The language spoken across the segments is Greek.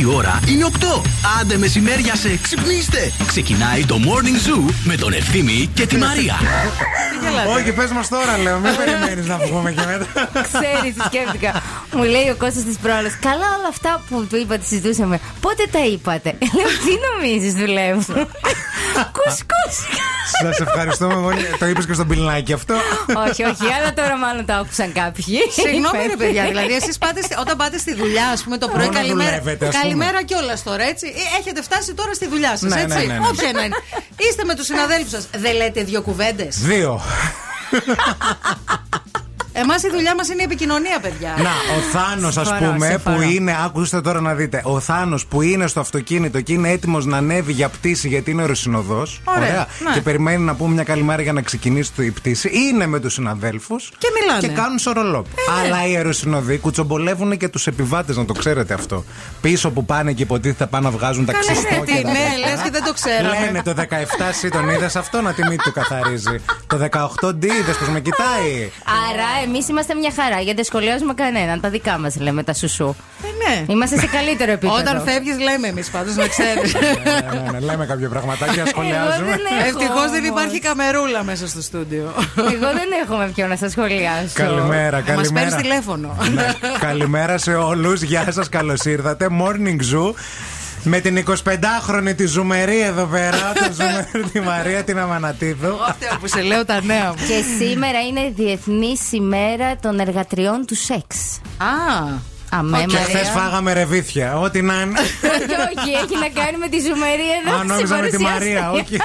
Η ώρα είναι 8. Άντε μεσημέρια σε ξυπνήστε. Ξεκινάει το Morning Zoo με τον Ευθύμη και τη Μαρία. Όχι, πες μας τώρα, λέω. Μην περιμένεις να βγούμε και μετά. Ξέρεις, τι σκέφτηκα. Μου λέει ο Κώστας της προάλλε. Καλά, όλα αυτά που του είπατε, συζητούσαμε. Πότε τα είπατε; Λέω, τι νομίζεις, δουλεύουν. Κουσκούς. Σας ευχαριστούμε πολύ. Το είπες και στον πιλνάκι αυτό. όχι, όχι, αλλά τώρα μάλλον το άκουσαν κάποιοι. Συγγνώμη, ρε παιδιά, δηλαδή εσείς όταν πάτε στη δουλειά, ας πούμε το πρωί, Μόνο καλημέρα. δουλεύετε, ας πούμε. Καλημέρα κιόλας τώρα, έτσι. Ε, Έχετε φτάσει τώρα στη δουλειά σας, Ναι, έτσι. ναι, ναι, ναι. Όποια να είναι. Είστε με τους συναδέλφους σας. Δεν λέτε δύο κουβέντες; Δύο. Εμάς η δουλειά μας είναι η επικοινωνία, παιδιά. Να, ο Θάνος, ας Συμφωνώ, πούμε, συμφωνώ. που είναι. Άκουστε τώρα να δείτε. Ο Θάνος που είναι στο αυτοκίνητο και είναι έτοιμος να ανέβει για πτήση γιατί είναι οροσυνοδό. Ωραία, ναι. Και περιμένει να πούμε μια καλημέρα για να ξεκινήσει το- η πτήση. Είναι με τους συναδέλφους. Και μιλάνε. Και κάνουν σορολόπ. Αλλά οι αεροσυνοδοί κουτσομπολεύουν και τους επιβάτες, να το ξέρετε αυτό. Πίσω που πάνε και υποτίθεται πάνε να βγάζουν τα Καλέ, ξυστό τι, και τα ναι, τέτοια. λες και δεν το ξέραμε. Λένε το 17 εσύ τον είδε αυτό να τη μύτη του καθαρίζει. Το 18D είδες πως με κοιτάει. Άρα εμείς είμαστε μια χαρά γιατί δεν σχολιάζουμε κανέναν. Τα δικά μας λέμε, τα σουσού. Ε, ναι. Είμαστε σε καλύτερο επίπεδο. Όταν φεύγεις, λέμε εμείς πάντως, να ξέρεις. ναι, ναι, ναι, λέμε κάποια πραγματάκια, σχολιάζουμε. Εγώ δεν έχω Ευτυχώς δεν όμως. υπάρχει καμερούλα μέσα στο στούντιο. Εγώ δεν έχω με ποιον να σας σχολιάσω. Καλημέρα, Μας παίρνεις καλημέρα. τηλέφωνο. Ναι, Καλημέρα σε όλους. Γεια σας, καλώς ήρθατε. Morning Zoo. Με την 25χρονη τη Ζουμερή εδώ πέρα, τη Ζουμερή τη Μαρία την Αμανατίδου. Αυτή που σε λέω τα νέα μου. Και σήμερα είναι Διεθνή ημέρα των εργατριών του σεξ. Α, Αμέ, Και Μαρία. χθες φάγαμε ρεβίθια. Ό,τι να είναι. όχι, όχι, έχει να κάνει με τη ζουμερή εδώ. Α, στην νόμιζα με τη παρουσίαση. Μαρία, όχι.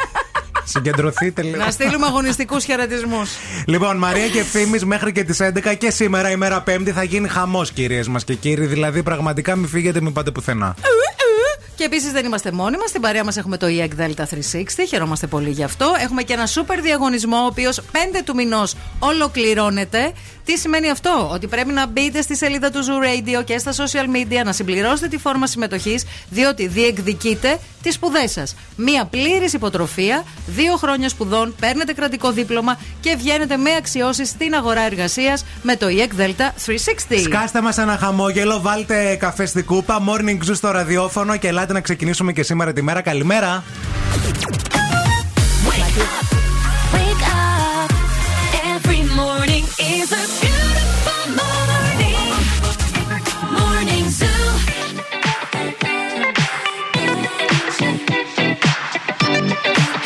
Συγκεντρωθείτε λίγο. να στείλουμε αγωνιστικούς χαιρετισμούς. Λοιπόν, Μαρία και ευθύνη μέχρι και τις 11 και σήμερα, ημέρα Πέμπτη, θα γίνει χαμός, κυρίες μας και κύριοι. Δηλαδή, πραγματικά μην φύγετε, μην πάτε πουθενά. Και επίσης δεν είμαστε μόνοι μας. Στην παρέα μας έχουμε το EEC Delta 360. Χαιρόμαστε πολύ γι' αυτό. Έχουμε και ένα σούπερ διαγωνισμό, ο οποίος 5 του μηνός ολοκληρώνεται. Τι σημαίνει αυτό, Ότι πρέπει να μπείτε στη σελίδα του Zoo Radio και στα social media να συμπληρώσετε τη φόρμα συμμετοχής, διότι διεκδικείτε τις σπουδές σας. Μία πλήρης υποτροφία, δύο χρόνια σπουδών, παίρνετε κρατικό δίπλωμα και βγαίνετε με αξιώσεις στην αγορά εργασίας με το EEC Delta 360. Σκάστε μας ένα χαμόγελο, βάλτε καφές στην κούπα, morning zoo στο ραδιόφωνο και ελάτε να ξεκινήσουμε και σήμερα τη μέρα. Καλημέρα. Wake up. Every morning is a beautiful morning. Morning Zoo.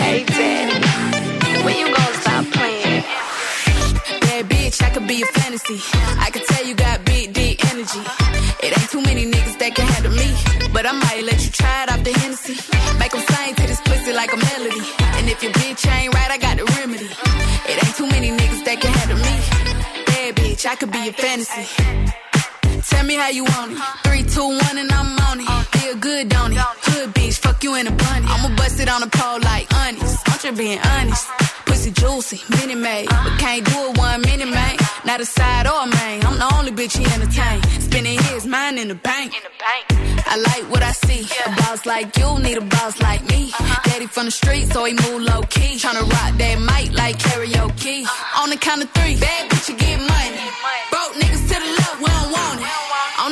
Hey Daddy, when you gonna stop playing? Bad bitch, I could be a fantasy. I could tell you got big, deep energy. It ain't too many niggas that can handle me. But I might let you try it off the Hennessy. Make them sing to this pussy like a melody. And if your bitch ain't right, I got the remedy. It ain't too many niggas that can handle me. Bad bitch, I could be a fantasy. Tell me how you want it. Three, two, one, and I'm on it. Feel good, don't it? Hood bitch, fuck you in a bunny. I'ma bust it on the pole like honest. I'm just being honest. Pussy juicy, mini made. But can't do it one minute, man. Not a side or a main. I'm the only bitch he entertain. Spending his mind in the bank. I like what I see. A boss like you need a boss like me. Uh-huh. Daddy from the street, so he move low key. Tryna rock that mic like karaoke. Uh-huh. On the count of three, bad bitch, you get money. Broke niggas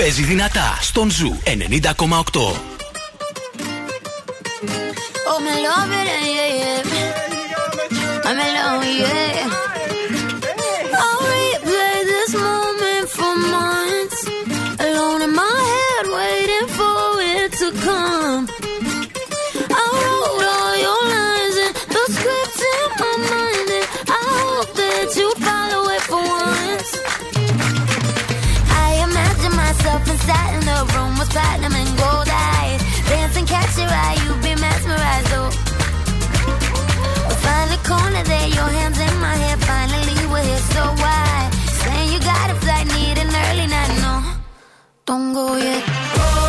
Παίζει δυνατά στον Ζου 90,8. Oh, me love it, yeah, yeah. I'm alone, yeah. Platinum and gold eyes. Dancing, catch your eye, you be mesmerized, oh. We find a corner there, your hands in my hair. Finally, we're here, so why? Saying you got a flight, need an early night, no. Don't go yet. Oh,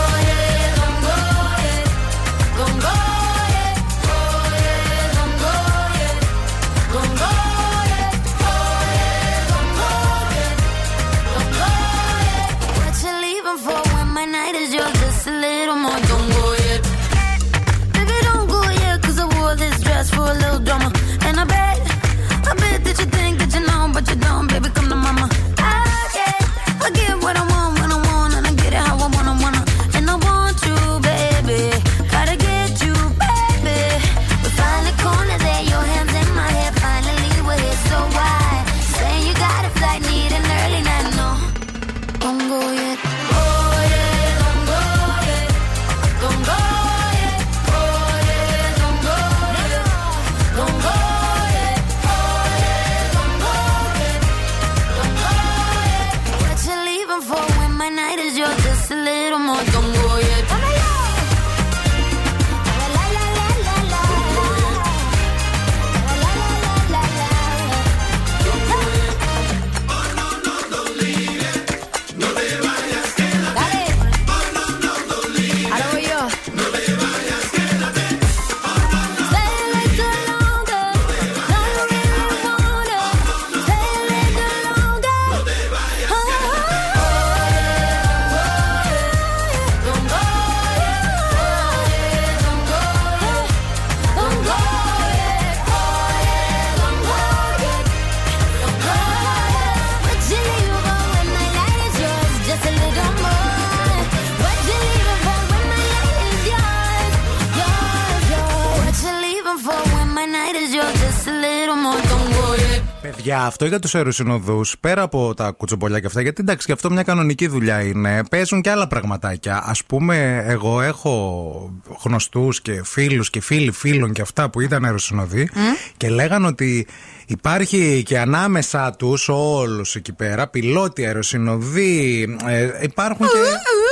Παιδιά, αυτό για τους αεροσυνοδούς, πέρα από τα κουτσομπολιά και αυτά, γιατί εντάξει, και αυτό μια κανονική δουλειά είναι, παίζουν και άλλα πραγματάκια. Α πούμε, εγώ έχω γνωστούς και φίλους και φίλοι φίλων και αυτά που ήταν αεροσυνοδοί και λέγανε ότι υπάρχει και ανάμεσά τους όλους εκεί πέρα, πιλότοι, αεροσυνοδοί, ε, υπάρχουν και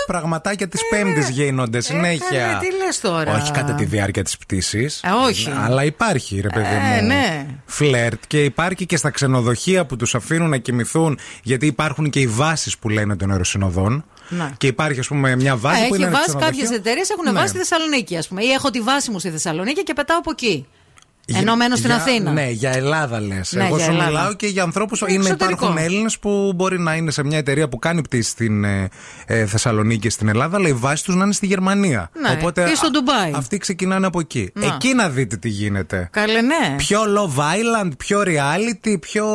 πραγματάκια της Πέμπτης γίνονται συνέχεια. καλέ, τι λες τώρα; Όχι κατά τη διάρκεια της πτήσης. Ε, όχι. Αλλά υπάρχει, ρε παιδί Ε, μου. ναι. Φλερτ και υπάρχει και στα ξενοδοχεία που τους αφήνουν να κοιμηθούν, γιατί υπάρχουν και οι βάσεις που λένε των αεροσυνοδών. Ναι. Και υπάρχει, ας πούμε, μια βάση Α, που έχει είναι ένα βάσει ξενοδοχείο. κάποιε εταιρείες έχουν Ναι. βάσει στη Θεσσαλονίκη, ας πούμε. Ή έχω τη βάση μου στη Θεσσαλονίκη και πετάω από εκεί. Για- Ενώ μένω στην για- Αθήνα. Ναι, για Ελλάδα λες. Ναι, Εγώ για σου Ελλάδα. μιλάω και για ανθρώπου. Εξωτερικό. Υπάρχουν Έλληνες που μπορεί να είναι σε μια εταιρεία που κάνει πτήση στην ε, ε, Θεσσαλονίκη και στην Ελλάδα, αλλά η βάση τους να είναι στη Γερμανία. Ναι, ή στο Ντουμπάι. Αυτοί ξεκινάνε από εκεί. Να. Εκεί να δείτε τι γίνεται. Καλέ, ναι. Πιο Love Island, πιο reality, πιο.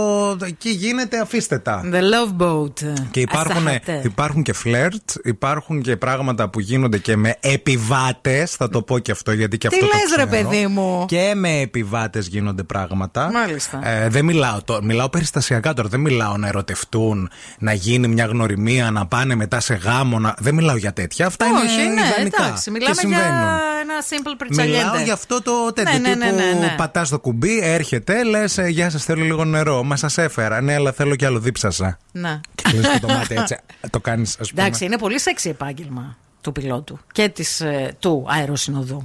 Εκεί γίνεται, αφήστε τα. The Love Boat. Και υπάρχουν, Αστάχατε. υπάρχουν και φλερτ, υπάρχουν και πράγματα που γίνονται και με επιβάτες. Θα το πω και αυτό γιατί και Τι αυτό. το λες, ρε ξέρω. παιδί μου; Και με οι βάτε γίνονται πράγματα. Μάλιστα. Ε, δεν μιλάω τώρα, μιλάω περιστασιακά τώρα. Δεν μιλάω να ερωτευτούν, να γίνει μια γνωριμία, να πάνε μετά σε γάμο. Να... Δεν μιλάω για τέτοια. Αυτά Όχι, είναι ναι, ιδανικά. εντάξει. και Μιλάμε για συμβαίνουν. ένα simple πριτσαλιέντε. Μιλάω για αυτό το τέτοιο Ναι, ναι, ναι, τύπου ναι, ναι. πατάς το κουμπί, έρχεται, λες: Γεια σας, θέλω λίγο νερό. Μα σας έφερα. Ναι, αλλά θέλω κι άλλο, δίψασα. Ναι. Και κλείνεις το μάτι έτσι. Το κάνεις, ας πούμε. Εντάξει, είναι πολύ σεξι επάγγελμα του πιλότου και της, ε, του αεροσυνοδού.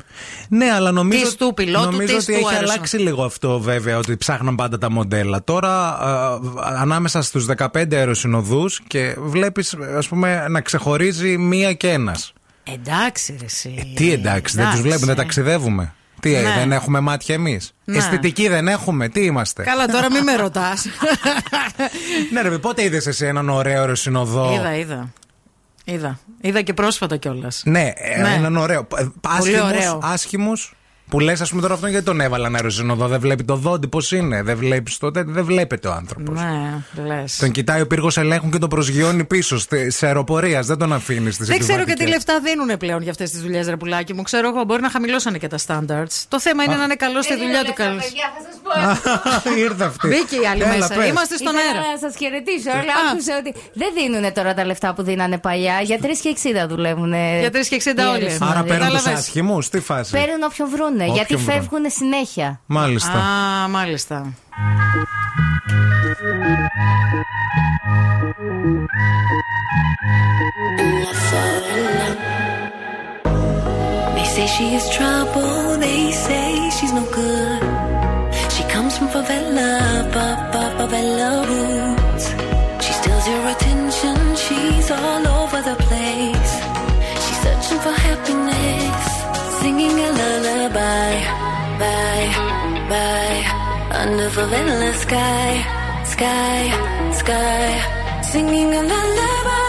Ναι, αλλά νομίζω, Της του πιλότου, νομίζω της ότι του έχει αεροσυνο- αλλάξει λίγο αυτό βέβαια, ότι ψάχναν πάντα τα μοντέλα. Τώρα, ε, ανάμεσα στους 15 αεροσυνοδούς και βλέπεις, ας πούμε, να ξεχωρίζει μία και ένας. Εντάξει, ρε, εσύ. Ε, τι εντάξει, δεν τους βλέπουμε, δεν ταξιδεύουμε. Τι, ε, Ναι. δεν έχουμε μάτια εμείς. Ναι. Αισθητική δεν έχουμε, τι είμαστε. Καλά, τώρα μην με ρωτάς. ναι, ρε, πότε είδες εσύ έναν ωραίο αεροσυνοδό; είδα, είδα. Είδα. Είδα και πρόσφατα κιόλας. Ναι, ε, Ναι. έναν ωραίο. Ε, Πολύ ωραίο. Άσχημους, άσχημους, που λες, ας πούμε τώρα αυτόν γιατί τον έβαλαν αεροσυνοδό. Δεν βλέπει το δόντι πώς είναι; Δεν βλέπεις τότε, δεν βλέπετε ο άνθρωπος. Ναι, λες. Τον κοιτάει ο πύργος ελέγχου και τον προσγειώνει πίσω στη- σε αεροπορίας. Δεν τον αφήνεις στι Δεν ξέρω και τι λεφτά δίνουν πλέον για αυτές τις δουλειές, ρε πουλάκι μου. Ξέρω εγώ, μπορεί να χαμηλώσανε και τα standards. Το θέμα είναι να είναι καλό στη δουλειά του καλός. Ήρθε αυτή. Μπήκε η άλλη Έλα, μέσα. πες. Είμαστε στον Ήθελα αέρα. να σας χαιρετήσω, αλλά Α. άκουσα ότι δεν δίνουν τώρα τα λεφτά που δίνανε παλιά. Για 3 και 60 δουλεύουν. Για 3 και 60 όλοι. Άρα παίρνουν τους Κατάλαβες. άσχημους. Τι φάση. Παίρνουν όποιον βρούνε, Όποιον γιατί βρούνε. φεύγουν συνέχεια. Μάλιστα. Α, μάλιστα. They say she is trouble, they say she's no good. She comes from favela, ba ba favela roots. She steals your attention, she's all over the place. She's searching for happiness, singing a lullaby, bye, bye, under favela sky, sky, sky, singing a lullaby,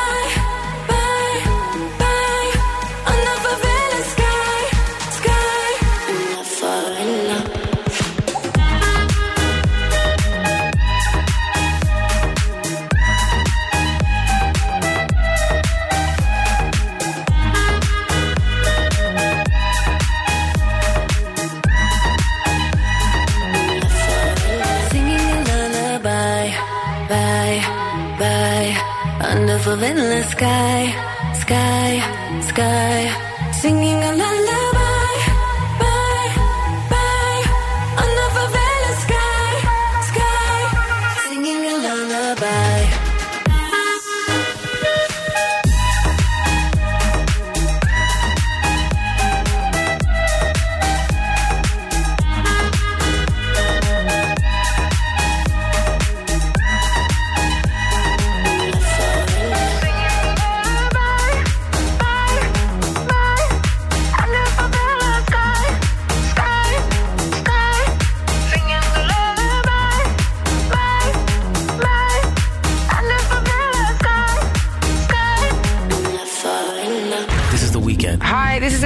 favela sky, sky, sky. Singing a lullaby,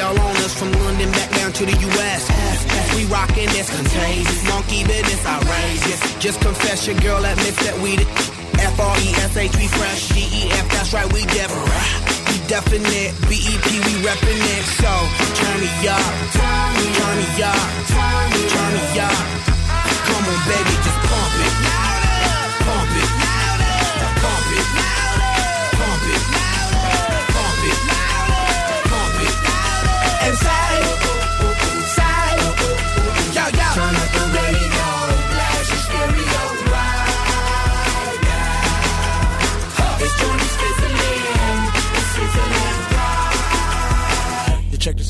All on us from London back down to the U.S. We rockin' this contagious. Monkey business outrageous. Just confess your girl admits that we the F R E S H we fresh. G E F that's right we different. We definite. B E P we reppin' it. So turn me up, turn me up, turn me up. Come on, baby, just pump it.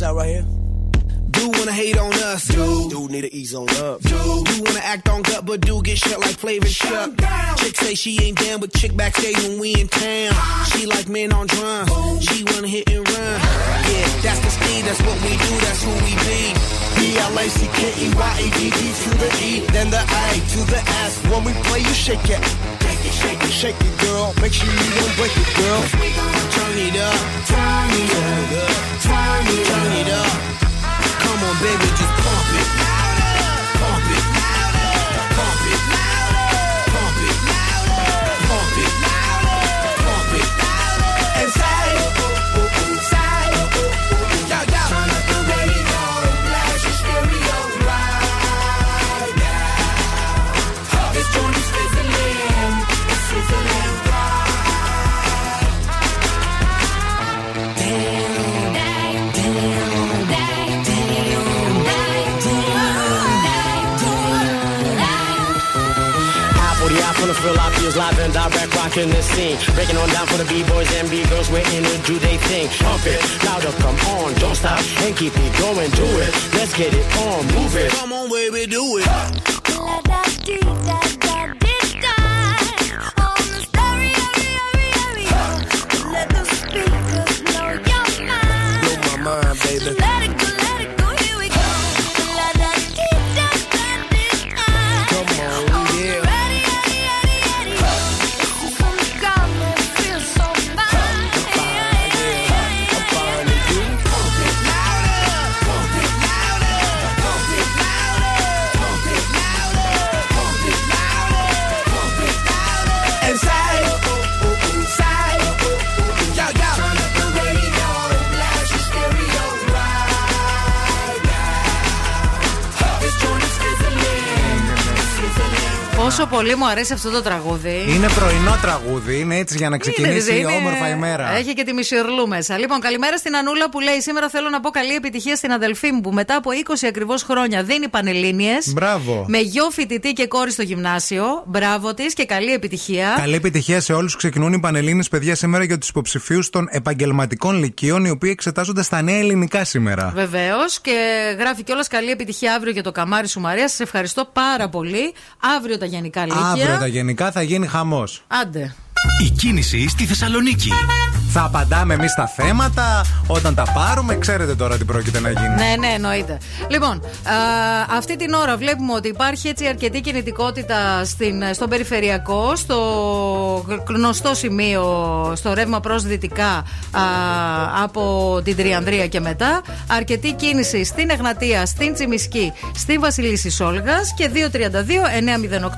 Out right here. Do wanna hate on us, Do Dude need to ease on up. Dude, do wanna act on gut, but do get shut like Flavor Chuck. Chick say she ain't down, but chick backstage when we in town. She like men on drums. She wanna hit and run. Yeah, that's the speed, that's what we do, that's who we be. B-L-A-C-K-E-Y-A-D-D to the E, then the A to the S. When we play, you shake it. Shake it, shake it, shake it, girl. Make sure you don't break it, girl. Turn it up, turn it up, turn it, turn it up. Come on, baby, just pump it. Pump it. Pump it. Pump from the fill out feels live and direct rocking the scene. Breaking on down for the B-boys and B-girls, we're in to do they thing. Pump it, louder, come on, don't stop and keep it going, do it. Let's get it on, move it. Come on, baby, do it. Sizzling. Πόσο πολύ μου αρέσει αυτό το τραγούδι. Είναι πρωινό τραγούδι, είναι έτσι για να ξεκινήσει Είναι, είναι- όμορφα ημέρα. Έχει και τη μισιορλού μέσα. Λοιπόν, καλημέρα στην Ανούλα που λέει: Σήμερα θέλω να πω καλή επιτυχία στην αδελφή μου που μετά από 20 ακριβώς χρόνια δίνει πανελίνε. Μπράβο. Με γιο φοιτητή και κόρη στο γυμνάσιο. Μπράβο της και καλή επιτυχία. Καλή επιτυχία σε όλους. Ξεκινούν οι Πανελλήνες παιδιά σήμερα για τους υποψηφίους των επαγγελματικών λυκείων, οι οποίοι εξετάζονται στα νέα ελληνικά σήμερα. Βεβαίως και γράφει κιόλας καλή επιτυχία αύριο για το καμάρι σου Μαρία. Σας ευχαριστώ πάρα πολύ. Αύριο τα γενικά λύκεια. Αύριο τα γενικά θα γίνει χαμός. Άντε. Η κίνηση στη Θεσσαλονίκη. Θα απαντάμε εμείς στα θέματα όταν τα πάρουμε. Ξέρετε τώρα τι πρόκειται να γίνει. Ναι, ναι, εννοείται. Λοιπόν, α, αυτή την ώρα βλέπουμε ότι υπάρχει έτσι αρκετή κινητικότητα στην, στον περιφερειακό, στο γνωστό σημείο, στο ρεύμα προς δυτικά α, από την Τριανδρία και μετά. Αρκετή κίνηση στην Εγνατία, στην Τσιμισκή, στην Βασιλίση Σόλγας και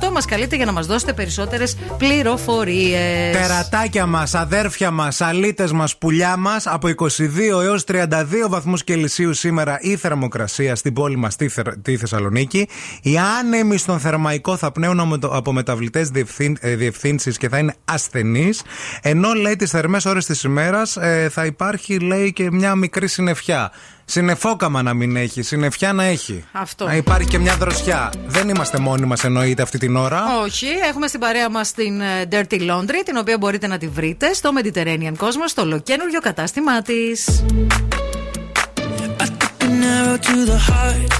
232-908 μας καλείτε για να μας δώσετε περισσότερες πληροφορίες. Τερατάκια μας, αδέρφια μας, αλίτε μας, πουλιά μας, από 22 έως 32 βαθμούς Κελσίου σήμερα η θερμοκρασία στην πόλη μας, τη, Θερ- τη Θεσσαλονίκη. Οι άνεμοι στον θερμαϊκό θα πνέουν από- από μεταβλητές διευθύνσεις και θα είναι ασθενείς. Ενώ λέει τις θερμές ώρες της ημέρας θα υπάρχει, λέει, και μια μικρή συννεφιά. Συνεφόκαμα να μην έχει, συννεφιά να έχει. Αυτό. Να υπάρχει και μια δροσιά. Δεν είμαστε μόνοι μας, εννοείται αυτή την ώρα. Όχι, έχουμε στην παρέα μας την ε, Dirty Laundry, την οποία μπορείτε να τη βρείτε στο Mediterranean Cosmos, στο ολοκένουργιο κατάστημά της. an arrow to the heart.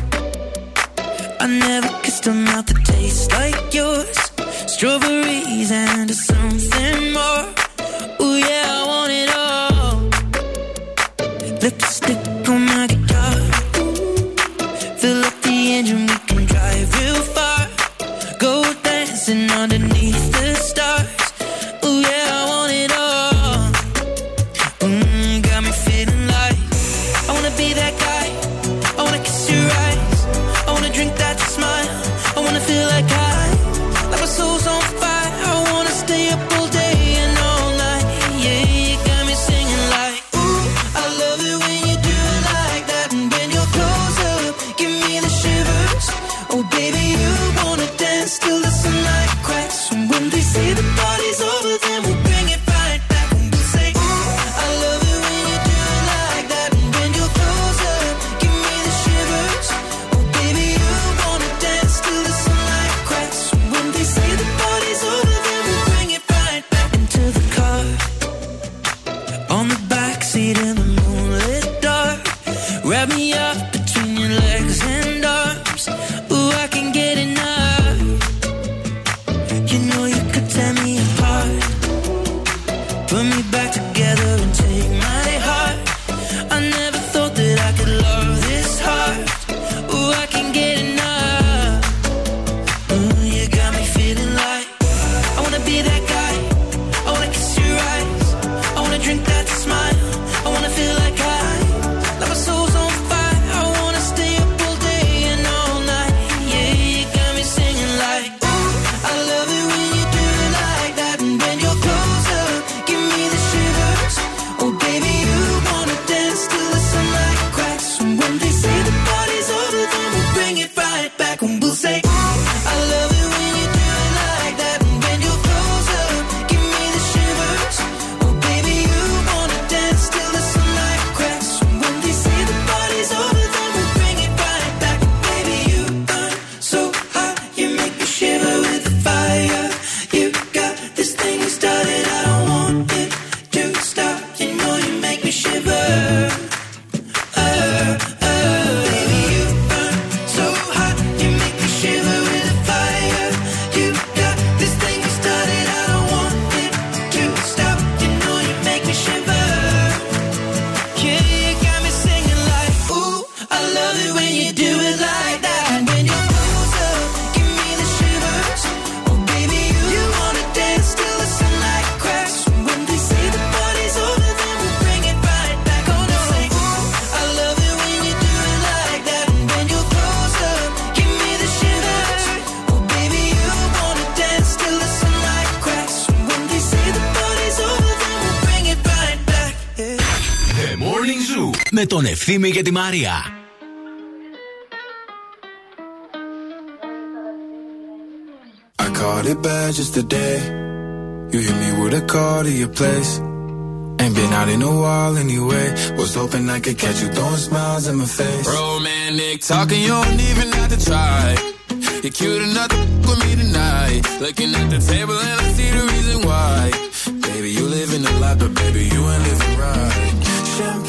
I never kissed a mouth that tastes like yours. Strawberries and something more. Ooh, yeah, I want it all. Lipstick engine, we can drive real far. Go dancing underneath María. I caught it bad just today. You hit me with a call to your place. Ain't been out in a while anyway. Was hoping I could catch you throwing smiles in my face. Romantic talking, you don't even have to try. You're cute enough to with me tonight. Looking at the table and I see the reason why. Baby, you live in a lot, but baby, you ain't living right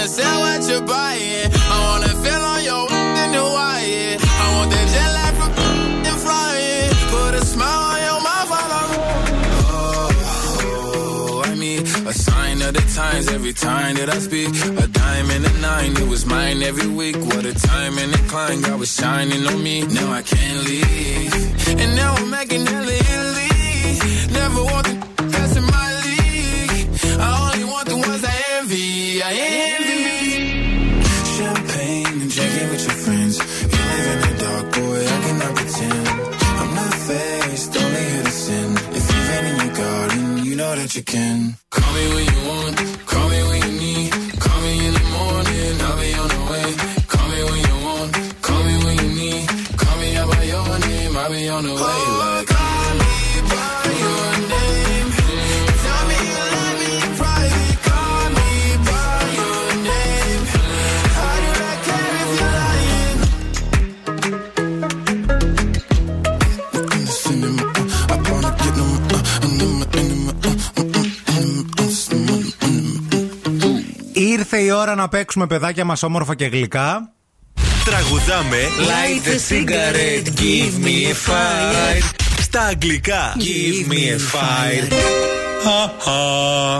I wanna sell what you're buying. I wanna feel on your in wire. I want that jet lag from and flying. Put a smile on your mouth while I'm. Oh, I mean, a sign of the times every time that I speak. A dime and a nine, it was mine every week. What a time and a climb, God was shining on me. Now I can't leave. And now I'm making hella Italy. Never want the best in my league. I only want the ones I envy. I envy. That you can. Call me when you η ώρα να παίξουμε παιδάκια μας όμορφα και γλυκά. Τραγουδάμε Light a cigarette, give me a fire. Στα αγγλικά Give me a fire.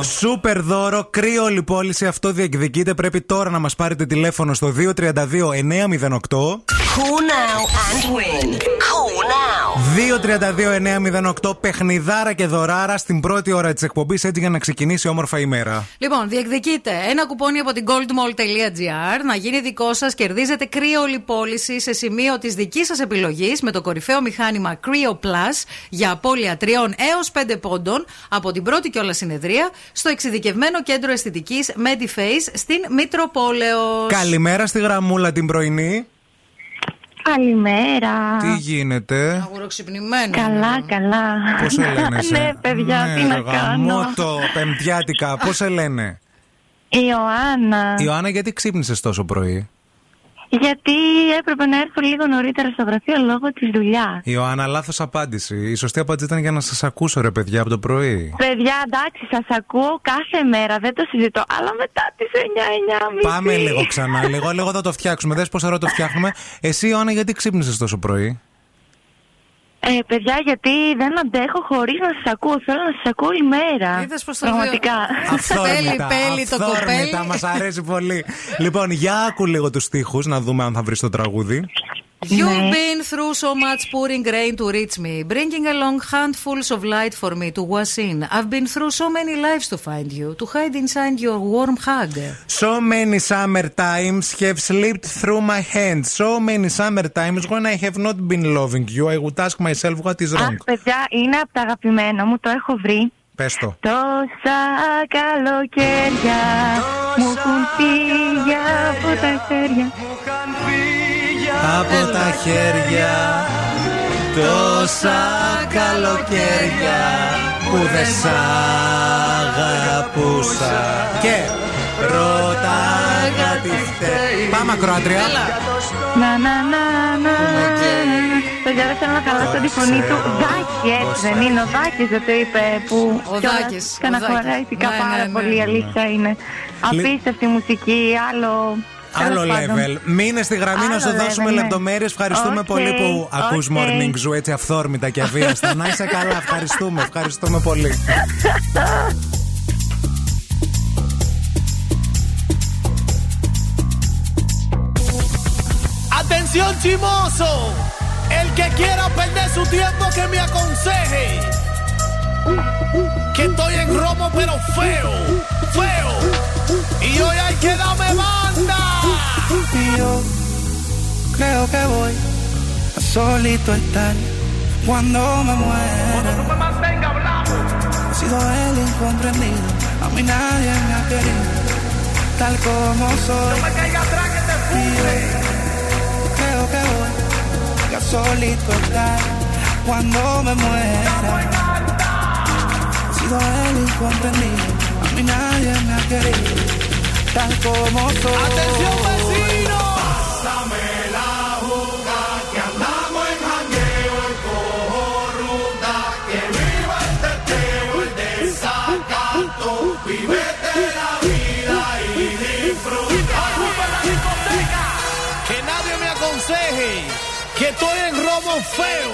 Σούπερ δώρο, κρύο λιπόληση. Αυτό διεκδικείται. Πρέπει τώρα να μας πάρετε τηλέφωνο στο 232 908. Call now and win. Call now. 232-908 παιχνιδάρα και δωράρα στην πρώτη ώρα της εκπομπής έτσι για να ξεκινήσει όμορφα η μέρα. Λοιπόν, διεκδικείτε ένα κουπόνι από την goldmall.gr να γίνει δικό σας. Κερδίζετε κρύο πώληση σε σημείο της δικής σας επιλογής με το κορυφαίο μηχάνημα Creo Plus για απώλεια 3 έως 5 πόντων από την πρώτη κιόλας συνεδρία στο εξειδικευμένο κέντρο αισθητικής Mediface στην Μητροπόλεως. Καλημέρα στη γραμμούλα την πρωινή. Καλημέρα. Τι γίνεται; Αγουροξυπνημένο. Καλά, καλά. Πώς σε λένε, σε; ναι, παιδιά, τι Ναι, να ρε, κάνω. γαμώτο, πεμπτιάτικα. Πώς σε λένε; Ιωάννα. Ιωάννα, γιατί ξύπνησες τόσο πρωί; Γιατί έπρεπε να έρθω λίγο νωρίτερα στο γραφείο λόγω της δουλειάς. Ιωάννα, λάθος απάντηση. Η σωστή απάντηση ήταν για να σας ακούσω, ρε παιδιά, από το πρωί. Παιδιά, εντάξει, σας ακούω κάθε μέρα, δεν το συζητώ. Αλλά μετά τις 9-9.30. Πάμε λίγο ξανά. Λίγο, λίγο θα το φτιάξουμε. Δες πόσα ώρα το φτιάχνουμε. Εσύ, Ιωάννα, γιατί ξύπνησες τόσο πρωί; Ε, παιδιά, γιατί δεν αντέχω χωρίς να σας ακούω. Θέλω να σας ακούω όλη μέρα. Είδες πώς το Πραγματικά. Αυθόρμητα. πέλει το κοπέλι. Μας αρέσει πολύ. λοιπόν, για άκου λίγο τους στίχους να δούμε αν θα βρεις το τραγούδι. You've been through so much pouring rain to reach me, bringing along handfuls of light for me to wash in. I've been through so many lives to find you, to hide inside your warm hug. So many summer times have slipped through my hands. So many summer times when I have not been loving you, I would ask myself what is wrong. Αχ, παιδιά, είναι από τα αγαπημένα μου, το έχω βρει. Πες το. Τόσα καλοκαίρια μου έχουν φύγει από τα χέρια. Από τα χέρια τόσα καλοκαίρια που δεν σ' αγαπούσα. Και Ρώτα τι φταίει. Πάμε ακροάτρια. Να, να, να, να. Παιδιά, δεν θέλω να χαλάσω τη φωνή του. Δάκης, έτσι δεν είναι. Ο Δάκης δεν το είπε που. Ο κιόλας Δάκης, ο Καναχωρέθηκα Δάκης. Ναι, πάρα ναι, ναι, πολύ, η ναι. αλήθεια είναι. Απίστευτη μουσική, άλλο. Άλλο τέλος πάντων. level. Μείνε στη γραμμή να Άλλο σου δώσουμε level, ναι. λεπτομέρειες. Ευχαριστούμε Οκ, πολύ που ακούς OK. morning zoo έτσι αυθόρμητα και αβίαστα. να είσαι καλά. Ευχαριστούμε, ευχαριστούμε πολύ. Atención chimoso, el que quiera perder su tiempo que me aconseje. Que estoy en romo pero feo, feo. Y hoy hay que darme banda. Y yo creo que voy a solito estar cuando me muera. He sido el incomprendido, a mí nadie me ha querido, tal como soy. Y yo creo que voy a solito estar cuando me muera. He sido el incomprendido, a mí nadie me ha querido, tal como soy. Atención vecino. Pásame la juga que andamos en jangueo y cojo ruta. Que viva el teteo, el desacato. Vivete la vida y disfruta. la discoteca. Que nadie me aconseje que estoy en robo feo,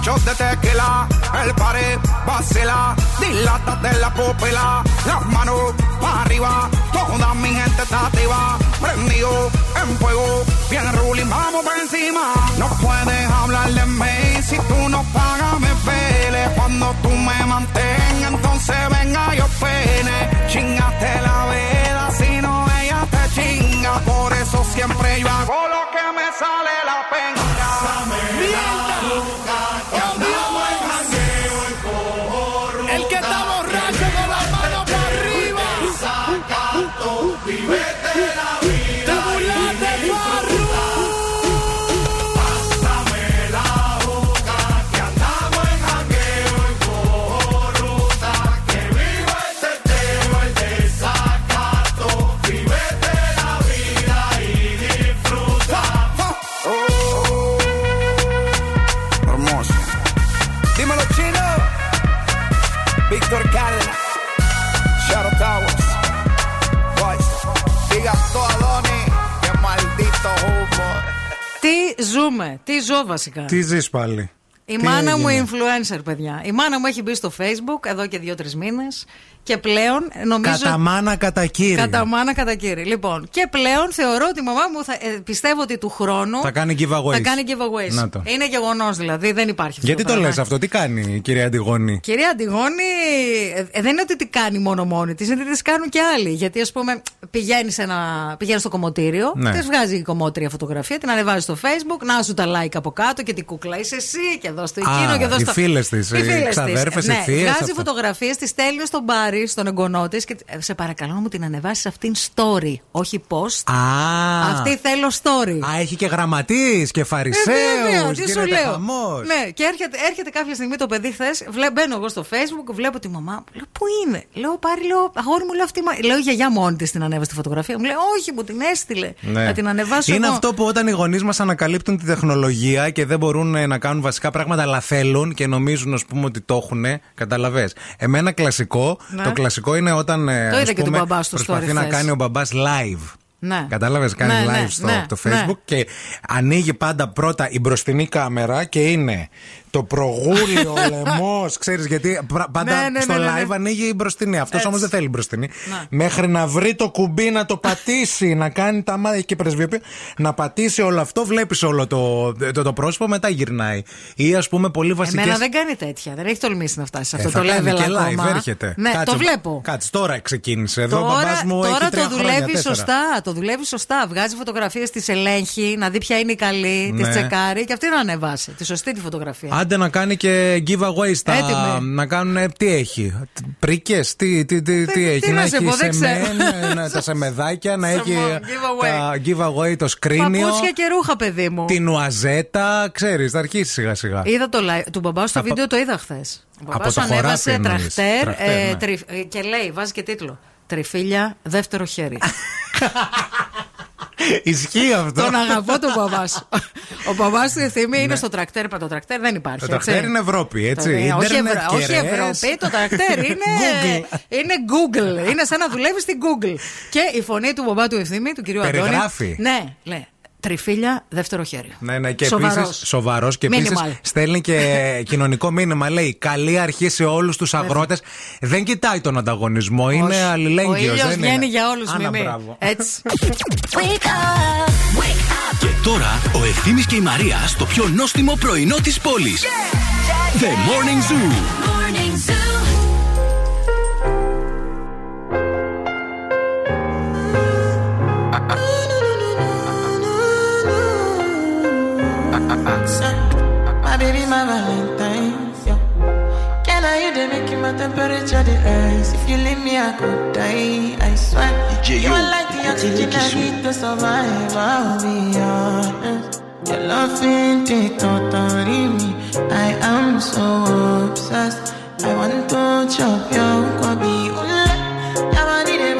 muchos de tequila, el pared, vacila, dilata de la pupila, las manos para arriba, toda mi gente está activa, prendido en fuego, bien ruling, vamos por encima. No puedes hablar de mí si tú no pagas me pele, cuando tú me mantengas, entonces venga yo pene, chingate la vela, si no ella te chinga, por eso siempre yo hago lo que me sale la pena. Τι ζω βασικά. Τι ζεις πάλι; Η Τι μάνα μου έγινε; influencer, παιδιά. Η μάνα μου έχει μπει στο Facebook εδώ και δύο-τρεις μήνες και πλέον νομίζω. Κατά μάνα, κατά κύριε. Κατά μάνα, κατά κύριε. Λοιπόν, και πλέον θεωρώ ότι η μαμά μου θα, ε, πιστεύω ότι του χρόνου. Θα κάνει giveaways. Θα κάνει giveaways. Να το. Είναι γεγονός δηλαδή, δεν υπάρχει αυτό. Γιατί το πράγμα. λες αυτό, τι κάνει η κυρία Αντιγόνη; Κυρία Αντιγόνη, ε, ε, δεν είναι ότι τι κάνει μόνο μόνη της, είναι ότι τις κάνουν και άλλοι. Γιατί, ας πούμε, πηγαίνεις, ένα, πηγαίνεις στο κομμωτήριο, Ναι. της βγάζει η κομμότρια φωτογραφία, την ανεβάζει στο Facebook, να σου τα like από κάτω και την κούκλα είσαι εσύ και εδώ στο Α, εκείνο και εδώ οι στο. φίλες της, Οι οι φίλες της. ξαδέρφες, οι ναι, θείες, Βγάζει αυτά. φωτογραφίες, τη στέλνει στον Πάρη, στον εγγονό της και ε, σε παρακαλώ να μου την ανεβάσεις αυτήν story, όχι post. Α, Αυτή θέλω story. Α, έχει και γραμματείς και Ε, βέβαια, φαρισαίους. τι σου λέω. Ναι, και έρχεται, έρχεται κάποια στιγμή το παιδί χθες. Μπαίνω εγώ στο Facebook, βλέπω τη μαμά μου. Λέω, Πού είναι; Λέω, Πάρη, λέω, αγόρι μου, λέω αυτή. η μα-» Λέω, η γιαγιά μόνη της την ανέβασε τη φωτογραφία. Μου λέει, Όχι, μου την έστειλε. Ναι. Να την ανεβάσω Είναι εγώ. αυτό που όταν οι γονείς μας ανακαλύπτουν τη τεχνολογία και δεν μπορούν ε, να κάνουν βασικά πράγματα, αλλά θέλουν και νομίζουν, ας πούμε, ότι το έχουν. Καταλαβέ. Εμένα κλασικό. Ναι. Το κλασικό είναι όταν. ε, Το ας είδα και του πούμε, μπαμπάς στο Προσπαθεί story να χθες. κάνει ο μπαμπάς live. Ναι. Κατάλαβες, κάνει Ναι, live ναι, στο ναι, το ναι. Facebook και ανοίγει πάντα πρώτα η μπροστινή κάμερα και είναι το προγούλιο, ο λαιμός. Ξέρεις γιατί πρα- πάντα Ναι, ναι, στο ναι, ναι, live ναι. ανοίγει η μπροστινή. Αυτός Έτσι. όμω δεν θέλει μπροστινή. Ναι. Μέχρι να βρει το κουμπί, να το πατήσει, να κάνει τα μάτια και πρεσβειοποιεί, να πατήσει όλο αυτό, βλέπεις όλο το, το, το πρόσωπο, μετά γυρνάει. Ή ας πούμε πολύ βασικέ. Εμένα δεν κάνει τέτοια. Δεν έχει τολμήσει να φτάσει σε αυτό Ε, το θα κάνει level και ακόμα. live, έρχεται. Ναι, Κάτσε, το βλέπω. Κάτσε, τώρα ξεκίνησε. Εδώ ο Τώρα, μπαμπάς μου έχει τώρα τρία το χρόνια, δουλεύει τέσσερα. σωστά. Το δουλεύει σωστά. Βγάζει φωτογραφίες, τις ελέγχει, να δει ποια είναι η καλή, Ναι. τι τσεκάρει και αυτή να ανεβάσει. Τη σωστή τη φωτογραφία. Άντε να κάνει και giveaway στα. Έτοιμη. Να κάνουν. Τι έχει; Πρίκες, τι, τι, τι, τι έχει; τι να σε έχει πω, δεν ξέρω. σεμέν, να- τα σεμεδάκια, να έχει giveaway. τα giveaway το σκρίνιο. Παπούτσια και ρούχα, παιδί μου. Την ουαζέτα, ξέρεις, θα αρχίσει σιγά σιγά. Είδα το live του μπαμπάς στο Από- βίντεο, το είδα χθες. Ο Από μπαμπάς το ανέβασε χωράφι εννοείς. τραχτέρ, Τραχτέρ, ε, ναι. τρι- ε, και λέει, βάζει και τίτλο. Τριφύλια, δεύτερο χέρι. Ισχύει αυτό. Τον αγαπώ τον μπαμπά σου. Ο μπαμπά του ευθύμη είναι στο τρακτέρ, είπα το τρακτέρ δεν υπάρχει. Ναι. Το τρακτέρ έτσι. είναι Ευρώπη, έτσι. Το- ε, όχι, Ίντερνετ, Ευρω- όχι κεραίες. Ευρώπη, το τρακτέρ είναι Google. είναι Google. Είναι σαν να δουλεύεις στην Google. Και η φωνή του μπαμπά του ευθύμη, του κυρίου Αντώνη. Περιγράφει. Ναι, λέει. Τριφύλια, δεύτερο χέρι. Ναι, ναι, και Σοβαρός. επίσης σοβαρός και επίσης Minimal. στέλνει και κοινωνικό μήνυμα. Λέει καλή αρχή σε όλους τους αγρότες. Δεν κοιτάει τον ανταγωνισμό, είναι Όχι. αλληλέγγυος. Ο ήλιος βγαίνει για όλους, Άνα, Μιμή. μπράβο. Έτσι. Και τώρα ο Ευθύμης και η Μαρία στο πιο νόστιμο πρωινό της πόλης. The Morning Zoo. My make temperature the rise? If you leave me, I could die. I swear. you are like the oxygen I need to survive. I'll be honest. Your love ain't it totally me. I am so obsessed. I want to chop your kwabi. Ule, yamani de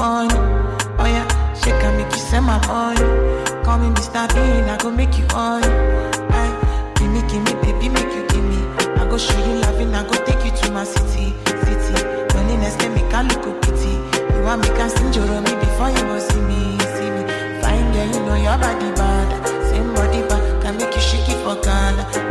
morning? Oh yeah, she can make you send my money. Call me Mr. Bean, I go make you on. Aye, eh, give me, give me, baby, make you give me. I go show you loving, I go take you to my city, city. Loneliness can make a look pity. You want me can sing me before you go see me, see me. Fine girl, you know your body bad. Same body bad, can make you shake it for Ghana.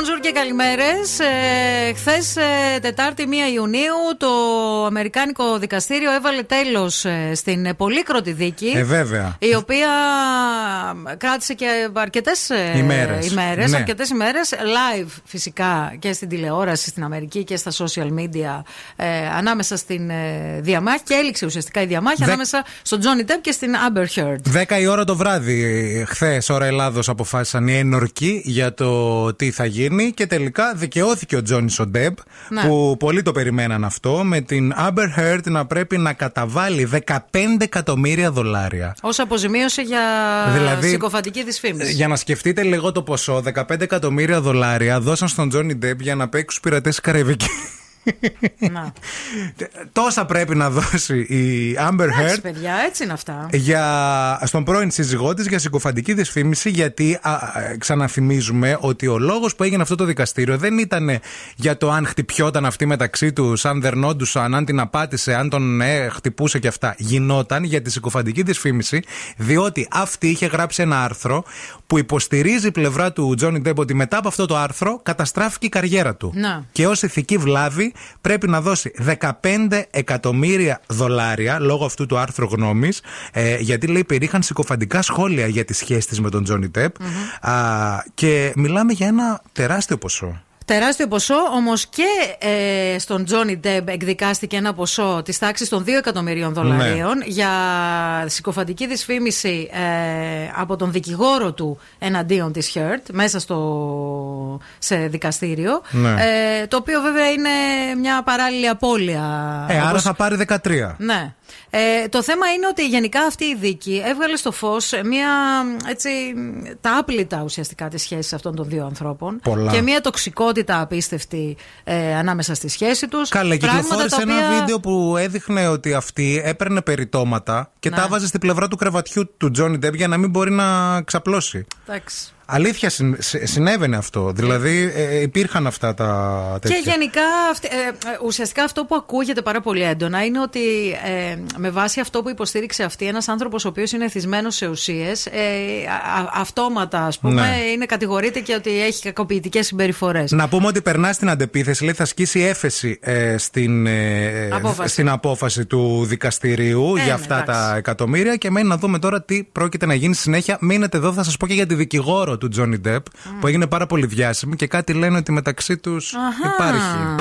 Bonjour, bonjour και καλημέρες. Ε, Χθες, Τετάρτη 1 Ιουνίου, το Αμερικάνικο Δικαστήριο έβαλε τέλος στην ε, πολύκροτη δίκη. Ε, βέβαια. Η οποία κράτησε και αρκετές Ημέρες. ημέρες Ναι. αρκετές ημέρες, live φυσικά και στην τηλεόραση στην Αμερική και στα social media ε, ανάμεσα στην ε, διαμάχη και έληξε ουσιαστικά η διαμάχη Δε- ανάμεσα στον Johnny Depp και στην Amber Heard. 10 η ώρα το βράδυ, χθες, ώρα Ελλάδος, αποφάσισαν οι ένορκοι για το τι θα γίνει και τελικά δικαιώθηκε ο Τζόνι ο Ντεμπ, Ναι. που πολλοί το περιμέναν αυτό, με την Amber Heard να πρέπει να καταβάλει 15 εκατομμύρια δολάρια. Ω αποζημίωση για Δηλαδή, συκοφαντική δυσφήμιση. Για να σκεφτείτε λίγο το ποσό, 15 εκατομμύρια δολάρια δώσαν στον Τζόνι Ντεμπ για να παίξει τους πειρατές της Καραϊβικής. Να. Τόσα πρέπει να δώσει η Amber Εντάξει, Heard παιδιά, έτσι είναι αυτά. για, στον πρώην σύζυγό της για συκοφαντική δυσφήμιση, γιατί α, α, ξαναθυμίζουμε ότι ο λόγος που έγινε αυτό το δικαστήριο δεν ήταν για το αν χτυπιόταν αυτή μεταξύ τους, αν δερνόντουσαν, αν την απάτησε, αν τον ε, χτυπούσε και αυτά. Γινόταν για τη συκοφαντική δυσφήμιση, διότι αυτή είχε γράψει ένα άρθρο που υποστηρίζει η πλευρά του Τζόνι Ντεπ ότι μετά από αυτό το άρθρο καταστράφηκε η καριέρα του. Να. Και ως ηθική βλάβη πρέπει να δώσει 15 εκατομμύρια δολάρια λόγω αυτού του άρθρου γνώμης, ε, γιατί λέει υπήρχαν συκοφαντικά σχόλια για τη σχέση της με τον Τζόνι Τεπ. Και μιλάμε για ένα τεράστιο ποσό. Τεράστιο ποσό, όμως και ε, στον Τζόνι Ντεμπ εκδικάστηκε ένα ποσό της τάξης των 2 εκατομμυρίων δολαρίων Ναι. για συκοφαντική δυσφήμιση ε, από τον δικηγόρο του εναντίον της Χέρτ μέσα στο, σε δικαστήριο. Ναι. Ε, το οποίο βέβαια είναι μια παράλληλη απώλεια. Ε, άρα όπως- θα πάρει 13. Ναι. Ε, το θέμα είναι ότι γενικά αυτή η δίκη έβγαλε στο φως μια έτσι, τα άπλυτα ουσιαστικά της σχέσης αυτών των δύο ανθρώπων. Πολλά. Και μια τοξικότητα απίστευτη ε, ανάμεσα στη σχέση τους. Καλά, κυκλοφόρησε ένα βίντεο που έδειχνε ότι αυτή έπαιρνε περιτώματα και Ναι. τα βάζε στην πλευρά του κρεβατιού του Τζόνι Ντεμπ για να μην μπορεί να ξαπλώσει. Εντάξει. Αλήθεια συν- συ- συνέβαινε αυτό. Δηλαδή ε, υπήρχαν αυτά τα τέτοια. Και γενικά, αυτη- ε, ε, ουσιαστικά αυτό που ακούγεται πάρα πολύ έντονα είναι ότι ε, με βάση αυτό που υποστήριξε αυτή, ένας άνθρωπος ο οποίος είναι εθισμένος σε ουσίες, ε, α- α- αυτόματα, ας πούμε, Ναι. είναι κατηγορείται και ότι έχει κακοποιητικές συμπεριφορές. Να πούμε ότι περνά στην αντεπίθεση, λέει θα σκίσει έφεση ε, στην, ε, Απόφαση. στην απόφαση του δικαστηρίου Ε, για ναι, αυτά εντάξει. τα εκατομμύρια και μένει να δούμε τώρα τι πρόκειται να γίνει στη συνέχεια. Μείνετε εδώ, θα σας πω και για τη δικηγόρο του Τζόνι Ντεπ που έγινε πάρα πολύ διάσημη και κάτι λένε ότι μεταξύ τους Αχα. υπάρχει.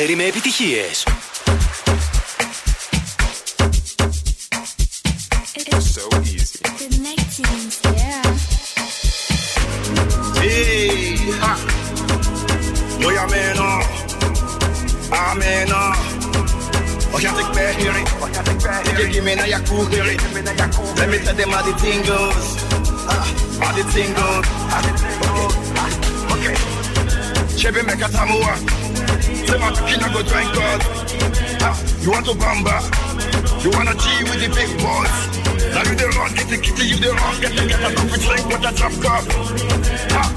Καλοκαίρι με επιτυχίες. Want to bamba? You wanna G with the big boys? Now you the run, get the kitty, you the run, get the get a coffee drink with a drop cup. Ah,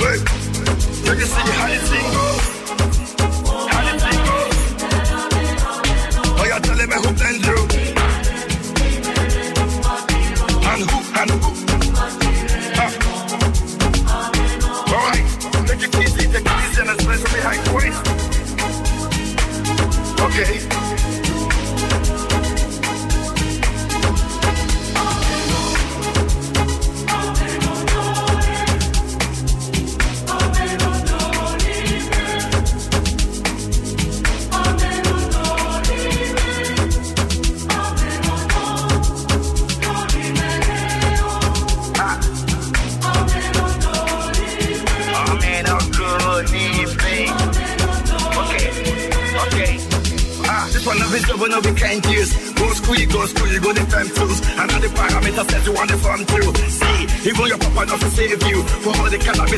hey, you can see how the thing goes. How the thing. Oh, you're telling me who blend you? And who, and who? Ah. All right, take it easy, take it easy, and especially behind point. Okay.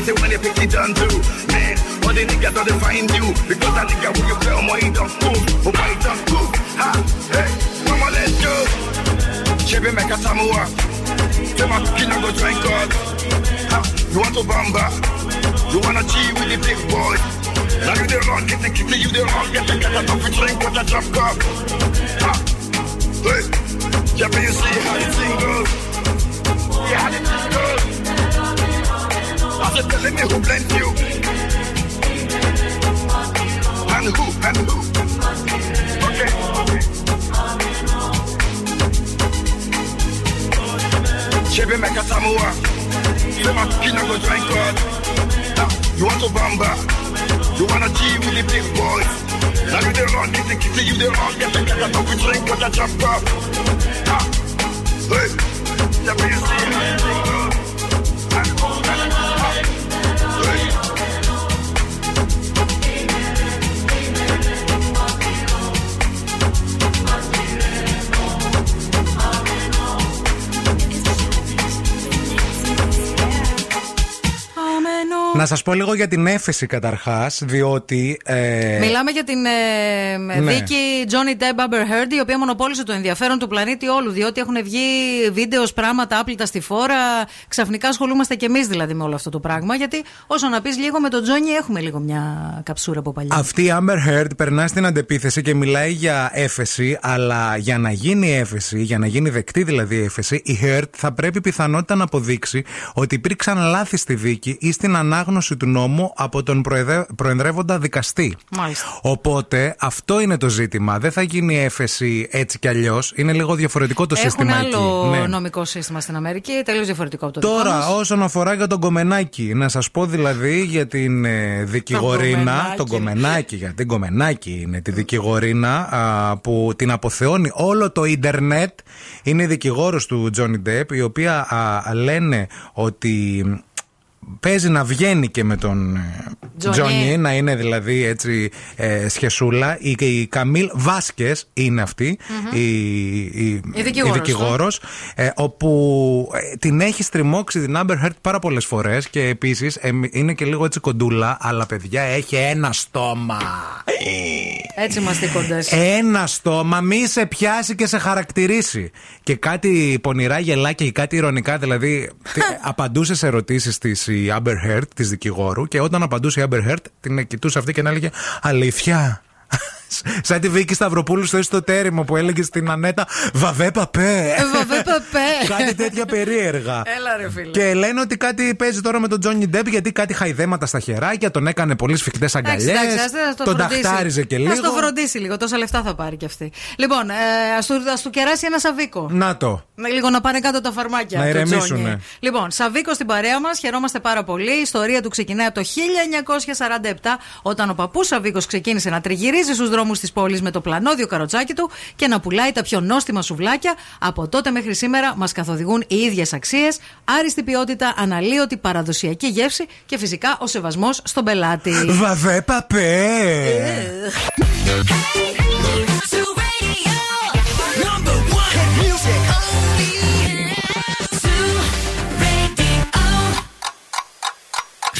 The when they pick it down too. Man, all the niggas don't find you. Because that nigga when you play more, he don't move. He don't? Ha, hey, mama, let's go. Chebe make a samoa. Say my kid go drink God. Ha, you want to bamba? You wanna G with the big boy? Now you the run, get the kitty, you the run, get the get a coffee drink with a drop cup. Ha, hey, yeah, you see how the. Yeah, how the. So tell me who you? And who? And who? Okay. Chebe Mekatamua. Lema Kina go drink. God. You want to bamba? You wanna G with the big boys? Now you the wrong, get the kitty, you the wrong, get the cat, we drink, got jump up. Hey! The. Σας πω λίγο για την έφεση καταρχάς, διότι. Ε, Μιλάμε για την ε, Ναι. δίκη Johnny Depp Amber Heard, η οποία μονοπόλησε το ενδιαφέρον του πλανήτη όλου. Διότι έχουν βγει βίντεος, πράγματα άπλυτα στη φόρα. Ξαφνικά ασχολούμαστε κι εμείς δηλαδή με όλο αυτό το πράγμα. Γιατί όσο να πεις λίγο με τον Τζόνι, έχουμε λίγο μια καψούρα από παλιά. Αυτή η Amber Heard περνά στην αντεπίθεση και μιλάει για έφεση, αλλά για να γίνει έφεση, για να γίνει δεκτή δηλαδή η έφεση, η Heard θα πρέπει πιθανότητα να αποδείξει ότι υπήρξαν λάθη στη δίκη ή στην ανάγνωση του νόμου από τον προεδε- προεδρεύοντα δικαστή. Μάλιστα. Οπότε αυτό είναι το ζήτημα. Δεν θα γίνει έφεση έτσι κι αλλιώς. Είναι λίγο διαφορετικό το Έχουν σύστημα άλλο εκεί. Ναι. νομικό σύστημα στην Αμερική, τελείως διαφορετικό από το δικό Τώρα, μας. όσον αφορά για τον Κομμενάκη, να σας πω δηλαδή για την ε, δικηγορίνα. Κομμενάκη. Τον Κομμενάκη, για την Κομμενάκη είναι τη δικηγορίνα α, που την αποθεώνει όλο το ίντερνετ. Είναι η δικηγόρος του Τζόνι Ντεπ, η οποία α, λένε ότι παίζει να βγαίνει και με τον ε, Τζονί. Τζόνι, να είναι δηλαδή έτσι ε, σχεσούλα. Η, η Καμίλ Βάσκες είναι αυτή, η, η, Η δικηγόρος, δικηγόρος, ε, όπου ε, την έχει στριμώξει την Amber Heard πάρα πολλές φορές και επίσης είναι και λίγο έτσι κοντούλα, αλλά παιδιά έχει ένα στόμα. Έτσι είμαστε κοντές. Ένα στόμα, μη σε πιάσει και σε χαρακτηρίσει. Και κάτι πονηρά γελάκια ή κάτι ηρωνικά, δηλαδή τι- απαντούσε σε ερωτήσεις της η Amber Heard, της δικηγόρου, και όταν απαντούσε η Amber Heard, την κοιτούσε αυτή και να έλεγε Αλήθεια. Σαν τη Βίκη Σταυροπούλου στο ιστοτέρημο που έλεγε στην Ανέτα Βαβέ παπέ. Ε, Βαβέ παπέ. κάτι τέτοια περίεργα. Έλα ρε φίλε. Και λένε ότι κάτι παίζει τώρα με τον Τζόνι Ντέπ γιατί κάτι χαϊδέματα στα χεράκια, τον έκανε πολύ σφιχτές αγκαλιές. Εντάξει, εντάξει, ας το Τον φροντίσει. ταχτάριζε και λίγο. Ας το φροντίσει λίγο, τόσα λεφτά θα πάρει κι αυτή. Λοιπόν, ε, ας του, ας του κεράσει ένα σαβίκο. Να το. Με λίγο να πάνε κάτω τα φαρμάκια. Να το ηρεμήσουνε. Τζόνι. Λοιπόν, Σαβίκο στην παρέα μας, χαιρόμαστε πάρα πολύ. Η ιστορία του ξεκινάει από το 1947, όταν ο παππούς Σαβίκος ξεκίνησε να τριγυρίζει στους δρόμους της πόλης με το πλανόδιο καροτσάκι του και να πουλάει τα πιο νόστιμα σουβλάκια. Από τότε μέχρι σήμερα μας καθοδηγούν οι ίδιες αξίες, άριστη ποιότητα, αναλύωτη παραδοσιακή γεύση και φυσικά ο σεβασμός στον πελάτη. Βαβέ παπέ.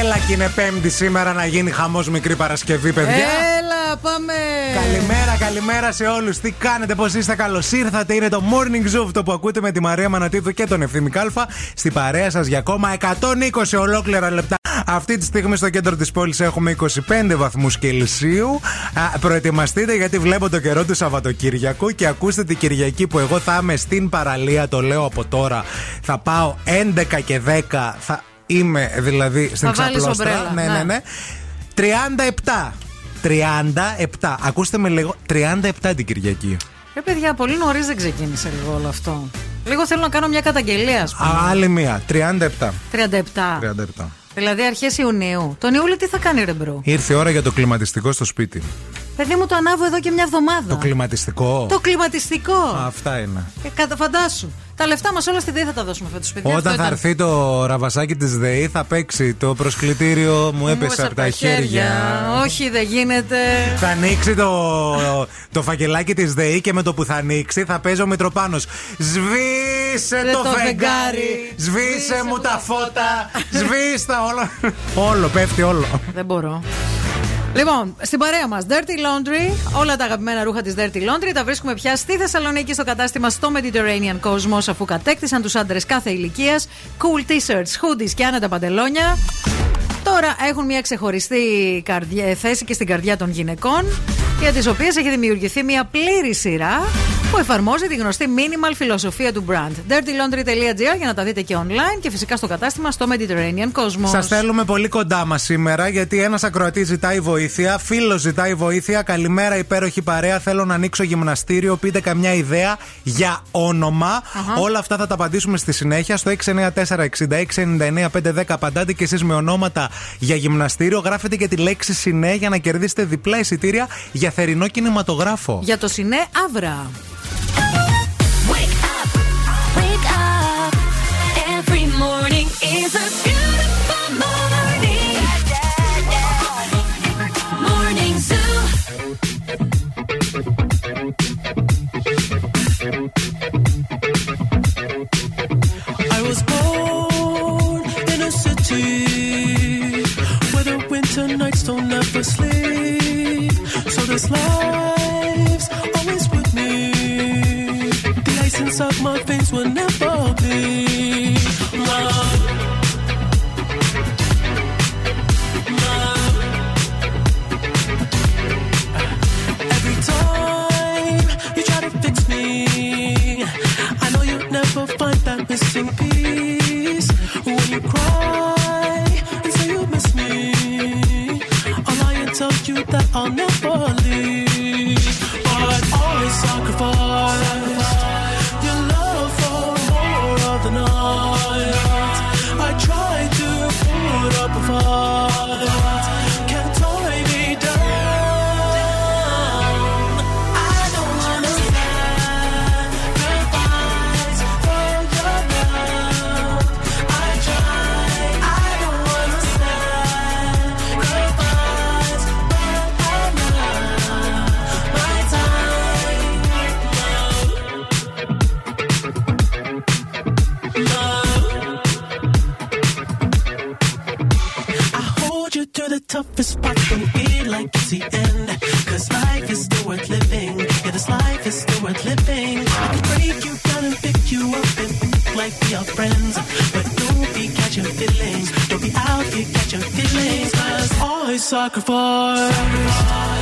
Έλα και είναι Πέμπτη σήμερα να γίνει χαμός μικρή Παρασκευή, παιδιά. Έλα, πάμε! Καλημέρα, καλημέρα σε όλους. Τι κάνετε, πώς είστε, καλώς ήρθατε. Είναι το Morning Zoo αυτό που ακούτε με τη Μαρία Μανατίδου και τον Ευθύμη Κάλφα. Στην παρέα σας για ακόμα 120 ολόκληρα λεπτά. Αυτή τη στιγμή στο κέντρο της πόλης έχουμε 25 βαθμούς Κελσίου. Α, προετοιμαστείτε γιατί βλέπω το καιρό του Σαββατοκύριακου και ακούστε την Κυριακή που εγώ θα είμαι στην παραλία. Το λέω από τώρα. Θα πάω 11 και 10. Θα είμαι δηλαδή στην Θα βάλεις ξαπλώστρα. ομπρέλα, Ναι, ναι, ναι. ναι. 37. 37. Ακούστε με λίγο. 37 την Κυριακή. Ρε παιδιά, πολύ νωρίς δεν ξεκίνησε λίγο όλο αυτό. Λίγο θέλω να κάνω μια καταγγελία, ας Α, πούμε. άλλη μία. 37. 37. 37. Δηλαδή αρχές Ιουνίου. Τον Ιούλιο τι θα κάνει, ρε bro; Ήρθε η ώρα για το κλιματιστικό στο σπίτι. Παιδί μου το ανάβω εδώ και μια εβδομάδα. Το κλιματιστικό; Το κλιματιστικό. Αυτά είναι. Ε, κατά φαντάσου. Τα λεφτά μας όλα στη ΔΕΗ θα τα δώσουμε φέτο, παιδιά. Όταν Αυτό θα ήταν. έρθει το ραβασάκι της ΔΕΗ θα παίξει το προσκλητήριο μου έπεσε από τα χέρια. Όχι, δεν γίνεται. Θα ανοίξει το, το φακελάκι της ΔΕΗ και με το που θα ανοίξει θα παίζει ο Μητροπάνος. Σβήσε Ρε το, το φεγγάρι! φεγγάρι, Σβήσε μου τα φώτα! Σβήστε όλο! όλο, πέφτει όλο. Δεν μπορώ. Λοιπόν, στην παρέα μας, Dirty Laundry. Όλα τα αγαπημένα ρούχα της Dirty Laundry τα βρίσκουμε πια στη Θεσσαλονίκη στο κατάστημα στο Mediterranean Cosmos αφού κατέκτησαν τους άντρες κάθε ηλικίας. Cool t-shirts, hoodies και άνετα παντελόνια. Τώρα έχουν μια ξεχωριστή καρδιά, θέση και στην καρδιά των γυναικών, για τις οποίες έχει δημιουργηθεί μια πλήρη σειρά που εφαρμόζει τη γνωστή minimal φιλοσοφία του brand. dirtylaundry.gr για να τα δείτε και online και φυσικά στο κατάστημα στο Mediterranean Cosmos. Σας θέλουμε πολύ κοντά μας σήμερα γιατί ένας ακροατής ζητάει βοήθεια, φίλος ζητάει βοήθεια. Καλημέρα, υπέροχη παρέα. Θέλω να ανοίξω γυμναστήριο. Πείτε καμιά ιδέα για όνομα. Όλα αυτά θα τα απαντήσουμε στη συνέχεια στο 694-6699-510. Απαντάτε κι εσείς με ονόματα για γυμναστήριο. Γράφετε και τη λέξη Συνέ για να κερδίσετε διπλά εισιτήρια για θερινό κινηματογράφο. Για το Σινέ Αύρα. Wake up. Every morning is a the nights don't ever sleep. So this life's always with me. The ice inside my veins will never be. I'll never leave. But always sacrifice. sacrifice. sacrifice.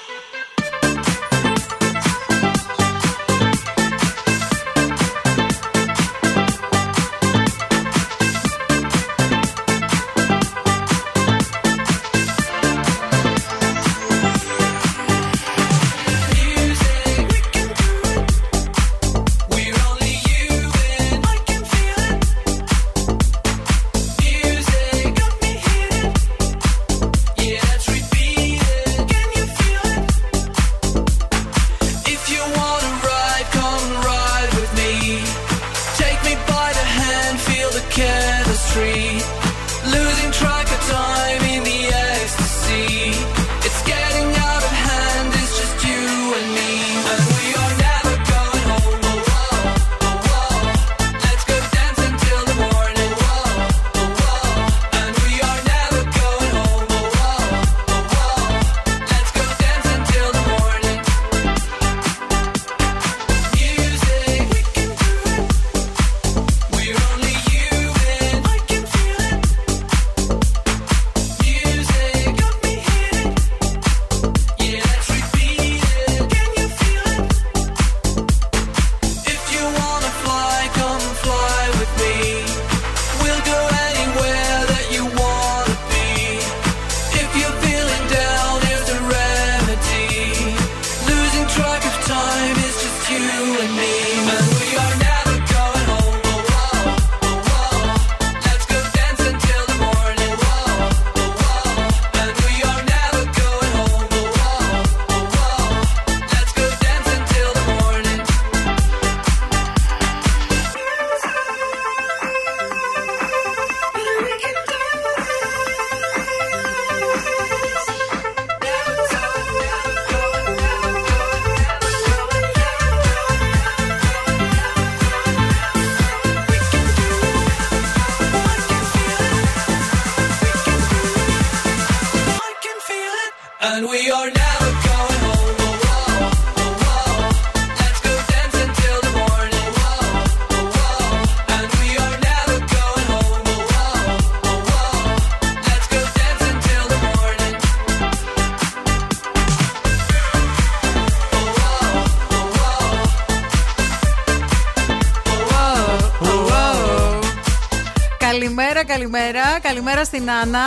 Καλημέρα στην Άννα.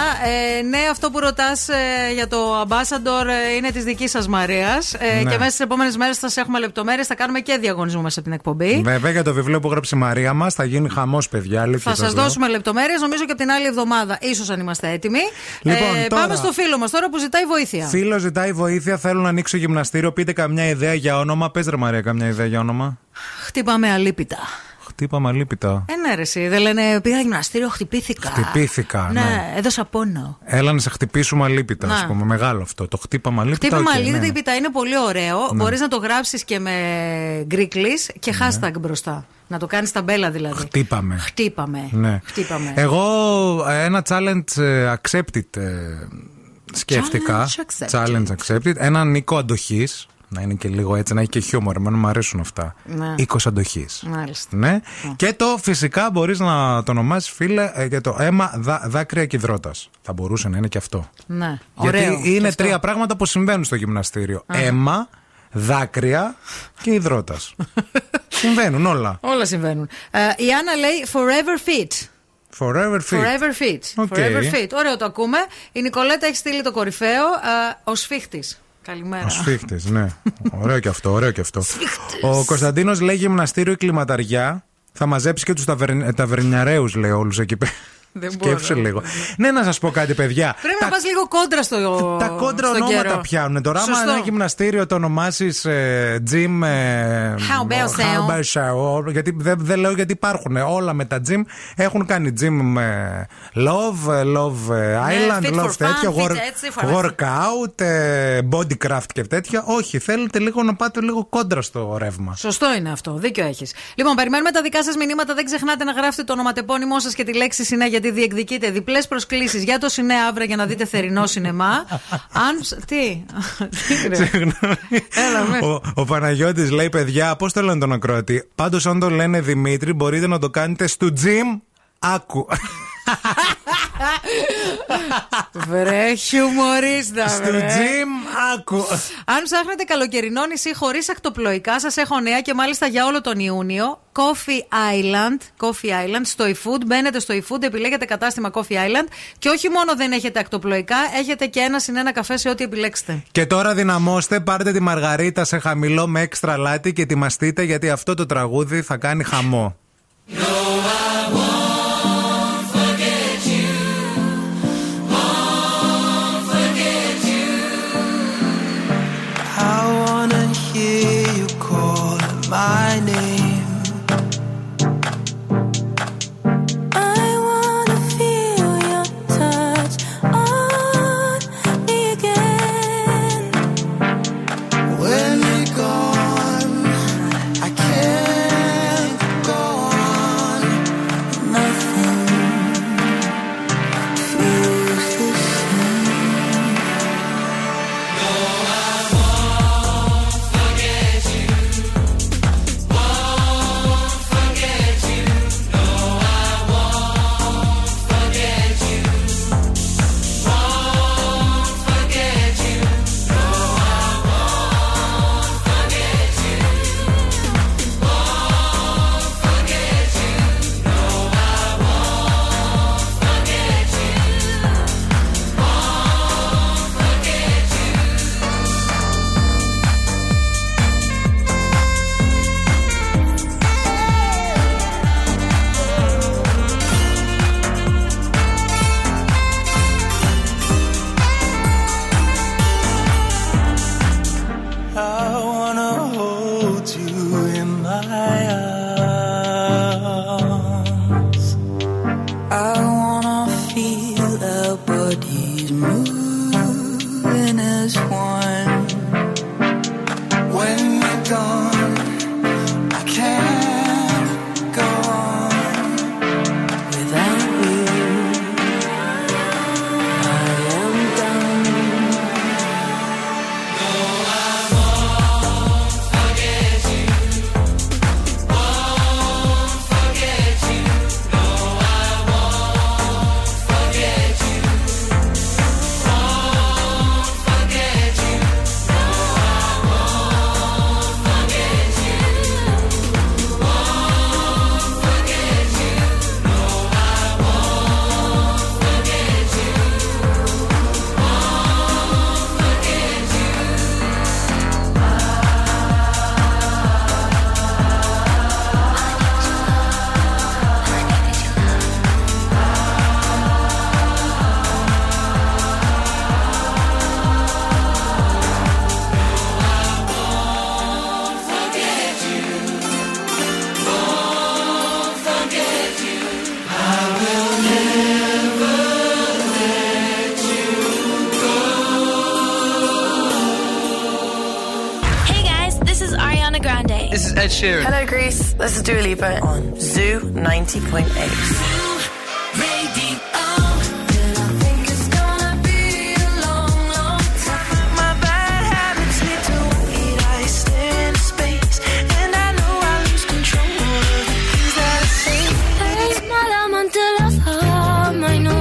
Ε, ναι, αυτό που ρωτάς για το Ambassador ε, είναι της δικής σας Μαρίας. Ε, Ναι. Και μέσα στις επόμενες μέρες θα σα έχουμε λεπτομέρειες. Θα κάνουμε και διαγωνισμό μέσα από την εκπομπή. Βέβαια για το βιβλίο που γράψει η Μαρία μας θα γίνει χαμός, παιδιά. αλήθεια Θα σα σας λέω. δώσουμε λεπτομέρειες, νομίζω και από την άλλη εβδομάδα. ίσως αν είμαστε έτοιμοι. Λοιπόν, ε, τώρα- Πάμε στο φίλο μας τώρα που ζητάει βοήθεια. Φίλος ζητάει βοήθεια, θέλω να ανοίξω γυμναστήριο. Πείτε καμιά ιδέα για όνομα. Πες ρε Μαρία, καμιά ιδέα για όνομα. Χτύπαμε αλίπητα. Χτύπα με αλύπητα. Ε, ναι, ρε, εσύ. Δεν λένε πήγα γυμναστήριο, χτυπήθηκα. Χτυπήθηκα, ναι. Ναι, έδωσα πόνο. Έλα να σε χτυπήσουμε αλύπητα, Να. ας πούμε. Μεγάλο αυτό. Το χτύπαμε αλίπητα. Χτύπημα οκ, αλήθεια ναι. ναι. είναι πολύ ωραίο. Ναι. Μπορείς να το γράψεις και με greeklish και hashtag μπροστά. Να το κάνεις ταμπέλα δηλαδή. Χτύπα με. Χτύπα με. Ναι. Χτύπα με. Εγώ ε, ένα challenge ε, accepted ε, σκέφτηκα. Challenge accepted. Challenge accepted. Έναν Νίκο αντοχής. Να είναι και λίγο έτσι, να έχει και χιούμορ. Εμένα μου αρέσουν αυτά. Ναι. 20 αντοχής. Μάλιστα. Ναι. Και το φυσικά μπορείς να το ονομάσεις φίλε ε, και το αίμα δά, δάκρυα και ιδρώτας. Θα μπορούσε να είναι και αυτό. Ναι. Γιατί Ωραίο. Και είναι αυτό. τρία πράγματα που συμβαίνουν στο γυμναστήριο. Αχα. Αίμα, δάκρυα και ιδρώτας. συμβαίνουν όλα. Όλα συμβαίνουν. Ε, η Άννα λέει forever fit. Forever fit. Forever fit. OK. Forever fit. Ωραίο το ακούμε. Η Νικολέτα έχει στείλει το κορυφαίο. Ε, ο σφίχτης. Καλημέρα. Ο σφίχτη, ναι. ωραίο και αυτό, ωραίο και αυτό. Ο Κωνσταντίνος λέει γυμναστήριο η κλιματαριά. Θα μαζέψει και τους ταβερ... ταβερνιαρέους, λέει όλους εκεί πέρα. Δεν μπορώ. Σκέψε λίγο. Ναι, να σας πω κάτι, παιδιά. Πρέπει να πας λίγο κόντρα στο Τα κόντρα στον ονόματα καιρό. πιάνουν. Τώρα, άμα Σωστό. ένα γυμναστήριο το ονομάσεις ε, gym. Ε, How about how so? about so? Γιατί δεν δεν λέω γιατί υπάρχουν. Όλα με τα gym έχουν κάνει gym ε, love, ε, love ε, island, Ναι, fit for love fun, τέτοιο. fit work- έτσι, for- workout, ε, bodycraft και τέτοια. Όχι, θέλετε λίγο να πάτε λίγο κόντρα στο ρεύμα. Σωστό είναι αυτό. Δίκιο έχεις. Λοιπόν, περιμένουμε τα δικά σας μηνύματα. Δεν ξεχνάτε να γράφετε το ονοματεπώνυμό σας και τη λέξη συνέ γιατί διεκδικείτε διπλές προσκλήσεις για το συνέ αύριο για να δείτε θερινό σινεμά. Αν. ψ- Τι; Τι, ρε. Έλα, με. Ο, ο Παναγιώτης λέει, παιδιά, πώς το λένε τον ακροατή; Πάντως, αν το λένε Δημήτρη, μπορείτε να το κάνετε στο gym. Άκου. Βρε, χιουμορίστα, Στο βρε. gym, άκου. Αν ψάχνετε καλοκαιρινό νησί χωρίς ακτοπλοϊκά, σας έχω νέα και μάλιστα για όλο τον Ιούνιο. Coffee Island, Coffee Island στο eFood. Μπαίνετε στο eFood, επιλέγετε κατάστημα Coffee Island και όχι μόνο δεν έχετε ακτοπλοϊκά, έχετε και ένα συν ένα καφέ σε ό,τι επιλέξετε. Και τώρα δυναμώστε, πάρτε τη μαργαρίτα σε χαμηλό με έξτρα λάτι και ετοιμαστείτε γιατί αυτό το τραγούδι θα κάνει χαμό. I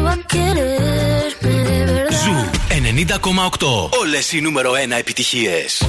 va a quererme de verdad. Ζου 90,8. Όλες οι νούμερο 1 επιτυχίες.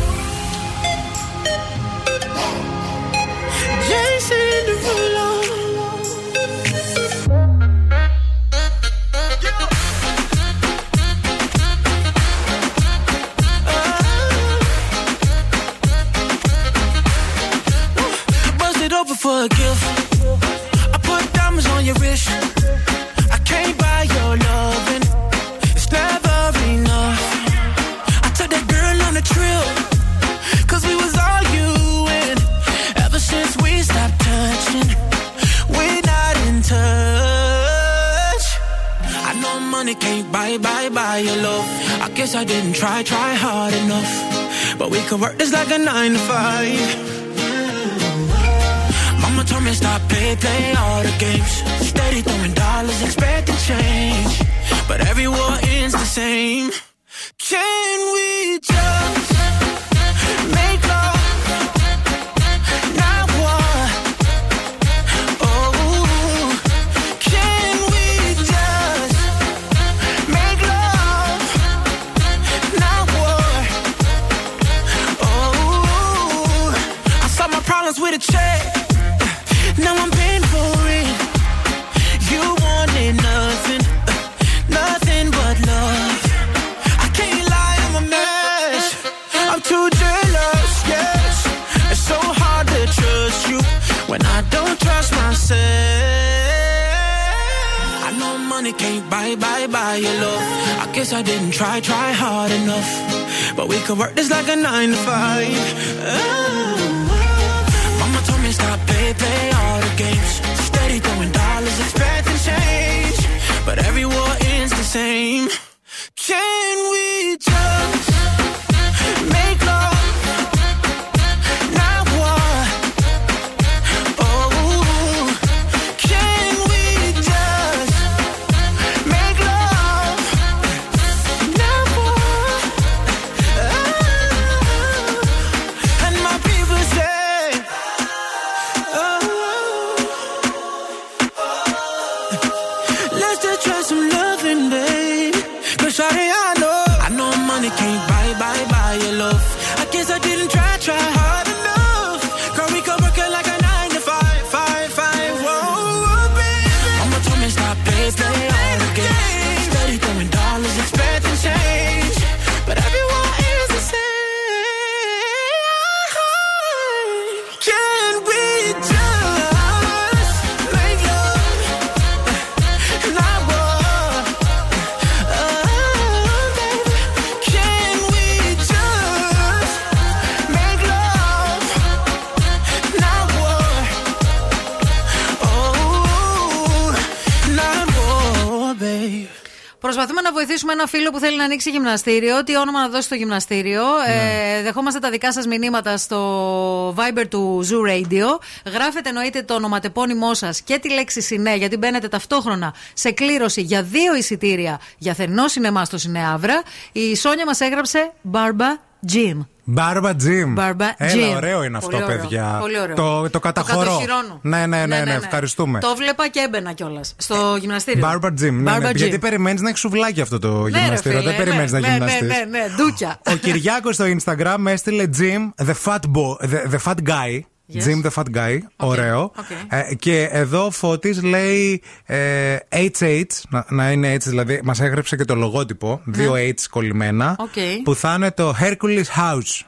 es real. Que Προσπαθούμε να βοηθήσουμε ένα φίλο που θέλει να ανοίξει γυμναστήριο. Τι όνομα να δώσει στο γυμναστήριο. Ε, δεχόμαστε τα δικά σας μηνύματα στο Viber του Zoo Radio. Γράφετε εννοείται το ονοματεπώνυμό σας και τη λέξη Σινέ, γιατί μπαίνετε ταυτόχρονα σε κλήρωση για δύο εισιτήρια για θερινό σινεμά στο Σινεάβρα. Η Σόνια μας έγραψε Barba Gym. Μπάρμπα Τζιμ. Μπάρμπα Έλα, Gym. ωραίο είναι Πολύ αυτό, ωραίο. παιδιά. Πολύ ωραίο. Το, το καταχωρώ. Το κατοχυρώνω. ναι, ναι, ναι, ναι, ευχαριστούμε. Το βλέπα και έμπαινα κιόλας στο γυμναστήριο. Μπάρμπα Τζιμ. Ναι, ναι, Barber γιατί Gym. περιμένεις να έχεις σουβλάκι αυτό το Ναι, ρε γυμναστήριο. φίλε, Δεν περιμένεις ναι, να ναι, γυμναστείς. Ναι, ναι, ναι, ντούκια. Ο Κυριάκος στο Instagram με έστειλε Jim the fat, bo- the, the fat guy. Yes. Jim the fat guy. Ωραίο. okay. Ε, και εδώ Φώτης λέει ε, HH, να, να είναι έτσι δηλαδή, μας έγραψε και το λογότυπο, δύο H κολλημένα, Οκ. που θα είναι το Hercules House.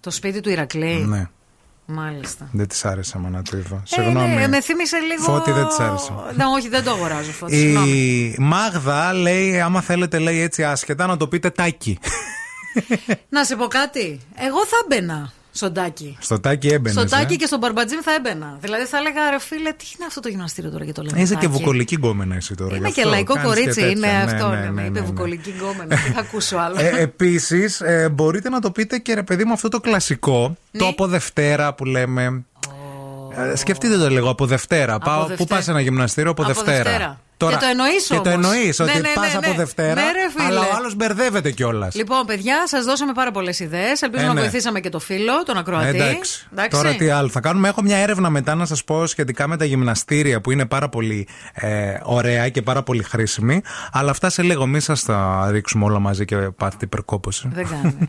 Το σπίτι του Ηρακλή. Ναι. Μάλιστα. Δεν της άρεσε εμένα το είδα. Ε, Συγγνώμη. ναι, με θύμισε λίγο. Φώτη δεν της άρεσε. Ναι, όχι, δεν το αγοράζω. Φώτη, συγγνώμη. Η Μάγδα λέει, άμα θέλετε λέει έτσι άσχετα, να το πείτε τάκι. Να σε πω κάτι. Εγώ θα μπαίνα. Σοντάκι. Στο τάκι έμπαινες. Στο τάκι και στον μπαρμπατζίμ θα έμπαινα. Δηλαδή θα έλεγα ρε φίλε, τι είναι αυτό το γυμναστήριο τώρα και το λέμε. Είσαι και τάκι; βουκολική γκόμενα εσύ τώρα. Είμαι γι' και αυτό. λαϊκό Κάνεις και κορίτσι, τέτοια. είναι Ναι, αυτό. ναι, Ναι, ναι, με ναι, είπε ναι. βουκολική γκόμενα. Τι θα ακούσω άλλο; Ε, Επίσης, μπορείτε να το πείτε και ρε παιδί μου αυτό το κλασικό, Ναι. το από Δευτέρα που λέμε. Ε, σκεφτείτε το λίγο από Δευτέρα. Πάω, πού Δευτέρα. πας ένα γυμναστήριο από, Από Δευτέρα. Δευτέρα. Και το εννοείς Και το όμως. εννοείς Ναι, ότι ναι, πας ναι, από ναι. Δευτέρα. Ναι, ρε, φίλε. αλλά ο άλλος μπερδεύεται κιόλας. Λοιπόν, παιδιά, σας δώσαμε πάρα πολλές ιδέες. Ελπίζω Ε, να ναι. βοηθήσαμε και το φίλο, τον ακροατή. Εντάξει. Τώρα τι άλλο θα κάνουμε. Έχω μια έρευνα μετά να σας πω σχετικά με τα γυμναστήρια που είναι πάρα πολύ ε, ωραία και πάρα πολύ χρήσιμη. Αλλά αυτά σε λίγο. Μην σας τα ρίξουμε όλα μαζί και πάθετε υπερκόπωση. Δεν κάνει.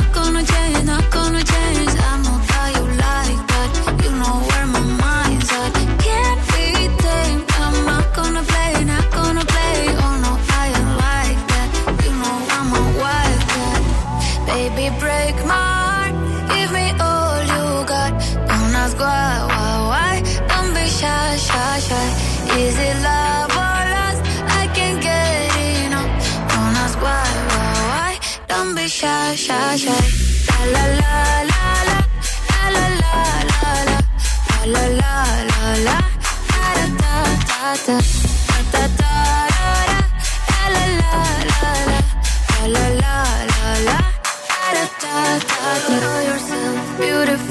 beautiful.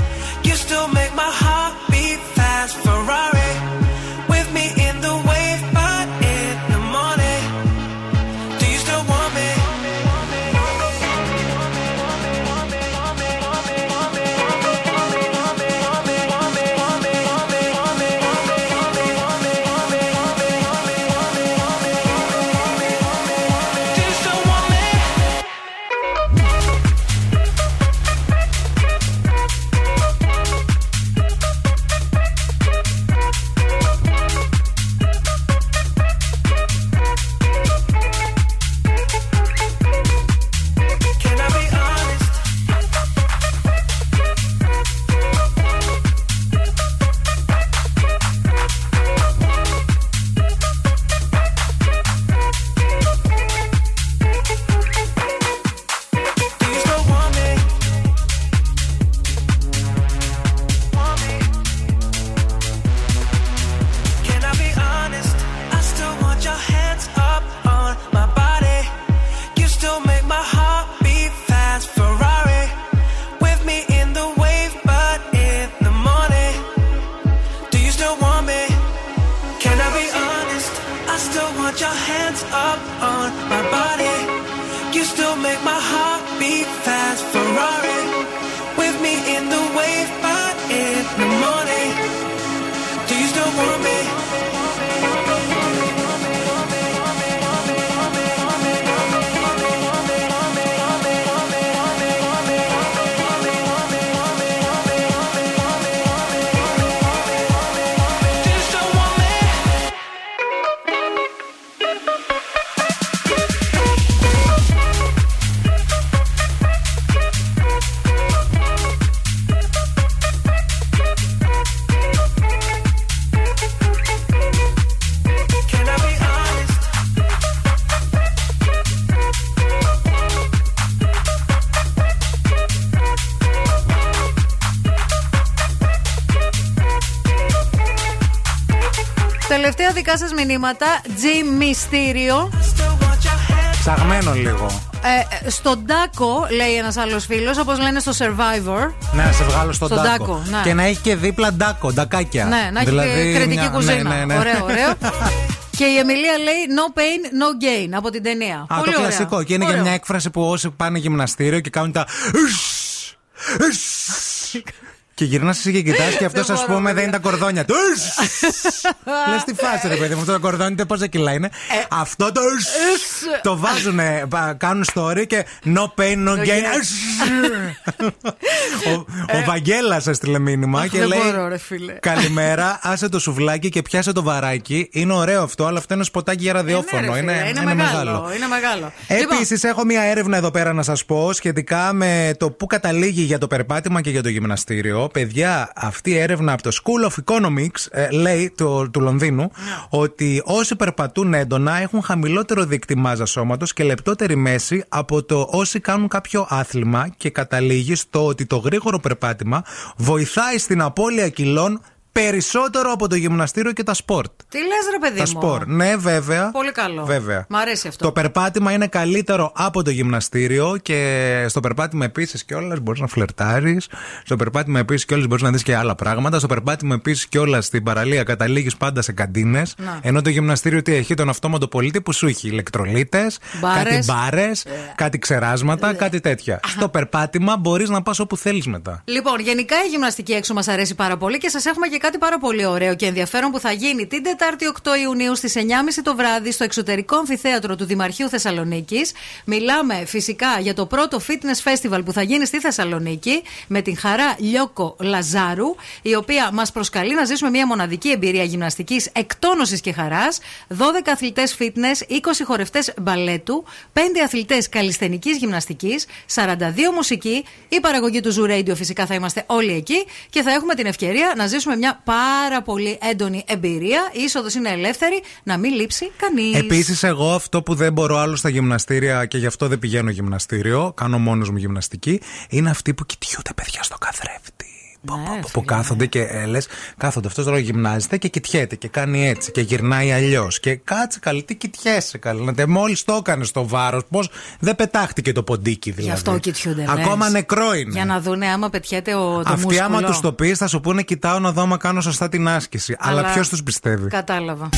Still make my heart beat fast. Ferrari with me δικά σας μηνύματα. G Mysterio. Ψαγμένο λίγο. Ε, στον Τάκο, λέει ένας άλλος φίλος, όπως λένε στο Survivor. Ναι, να σε βγάλω στον Στον τάκο. τάκο, ναι. Και να έχει και δίπλα ντάκο, ντακάκια. Ναι, να έχει Δηλαδή, κριτική μια- κουζίνα. ναι, ναι, ναι. Ωραίο, ωραίο. και η Εμιλία λέει No pain, no gain από την ταινία. Α, Πολύ το ωραία. κλασικό. Και είναι Ωραίο. και μια έκφραση που όσοι πάνε γυμναστήριο και κάνουν τα. Και γυρνάς εσύ και κοιτάς και αυτός, Δεν α μπορώ, πούμε, δεν παιδιά. είναι τα κορδόνια του. Λες τι φάση, ρε παιδί μου, αυτό το κορδόνι τε πόσα κιλά είναι. Ε. Αυτό το. Το βάζουν, κάνουν story και no pain, no gain. Ο- Ο Βαγγέλας έστειλε μήνυμα Αχ, και δεν λέει. μπορώ, ρε φίλε. Καλημέρα, άσε το σουβλάκι και πιάσε το βαράκι. Είναι ωραίο αυτό, αλλά αυτό είναι σποτάκι για ραδιόφωνο. Ναι, ρε φίλε, είναι, μεγάλο. Είναι μεγάλο. Λοιπόν, Επίση, έχω μία έρευνα εδώ πέρα να σας πω σχετικά με το πού καταλήγει για το περπάτημα και για το γυμναστήριο. Παιδιά, αυτή η έρευνα από το School of Economics ε, λέει το, του Λονδίνου Ναι. ότι όσοι περπατούν έντονα έχουν χαμηλότερο δείκτη μάζας σώματος και λεπτότερη μέση από το όσοι κάνουν κάποιο άθλημα και καταλήγει στο ότι το γρήγορο περπάτημα βοηθάει στην απώλεια κιλών περισσότερο από το γυμναστήριο και τα σπορ. τι λες, ρε παιδί Τα μου; σπορ. Ναι, βέβαια. Πολύ καλό. Βέβαια. Μ' αρέσει αυτό. Το περπάτημα είναι καλύτερο από το γυμναστήριο και στο περπάτημα επίσης κιόλας μπορείς να φλερτάρεις. Στο περπάτημα επίσης κιόλας μπορείς να δεις και άλλα πράγματα. Στο περπάτημα επίσης κιόλας στην παραλία καταλήγεις πάντα σε καντίνες. Να. Ενώ το γυμναστήριο τι έχει, τον αυτόματο πωλητή που σου έχει ηλεκτρολύτες, Μπάρες. κάτι μπάρες, κάτι ξεράσματα, κάτι τέτοια. Στο περπάτημα μπορείς να πας όπου θέλεις μετά. Λοιπόν, γενικά η γυμναστική έξω μας αρέσει πάρα πολύ και σας έχουμε και κάτι πάρα πολύ ωραίο και ενδιαφέρον που θα γίνει την Τετάρτη 8 Ιουνίου στις 9.30 το βράδυ στο εξωτερικό αμφιθέατρο του Δημαρχείου Θεσσαλονίκης. Μιλάμε φυσικά για το πρώτο fitness festival που θα γίνει στη Θεσσαλονίκη με την χαρά Λιώκο Λαζάρου, η οποία μας προσκαλεί να ζήσουμε μια μοναδική εμπειρία γυμναστικής εκτόνωσης και χαράς. 12 αθλητές fitness, 20 χορευτές μπαλέτου, 5 αθλητές καλλισθενικής γυμναστικής, 42 μουσική. Η παραγωγή του Zoo Radio φυσικά θα είμαστε όλοι εκεί και θα έχουμε την ευκαιρία να ζήσουμε μια πάρα πολύ έντονη εμπειρία. Η είσοδος είναι ελεύθερη, να μην λείψει κανείς. Επίσης, εγώ αυτό που δεν μπορώ άλλο στα γυμναστήρια και γι' αυτό δεν πηγαίνω γυμναστήριο, κάνω μόνος μου γυμναστική, είναι αυτοί που κοιτιούνται παιδιά στο καθρέφτη. Πω, πω, πω, που κάθονται και ε, λε, κάθονται αυτός τώρα γυμνάζεται και κοιτιέται και κάνει έτσι και γυρνάει αλλιώς. Και κάτσε καλή, τι κοιτιέσαι καλή. Μόλις το έκανες στο βάρος, πώς δεν πετάχτηκε το ποντίκι δηλαδή. Γι' αυτό κοιτιούνται. Ακόμα λες. νεκρό είναι. Για να δούνε άμα πετιέται ο, το Αυτοί μούσκουλο. άμα τους το πεις, θα σου πούνε κοιτάω να δω άμα κάνω σωστά την άσκηση. Αλλά, Αλλά- ποιος τους πιστεύει; Κατάλαβα.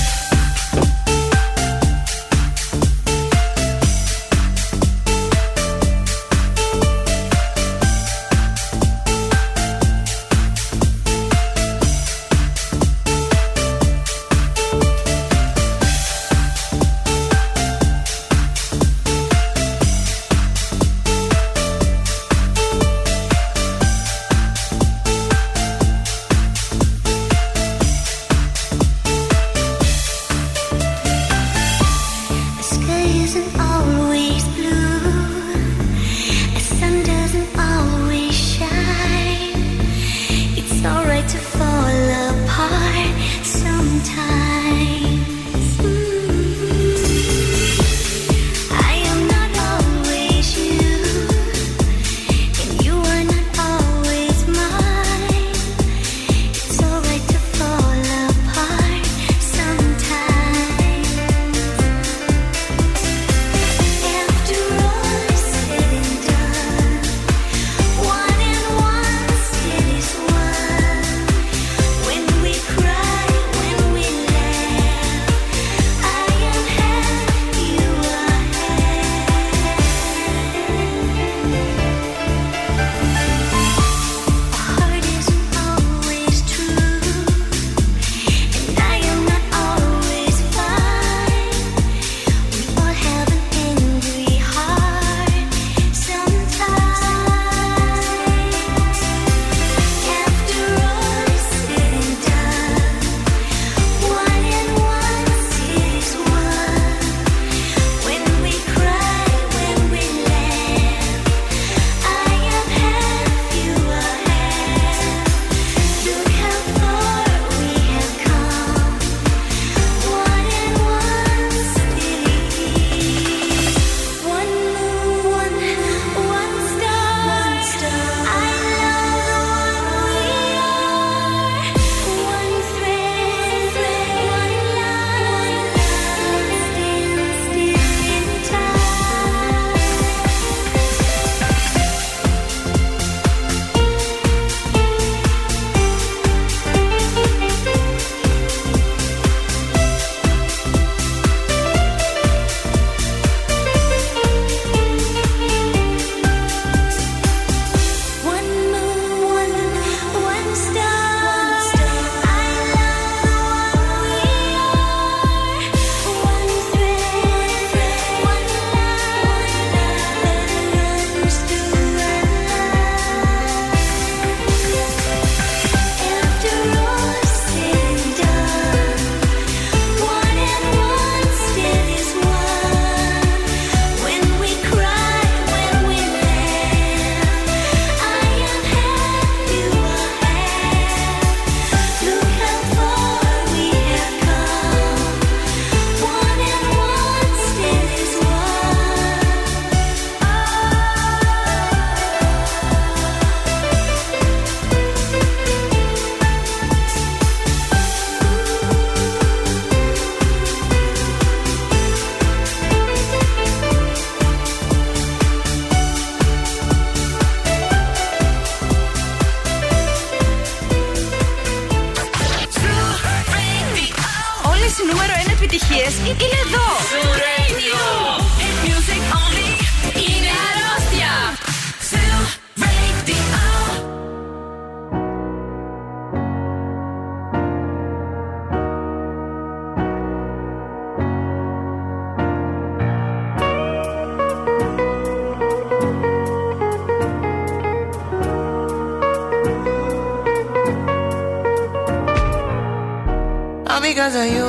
Because of you,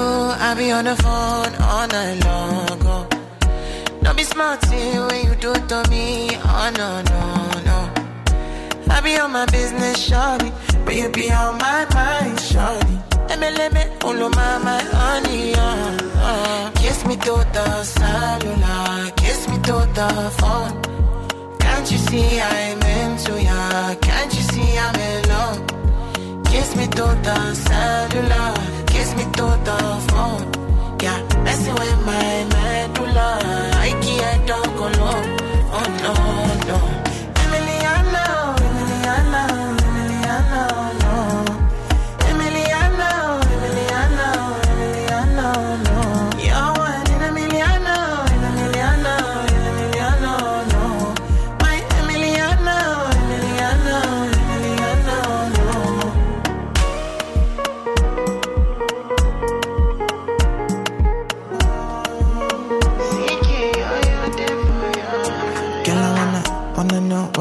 I be on the phone all night long. Oh. Don't be smart when you do it to me. Oh no, no, no. I be on my business, shawty. But you be on my mind, shawty. MLM, of my, my honey, uh, uh. Kiss me to the cellular, kiss me to the phone. Can't you see I'm into ya? Can't you see I'm in love? Kiss me to the cellular, me to the phone. Yeah, messing with my medulla. I can't talk alone.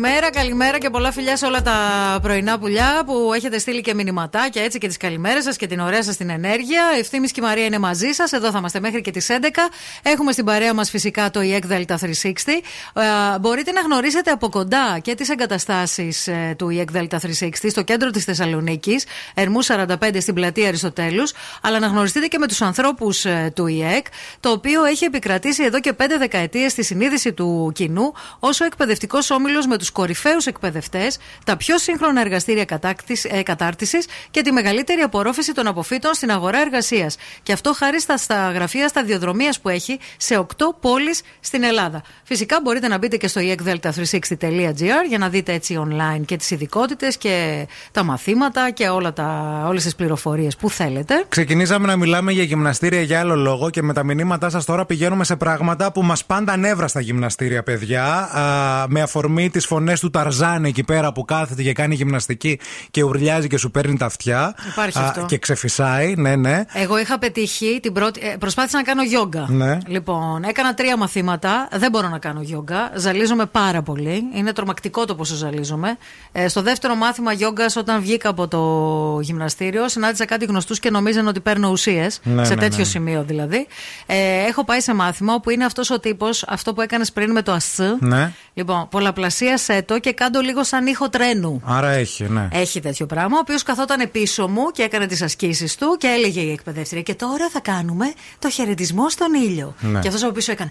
Καλημέρα, καλημέρα και πολλά φιλιά σε όλα τα πρωινά πουλιά που έχετε στείλει και μηνυματάκια έτσι και τις καλημέρες σας και την ωραία σας την ενέργεια. Ευθύνη και η Μαρία είναι μαζί σας. Εδώ θα είμαστε μέχρι και τις 11. Έχουμε στην παρέα μας φυσικά το EEC Delta 360. Ε, μπορείτε να γνωρίσετε από κοντά και τις εγκαταστάσεις ε, του EEC Delta 360 στο κέντρο της Θεσσαλονίκης, Ερμού 45 στην πλατεία Αριστοτέλους, αλλά να γνωριστείτε και με τους ανθρώπους του EEC, το οποίο έχει επικρατήσει εδώ και 5 δεκαετίες στη συνείδηση του κοινού όσο εκπαιδευτικός όμιλος με τους κορυφαίους εκπαιδευτές, τα πιο σύγχρονα εργαστήρια κατάρτισης και τη μεγαλύτερη απορρόφηση των αποφύτων στην αγορά εργασίας. Και αυτό χάρη στα, στα γραφεία σταδιοδρομίας που έχει σε 8 πόλεις στην Ελλάδα. Φυσικά μπορείτε να μπείτε και στο ekdelta360.gr για να δείτε έτσι online και τις ειδικότητες και τα μαθήματα και όλα τα, όλες τις πληροφορίες που θέλετε. Ξεκινήσαμε να μιλάμε για γυμναστήρια για άλλο λόγο και με τα μηνύματά σας τώρα πηγαίνουμε σε πράγματα που μας πάντα νεύρα στα γυμναστήρια, παιδιά. Α, με αφορμή τι φωνέ του Ταρζάν εκεί πέρα που κάθεται και κάνει γυμναστική και ουρλιάζει και σου παίρνει τα αυτιά. Υπάρχει αυτό. Και ξεφυσάει, ναι, ναι. Εγώ είχα πετύχει την πρώτη. ε, προσπάθησα να κάνω γιόγκα. Ναι. Λοιπόν, έκανα τρία μαθήματα. Δεν μπορώ να κάνω γιόγκα. Ζαλίζομαι πάρα πολύ. Είναι τρομακτικό το πόσο ζαλίζομαι. Ε, στο δεύτερο μάθημα γιόγκας, όταν βγήκα από το γυμναστήριο, συνάντησα κάτι γνωστούς και νομίζαν ότι παίρνω ουσίες. Ναι, σε ναι, τέτοιο ναι. σημείο δηλαδή. Ε, έχω πάει σε μάθημα όπου είναι αυτός ο τύπος, αυτό που έκανες πριν με το ασ. Ναι. Λοιπόν, πολλαπλασίασέ το και κάντο λίγο σαν ήχο τρένου. Άρα έχει, ναι. Έχει τέτοιο πράγμα, ο οποίος καθόταν πίσω μου και έκανε τις ασκήσεις του και έλεγε η εκπαιδεύτρια. Και τώρα θα κάνουμε το χαιρετισμό στον ήλιο. Ναι. Και αυτός από πίσω έκανε.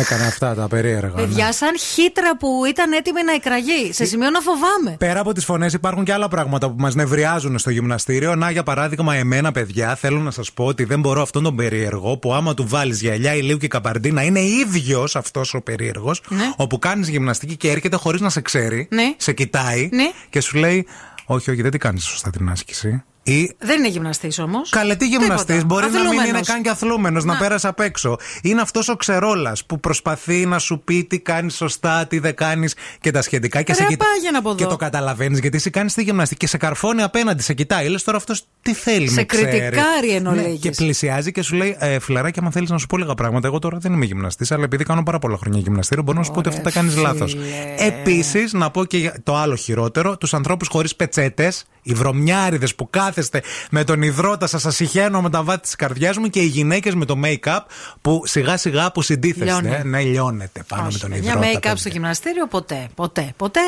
Έκανε αυτά τα περίεργα. ναι. Παιδιά, σαν χύτρα που ήταν έτοιμη να εκραγεί. Σε σημείο να φοβάμαι. Πέρα από τις φωνές, υπάρχουν και άλλα πράγματα που μας νευριάζουν στο γυμναστήριο. Να, για παράδειγμα, εμένα, παιδιά, θέλω να σας πω ότι δεν μπορώ αυτόν τον περίεργο που άμα του βάλεις γυαλιά, ηλίου και καπαρντίνα, είναι ίδιος αυτός ο περίεργος. Ναι. Όπου κάνεις γυμναστική και έρχεται χωρίς να σε ξέρει. Ναι. Σε κοιτάει Ναι. και σου λέει: Όχι, όχι, δεν την κάνεις σωστά την άσκηση. Ή Δεν είναι γυμναστής όμως. Καλέ, τι γυμναστή, μπορεί να μην είναι Αθλούμενος. καν και αθλούμενος, να Να. πέρασε απ' έξω. Είναι αυτός ο ξερόλας που προσπαθεί να σου πει τι κάνεις σωστά, τι δεν κάνεις και τα σχετικά. Και, Ρε, κοιτά- πάγαινε από εδώ. και το καταλαβαίνεις γιατί εσύ κάνει τη γυμναστική και σε καρφώνει απέναντι, σε κοιτάει. Λες τώρα αυτός τι θέλει Σε με ξέρει. κριτικάρει εν Ναι, ολίγης. Και πλησιάζει και σου λέει ε, Φιλαράκι, άμα θέλεις να σου πω λίγα πράγματα. Εγώ τώρα δεν είμαι γυμναστής, αλλά επειδή κάνω πάρα πολλά χρόνια γυμναστήριο, μπορώ να σου πω ότι αυτά τα κάνεις λάθος. Επίσης, να πω και για το άλλο χειρότερο, τους ανθρώπους χωρίς πετσέτες, οι βρωμιάριδες που κάθεστε με τον υδρότα σας, σας συχαίνω με τα βάτη της καρδιάς μου και οι γυναίκες με το make-up που σιγά σιγά αποσυντήθεστε. Λιώνει. Ναι, λιώνετε πάνω με τον Μια υδρότα. make-up παιδιά. στο γυμναστήριο ποτέ. Ποτέ. Ποτέ.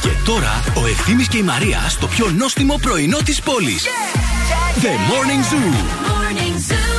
Και τώρα ο Ευθύμης και η Μαρία στο πιο νόστιμο πρωινό της πόλης. The Morning Zoo. holding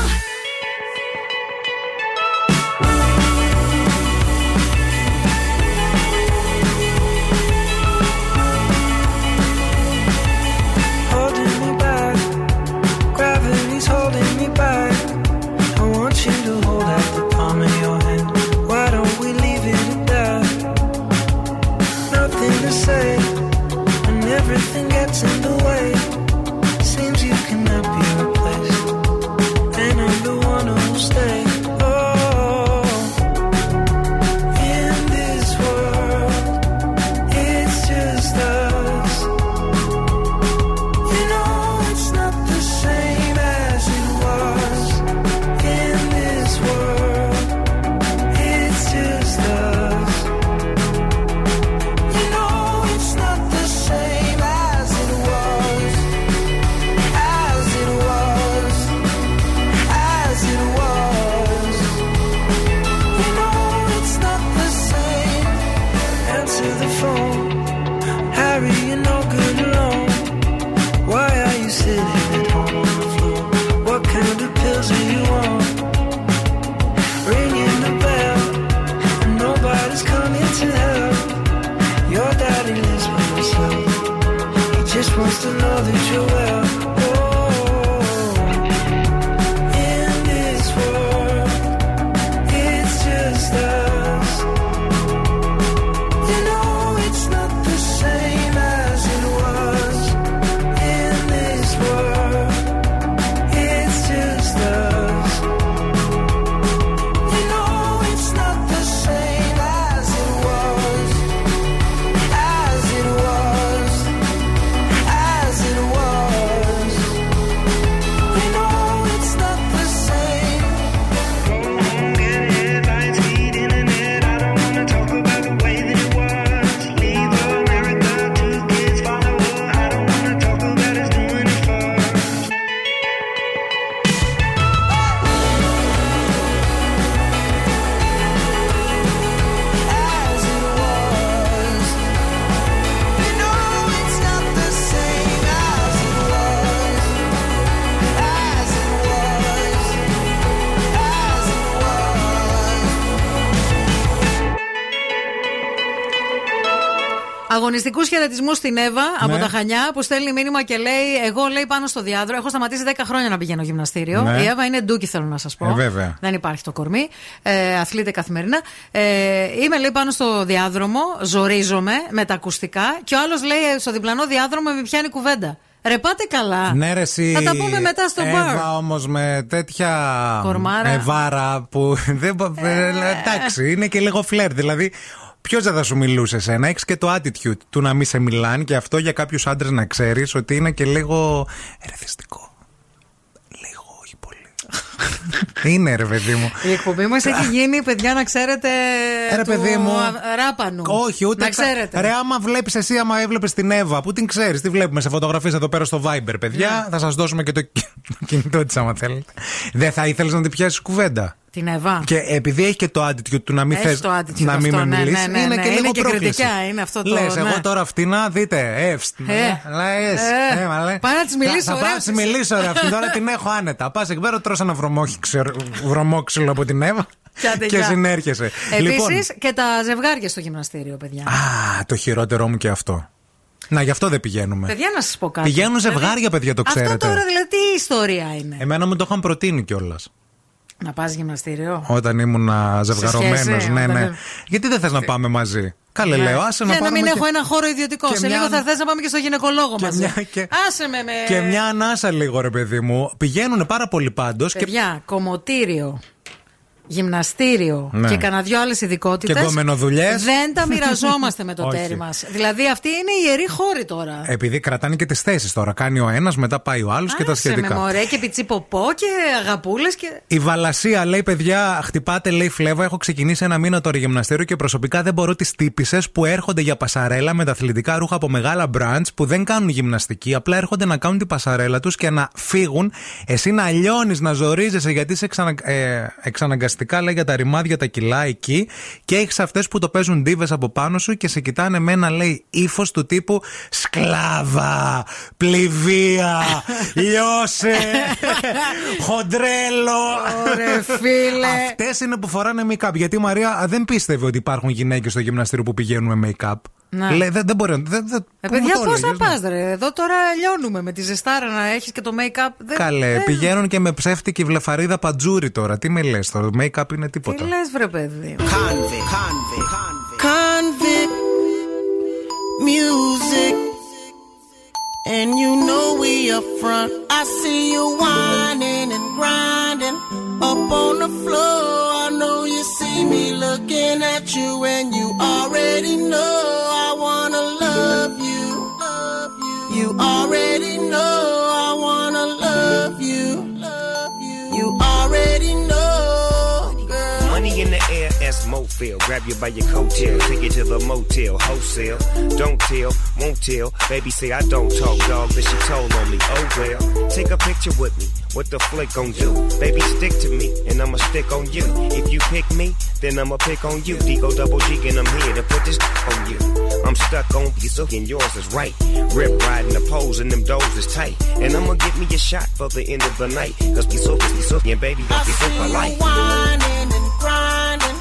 Αγωνιστικούς χαιρετισμούς στην Εύα από Ναι. τα Χανιά που στέλνει μήνυμα και λέει: Εγώ λέει πάνω στο διάδρο. Έχω σταματήσει 10 χρόνια να πηγαίνω γυμναστήριο. Ναι. Η Εύα είναι ντούκι, θέλω να σας πω. Ε, βέβαια. Δεν υπάρχει το κορμί. Ε, αθλείται καθημερινά. Ε, είμαι λέει πάνω στο διάδρομο, ζορίζομαι με τα ακουστικά και ο άλλος λέει στο διπλανό διάδρομο με πιάνει κουβέντα. Ρε πάτε καλά. Ναι, ρε, εσύ. Θα τα πούμε μετά στο μπαρ. Εύα όμως με τέτοια. Κορμάρα. Ευάρα που. Δεν, μπο- ε, εντάξει, είναι και λίγο φλερ. Δηλαδή, ποιος δεν θα σου μιλούσε εσένα; Έχεις και το attitude του να μην σε μιλάνε και αυτό για κάποιους άντρες να ξέρεις ότι είναι και λίγο ερεθιστικό. Λίγο, όχι πολύ. είναι, ρε παιδί μου. Η εκπομπή μας έχει γίνει, παιδιά, να ξέρετε. Ε, ρε, του παιδί μου. α- Ράπανου. Όχι, ούτε. Να ξέρετε. Ρε, άμα βλέπεις εσύ, άμα έβλεπες την Εύα, που την ξέρεις, τι βλέπουμε σε φωτογραφίες εδώ πέρα στο Viber, παιδιά. Ναι. Θα σας δώσουμε και το κινητό της, άμα θέλετε. Δεν θα ήθελες να την πιάσεις κουβέντα; Την Εύα. Και επειδή έχει και το attitude του να μην Έχει θες το attitude να μην αυτό, με ναι, μιλήσεις, ναι, ναι, είναι ναι. και Είναι λίγο και πρόκλησης. κριτικά, είναι αυτό το- Λες, ναι. εγώ τώρα αυτή να δείτε, εύστ. Ε, Λες, ε, ε, μα λέει. πάει να της μιλήσει Θα- Θα ωραία. πάω να της μιλήσω, ρε, αυτή τώρα την έχω άνετα. Πας εκεί πέρα, τρως ένα βρωμόξυλο, βρωμόξυλο από την Εύα Και άντε, και γεια. συνέρχεσαι. Επίσης Λοιπόν, και τα ζευγάρια στο γυμναστήριο, παιδιά. Α, το χειρότερό μου και αυτό. Να, γι' αυτό δεν πηγαίνουμε. Παιδιά, να σας πω κάτι. Πηγαίνουν Δηλαδή, ζευγάρια, παιδιά, το ξέρετε. Αυτό τώρα δηλαδή τι ιστορία είναι; Εμένα μου το είχαν προτείνει κιόλας. Να πας γυμναστήριο; Όταν ήμουν ζευγαρωμένο, σχέση, ναι, όταν ναι. δεν- Γιατί δεν θες να πάμε μαζί; Καλέ, Ναι. λέω, άσε να Και να πάμε. μην και- έχω ένα χώρο ιδιωτικό. και Σε μια- λίγο θα θες να πάμε και στο γυναικολόγο μαζί. μια- και- Άσε με με. Και μια ανάσα λίγο, ρε παιδί μου. Πηγαίνουν πάρα πολύ πάντως. Και... Παιδιά, κομμωτήριο, γυμναστήριο Ναι. και κανένα δυο άλλες ειδικότητες. Και γκόμενοδουλειές. Δεν τα μοιραζόμαστε με το Όχι. τέρι μας. Δηλαδή, αυτή είναι η ιερή χώρη τώρα. Επειδή κρατάνε και τις θέσεις τώρα. Κάνει ο ένας, μετά πάει ο άλλος και τα Άσε με σχετικά. μωρέ και πιτσίποπό και αγαπούλες και. Η Βαλασία λέει: Παιδιά, χτυπάτε, λέει φλέβα. Έχω ξεκινήσει ένα μήνα τώρα γυμναστήριο και προσωπικά δεν μπορώ τις τύπησες που έρχονται για πασαρέλα με τα αθλητικά ρούχα από μεγάλα μπραντς που δεν κάνουν γυμναστική. Απλά έρχονται να κάνουν την πασαρέλα τους και να φύγουν. Εσύ να λιώνεις, να ζορίζεσαι γιατί είσαι εξανα... ε, εξαναγκαστικά λέει για τα ρημάδια τα κιλά εκεί. Και έχεις αυτές που το παίζουν ντίβε από πάνω σου και σε κοιτάνε με ένα λέει ύφος του τύπου Σκλάβα, πληβία, λιώσε, χοντρέλο. Ωραία, φίλε. Αυτές είναι που φοράνε make-up. Γιατί η Μαρία δεν πίστευε ότι υπάρχουν γυναίκες στο γυμναστήριο που πηγαίνουν με make-up. Ναι. Λέει, δεν, δεν μπορεί. Δεν, δεν, Ε, πού μου παιδιά, το πώς έλεγες, θα ναι. πας, ρε. Εδώ τώρα λιώνουμε με τη ζεστάρα να έχεις και το make-up. Δεν- Καλέ, δεν- πηγαίνουν και με ψεύτικη βλεφαρίδα πατζούρι τώρα. Τι με λες τώρα, το make-up είναι Τι τίποτα. λες, βρε παιδί. Convict, convict, convict music. And you know we up front. I see you whining and grinding up on the floor. I know you see me looking at you, and you already know I wanna love you. You already know Mofil. Grab you by your coattail, take you to the motel, wholesale. Don't tell, won't tell. Baby say I don't talk, dog, but she told on me. Oh well, take a picture with me. What the flick gon' do? Baby, stick to me, and I'ma stick on you. If you pick me, then I'ma pick on you. Digo double G, and I'm here to put this on you. I'm stuck on you, so and yours is right. Rip riding the poles, and them doors is tight. And I'ma get me a shot for the end of the night. Cause be so, be so, and baby, don't be so polite. whining and grinding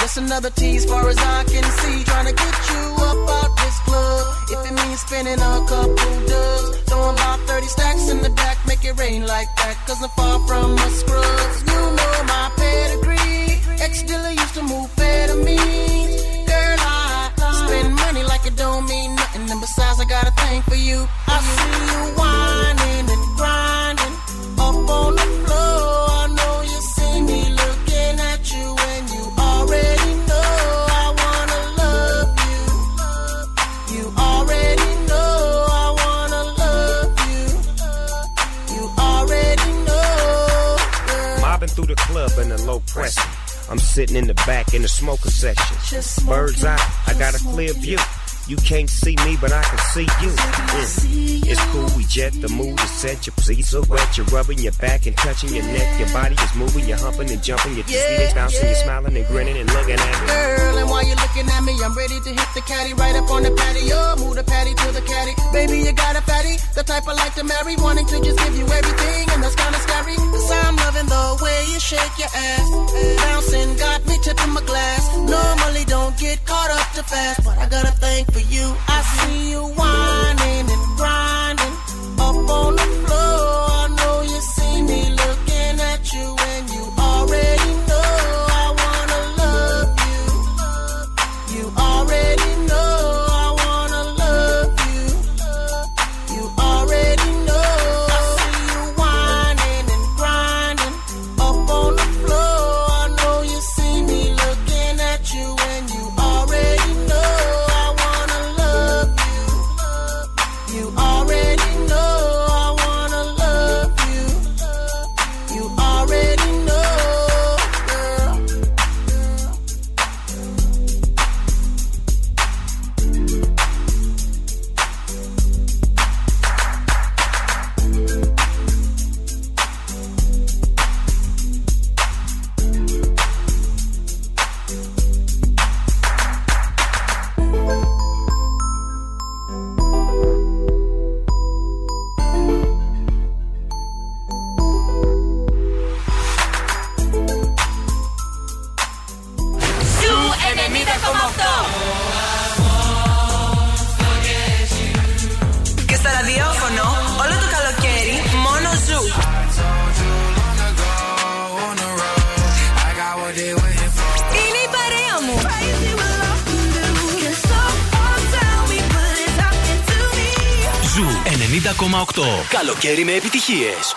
Just another tease, far as I can see. Trying to get you up out this club. If it means spending a couple dubs. Throwing about 30 stacks in the back, make it rain like that. Cause I'm far from a scrub. You know my pedigree. Ex dealer used to move better me. Girl, I spend money like it don't mean nothing. And besides, I got a thing for you. I see you whining through the a low pressure. I'm sitting in the back in the smoker section. Bird's eye, I got a clear view. You can't see me, but I can see you. Mm. It's cool, we jet, the mood is set. Your pussy so wet, you're rubbing your back and touching your neck. Your body is moving, you're humping and jumping. Your yeah, they bouncing, you're smiling and grinning and looking at me. Girl, and while you're looking at me, I'm ready to hit the caddy right up on the patio. Move the patty to the caddy. Baby, you got a fatty, the type I like to marry. Wanting to just give you everything, and that's kinda scary. Cause I'm loving the way you shake your ass. Bouncing got me tipping my glass. Normally don't get caught up too fast, but I got a thing for you. I see you whining and grinding up on the floor. Καλοκαίρι με επιτυχίες.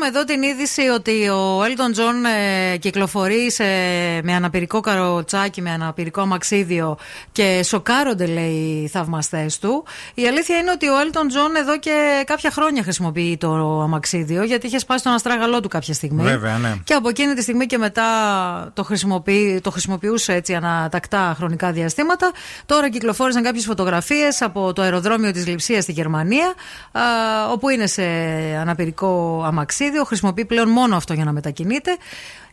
Διαβάζουμε εδώ την είδηση ότι ο Elton John ε, κυκλοφορεί σε, με αναπηρικό καροτσάκι, με αναπηρικό αμαξίδιο και σοκάρονται, λέει, οι θαυμαστές του. Η αλήθεια είναι ότι ο Elton John εδώ και κάποια χρόνια χρησιμοποιεί το αμαξίδιο, γιατί είχε σπάσει τον αστράγαλό του κάποια στιγμή. Βέβαια, ναι. Και από εκείνη τη στιγμή και μετά το, χρησιμοποιεί, το χρησιμοποιούσε έτσι ανατακτά χρονικά διαστήματα. Τώρα κυκλοφόρησαν κάποιες φωτογραφίες από το αεροδρόμιο της Λιψία στη Γερμανία, α, όπου είναι σε αναπηρικό αμαξίδιο. Χρησιμοποιεί πλέον μόνο αυτό για να μετακινείται.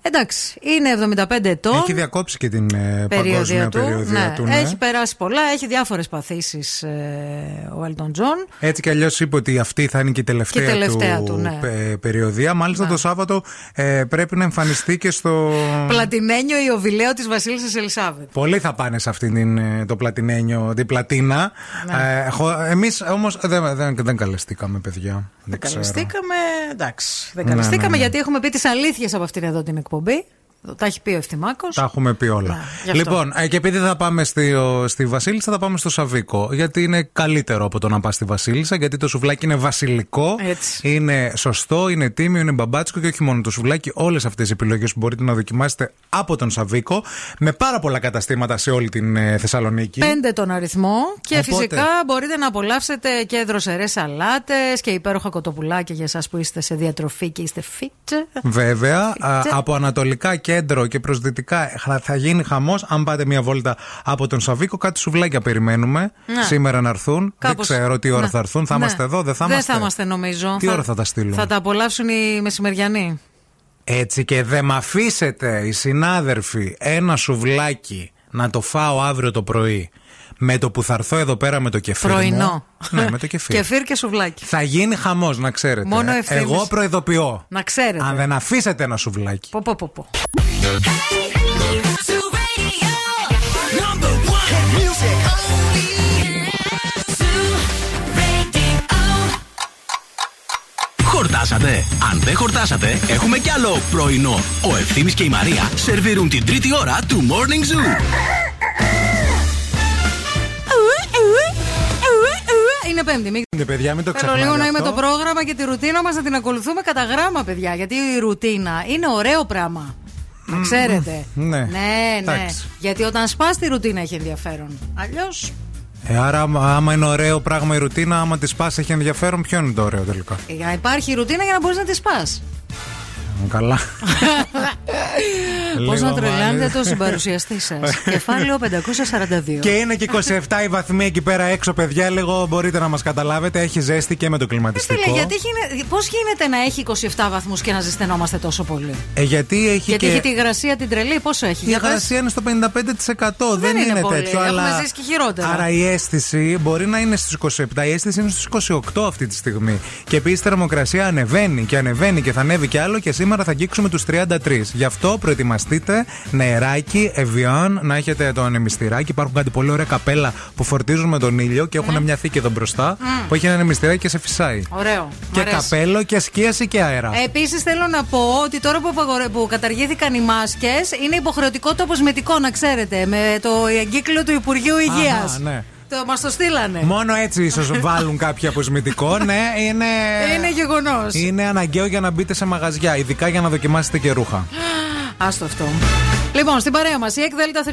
Εντάξει, είναι 75 ετών. Έχει διακόψει και την ε, παγκόσμια περιοδία ναι. του. Ναι. Έχει περάσει πολλά, έχει διάφορες παθήσεις ε, ο Elton John. Έτσι κι αλλιώς είπε ότι αυτή θα είναι και η τελευταία, Και η τελευταία του, ναι. πε- περιοδία. Μάλιστα το Σάββατο ε, πρέπει να εμφανιστεί και στο. Πλατινένιο Ιωβιλέο της Βασίλισσας Ελισάβετ. Πολλοί θα πάνε σε αυτήν την, ε, το πλατινένιο, την πλατίνα. Ναι. Ε, Εμείς όμως δεν, δεν, δεν καλεστήκαμε, παιδιά. Δεν ξέρω. Καλεστήκαμε, εντάξει. Δεν Ναι, καλεστήκαμε ναι, ναι. γιατί έχουμε πει τις αλήθειες από αυτήν εδώ την εκπομπή. B Τα έχει πει ο Ευθυμάκος. Τα έχουμε πει όλα. γι' αυτό. λοιπόν, ε, και επειδή θα πάμε στη, ο- στη Βασίλισσα, θα πάμε στο Σαβίκο. Γιατί είναι καλύτερο από το να πας στη Βασίλισσα, γιατί το σουβλάκι είναι βασιλικό. Έτσι. Είναι σωστό, είναι τίμιο, είναι μπαμπάτσικο και όχι μόνο το σουβλάκι. Όλες αυτές οι επιλογές που μπορείτε να δοκιμάσετε από τον Σαβίκο με πάρα πολλά καταστήματα σε όλη την ε, Θεσσαλονίκη. Πέντε τον αριθμό και Οπότε. φυσικά μπορείτε να απολαύσετε και δροσερές σαλάτες και υπέροχα κοτοπουλάκια για εσάς που είστε σε διατροφή και είστε fit. Βέβαια, α, Φίτσε. από ανατολικά κέντρο και προ δυτικά θα- θα γίνει χαμός. Αν πάτε μια βόλτα από τον Σαβίκο, κάτι σουβλάκια περιμένουμε Ναι. σήμερα να έρθουν. Κάπως. Δεν ξέρω τι ώρα Ναι. θα έρθουν. Θα Ναι. είμαστε εδώ, δεν θα Δεν είμαστε. θα είμαστε νομίζω. Τι ώρα θα τα στείλουν; Θα τα απολαύσουν οι μεσημεριανοί. Έτσι και δεν με αφήσετε οι συνάδελφοι ένα σουβλάκι να το φάω αύριο το πρωί με το που θα έρθω εδώ πέρα με το κεφίρ. μου. Πρωινό. Ναι, με το κεφίρ. Κεφίρ και σουβλάκι. Θα γίνει χαμός, να ξέρετε. Μόνο Ε, ευθύνης. Εγώ προειδοποιώ. Να ξέρετε. Αν δεν αφήσετε ένα σουβλάκι. Πω, πω, πω, πω. Number one music only. Zoo Radio. χορτάσατε. Αν δεν χορτάσατε, έχουμε κι άλλο πρωινό. Ο Ευθύμης και η Μαρία σερβίρουν την τρίτη ώρα του Morning Zoo. Είναι πέμπτη. Μην... Ναι, παιδιά, μην το Θέλω ξεχνάτε λίγο να είμαι αυτό. το πρόγραμμα και τη ρουτίνα μας να την ακολουθούμε κατά γράμμα, παιδιά. Γιατί η ρουτίνα είναι ωραίο πράγμα. Να ξέρετε. ναι. Ναι, ναι. Εντάξει. Γιατί όταν σπάς τη ρουτίνα έχει ενδιαφέρον. Αλλιώ. Ε, άρα, άμα- άμα είναι ωραίο πράγμα η ρουτίνα, άμα τη σπάσει έχει ενδιαφέρον, ποιο είναι το ωραίο τελικά; Για υπάρχει η ρουτίνα για να μπορείς να τη σπάς. Καλά. Πώς Λίγο να τρελάνετε μάλλον. τον συμπαρουσιαστή σας. Κεφάλαιο 542. Και είναι και 27 οι βαθμοί εκεί πέρα έξω, παιδιά. Λίγο μπορείτε να μας καταλάβετε. Έχει ζέστη και με το κλιματιστικό. Φίλε, γιατί γίνει, πώς γίνεται να έχει 27 βαθμούς και να ζεσθενόμαστε τόσο πολύ; Ε, γιατί έχει γιατί και. έχει τη υγρασία την τρελή, πόσο έχει. Η για πες. υγρασία είναι στο 55%. Δεν, είναι πολύ. τέτοιο. Έχουμε αλλά... ζήσει και χειρότερα. Άρα η αίσθηση μπορεί να είναι στου 27, η αίσθηση είναι στου 28 αυτή τη στιγμή. Και επίσης η θερμοκρασία ανεβαίνει και ανεβαίνει και θα ανέβει κι άλλο και σήμερα θα αγγίξουμε τους 33. Γι' αυτό προετοιμαστείτε νεράκι, εvian, να έχετε το ανεμιστηράκι. Υπάρχουν κάτι πολύ ωραία καπέλα που φορτίζουν με τον ήλιο και έχουν μια θήκη εδώ μπροστά που έχει ένα ανεμιστηράκι και σε φυσάει. Ωραίο. Μ' Και αρέσει. καπέλο και σκίαση και αέρα. Επίσης, θέλω να πω ότι τώρα που, απαγορε- που καταργήθηκαν οι μάσκες, είναι υποχρεωτικό το αποσμητικό, να ξέρετε. Με το εγκύκλιο του Υπουργείου Υγείας. Αχα, ναι. Το, μας το στείλανε. Μόνο έτσι ίσως βάλουν κάποιο αποσμητικό. ναι, είναι. Είναι γεγονός. Είναι αναγκαίο για να μπείτε σε μαγαζιά, ειδικά για να δοκιμάσετε και ρούχα. Άστο αυτό. Λοιπόν, στην παρέα μας η ΕΚΔΕΛΤΑ 360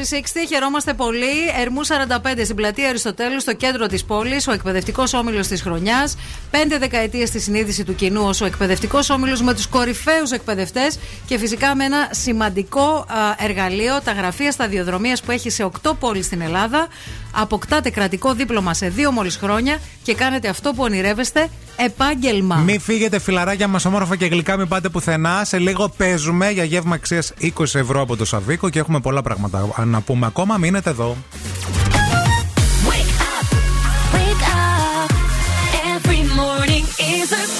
χαιρόμαστε πολύ. Ερμού 45 στην πλατεία Αριστοτέλου, στο κέντρο της πόλης, ο εκπαιδευτικός όμιλος της χρονιάς. Πέντε δεκαετίες στη συνείδηση του κοινού ως ο εκπαιδευτικός όμιλος με τους κορυφαίους εκπαιδευτές και φυσικά με ένα σημαντικό α, εργαλείο, τα γραφεία σταδιοδρομίας που έχει σε 8 πόλεις στην Ελλάδα. Αποκτάτε κρατικό δίπλωμα σε δύο μόλις χρόνια και κάνετε αυτό που ονειρεύεστε επάγγελμα. Μην φύγετε φιλαράκια μας όμορφα και γλυκά, μην πάτε πουθενά. Σε λίγο παίζουμε για γεύμα αξίας 20 ευρώ από το Σαββίκο και έχουμε πολλά πράγματα να πούμε ακόμα. Μείνετε εδώ. Wake up. Every morning is a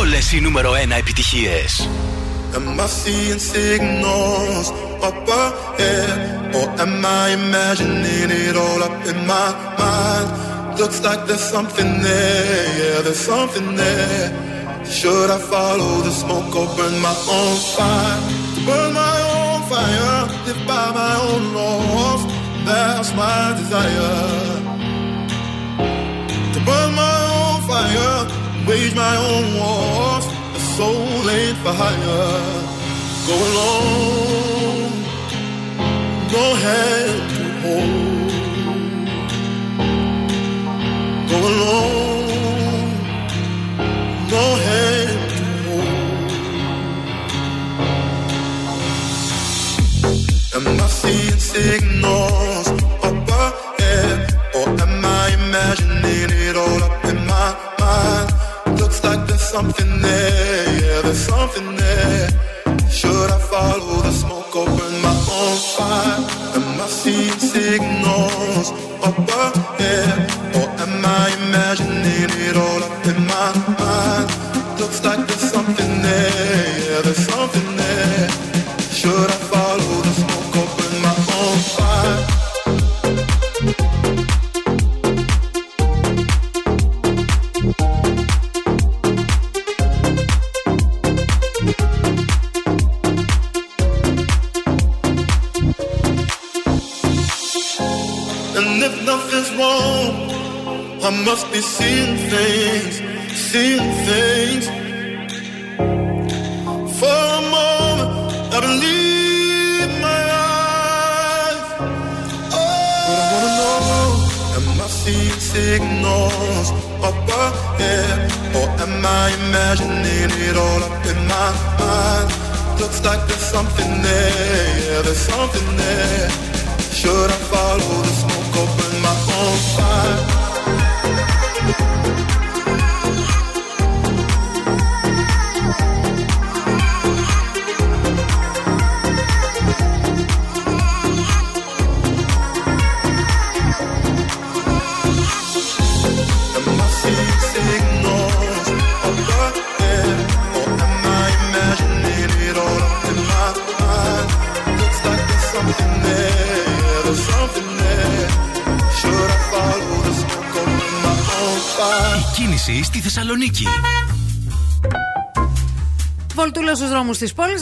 Όλες οι νούμερο 1 επιτυχίες. Am I seeing signals up ahead? Or am I imagining it all up in my mind? Looks like there's something there, yeah, there's something there. Should I follow the smoke or burn my own fire? Burn my own fire, live by my own laws. That's my desire. To burn my own fire, wage my own wars. A soul ain't for hire. Go alone, no hand to hold. Go alone, signals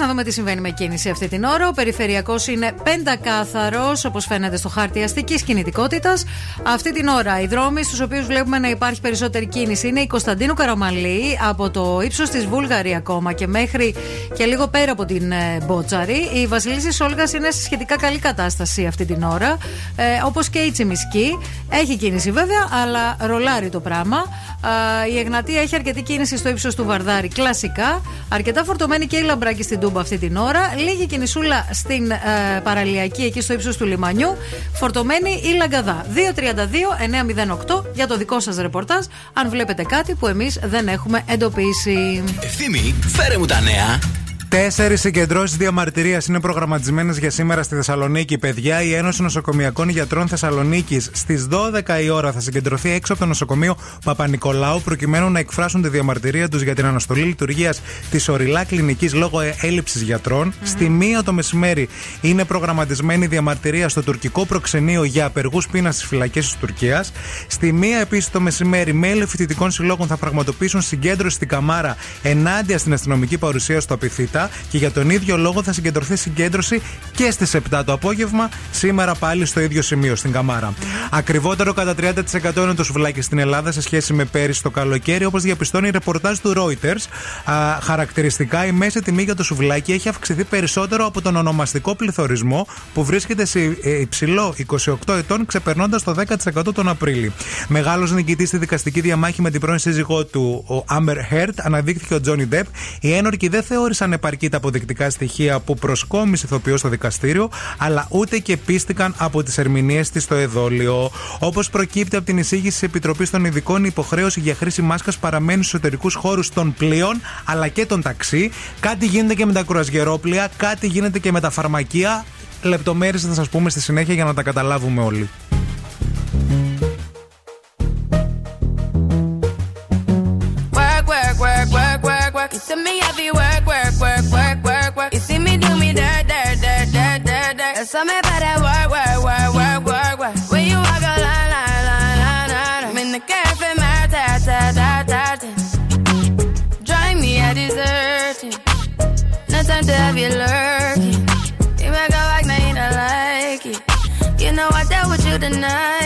να δούμε τι συμβαίνει με κίνηση αυτή την ώρα. Ο περιφερειακός είναι πεντακάθαρος, όπως φαίνεται στο χάρτη αστικής κινητικότητας. Αυτή την ώρα οι δρόμοι στους οποίους βλέπουμε να υπάρχει περισσότερη κίνηση είναι η Κωνσταντίνου Καραμαλή, από το ύψος της Βούλγαρη ακόμα και μέχρι και λίγο πέρα από την ε, Μπότσαρη. Η Βασιλίση Όλγα είναι σε σχετικά καλή κατάσταση αυτή την ώρα, ε, όπως και η Τσιμισκή. Έχει κίνηση βέβαια, αλλά ρολάρει το πράγμα. Α, η Εγνατία έχει αρκετή κίνηση στο ύψος του Βαρδάρη, κλασικά. Αρκετά φορτωμένη και η Λαμπράκη στην Τούμπα αυτή την ώρα. Λίγη κινησούλα στην ε, παραλιακή, εκεί στο ύψος του λιμανιού. Φορτωμένη η Λαγκαδά. 232-908 για το δικό σας ρεπορτάζ, αν βλέπετε κάτι που εμείς δεν έχουμε εντοπίσει. Ευθύμη, φέρε μου τα νέα. Τέσσερις συγκεντρώσεις διαμαρτυρίας είναι προγραμματισμένες για σήμερα στη Θεσσαλονίκη. Παιδιά, η Ένωση Νοσοκομιακών Γιατρών Θεσσαλονίκης στις 12 η ώρα θα συγκεντρωθεί έξω από το νοσοκομείο Παπα-Νικολάου προκειμένου να εκφράσουν τη διαμαρτυρία τους για την αναστολή λειτουργίας της ορειλά κλινικής λόγω έλλειψης γιατρών. Στη μία το μεσημέρι είναι προγραμματισμένη διαμαρτυρία στο τουρκικό προξενείο για απεργούς πείνας στις φυλακές της Τουρκίας. Στη μία επίσης το μεσημέρι μέλη φοιτητικών συλλόγων θα πραγματοποιήσουν συγκέντρωση στην Καμάρα ενάντια στην αστυνομική παρουσία στο Απιθύτα και για τον ίδιο λόγο θα συγκεντρωθεί συγκέντρωση και στις 7 το απόγευμα, σήμερα πάλι στο ίδιο σημείο, στην Καμάρα. Ακριβότερο κατά 30% είναι το σουβλάκι στην Ελλάδα σε σχέση με πέρυσι το καλοκαίρι, όπως διαπιστώνει η ρεπορτάζ του Reuters. Α, χαρακτηριστικά, η μέση τιμή για το σουβλάκι έχει αυξηθεί περισσότερο από τον ονομαστικό πληθωρισμό που βρίσκεται σε ε, υψηλό 28 ετών, ξεπερνώντας το 10% τον Απρίλιο. Μεγάλος νικητής στη δικαστική διαμάχη με την πρώην σύζυγό του, ο Amber Heard, αναδείχθηκε ο Τζόνι Depp. Οι ένορκοι δεν θεώρησαν επαρκή τα αποδεικτικά στοιχεία που προσκόμισε ηθοποιός στο δικαστήριο, αλλά ούτε και πίστηκαν από τις ερμηνείες της στο εδόλιο. Όπως προκύπτει από την εισήγηση της Επιτροπής των Ειδικών, η υποχρέωση για χρήση μάσκας παραμένει στους εσωτερικούς χώρους των πλοίων αλλά και των ταξί. Κάτι γίνεται και με τα κουρασγερόπλια, κάτι γίνεται και με τα φαρμακεία. Λεπτομέρειες θα σας πούμε στη συνέχεια για να τα καταλάβουμε όλοι. reason to Some me better work, work, work, work, work, work. When you walk a line, line, line, line, line. I'm in the cafe, my tat, tat, tat, tat. Drive me a dessert. No time to have you lurking. You make go like, now you don't like it. You know I dealt with you tonight.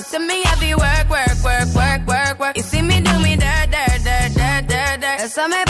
You see me heavy work, work, work, work, work, work. You see me do me dirt, dirt, dirt, dirt, dirt, dirt. There's something about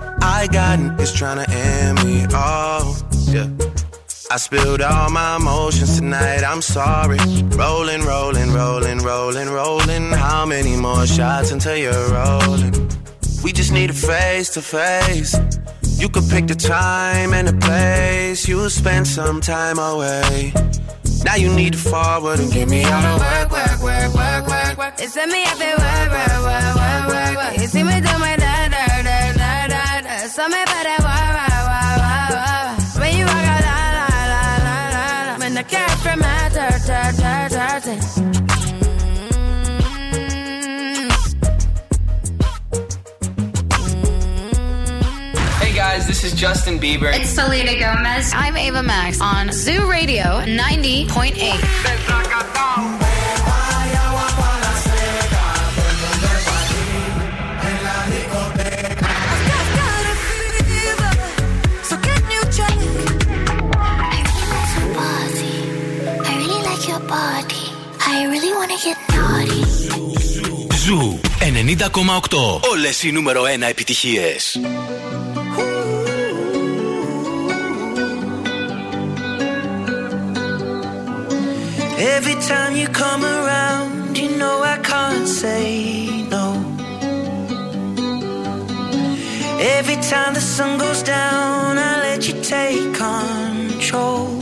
I got niggas tryna end me. Oh, yeah. I spilled all my emotions tonight. I'm sorry. Rolling, rolling, rolling, rolling, rolling. How many more shots until you're rolling? We just need a face to face. You could pick the time and the place. You'll spend some time away. Now you need to forward and give me all the work, work, work, work, work, work. It's me, feel work, work, work, work, work, work. You see me do my da. Something about that wah, wah, wah, wah, wah. When you walk out, la, la, la, la, la, la. When the cat from my tur, tur, tur, tur, tur. Hey guys, this is Justin Bieber. It's Selena Gomez. I'm Ava Max on Zoo Radio 90.8. Ζου 90,8. Όλες οι νούμερο 1 επιτυχίες. Every time you come around, you know I can't say no. Every time the sun goes down, I let you take control.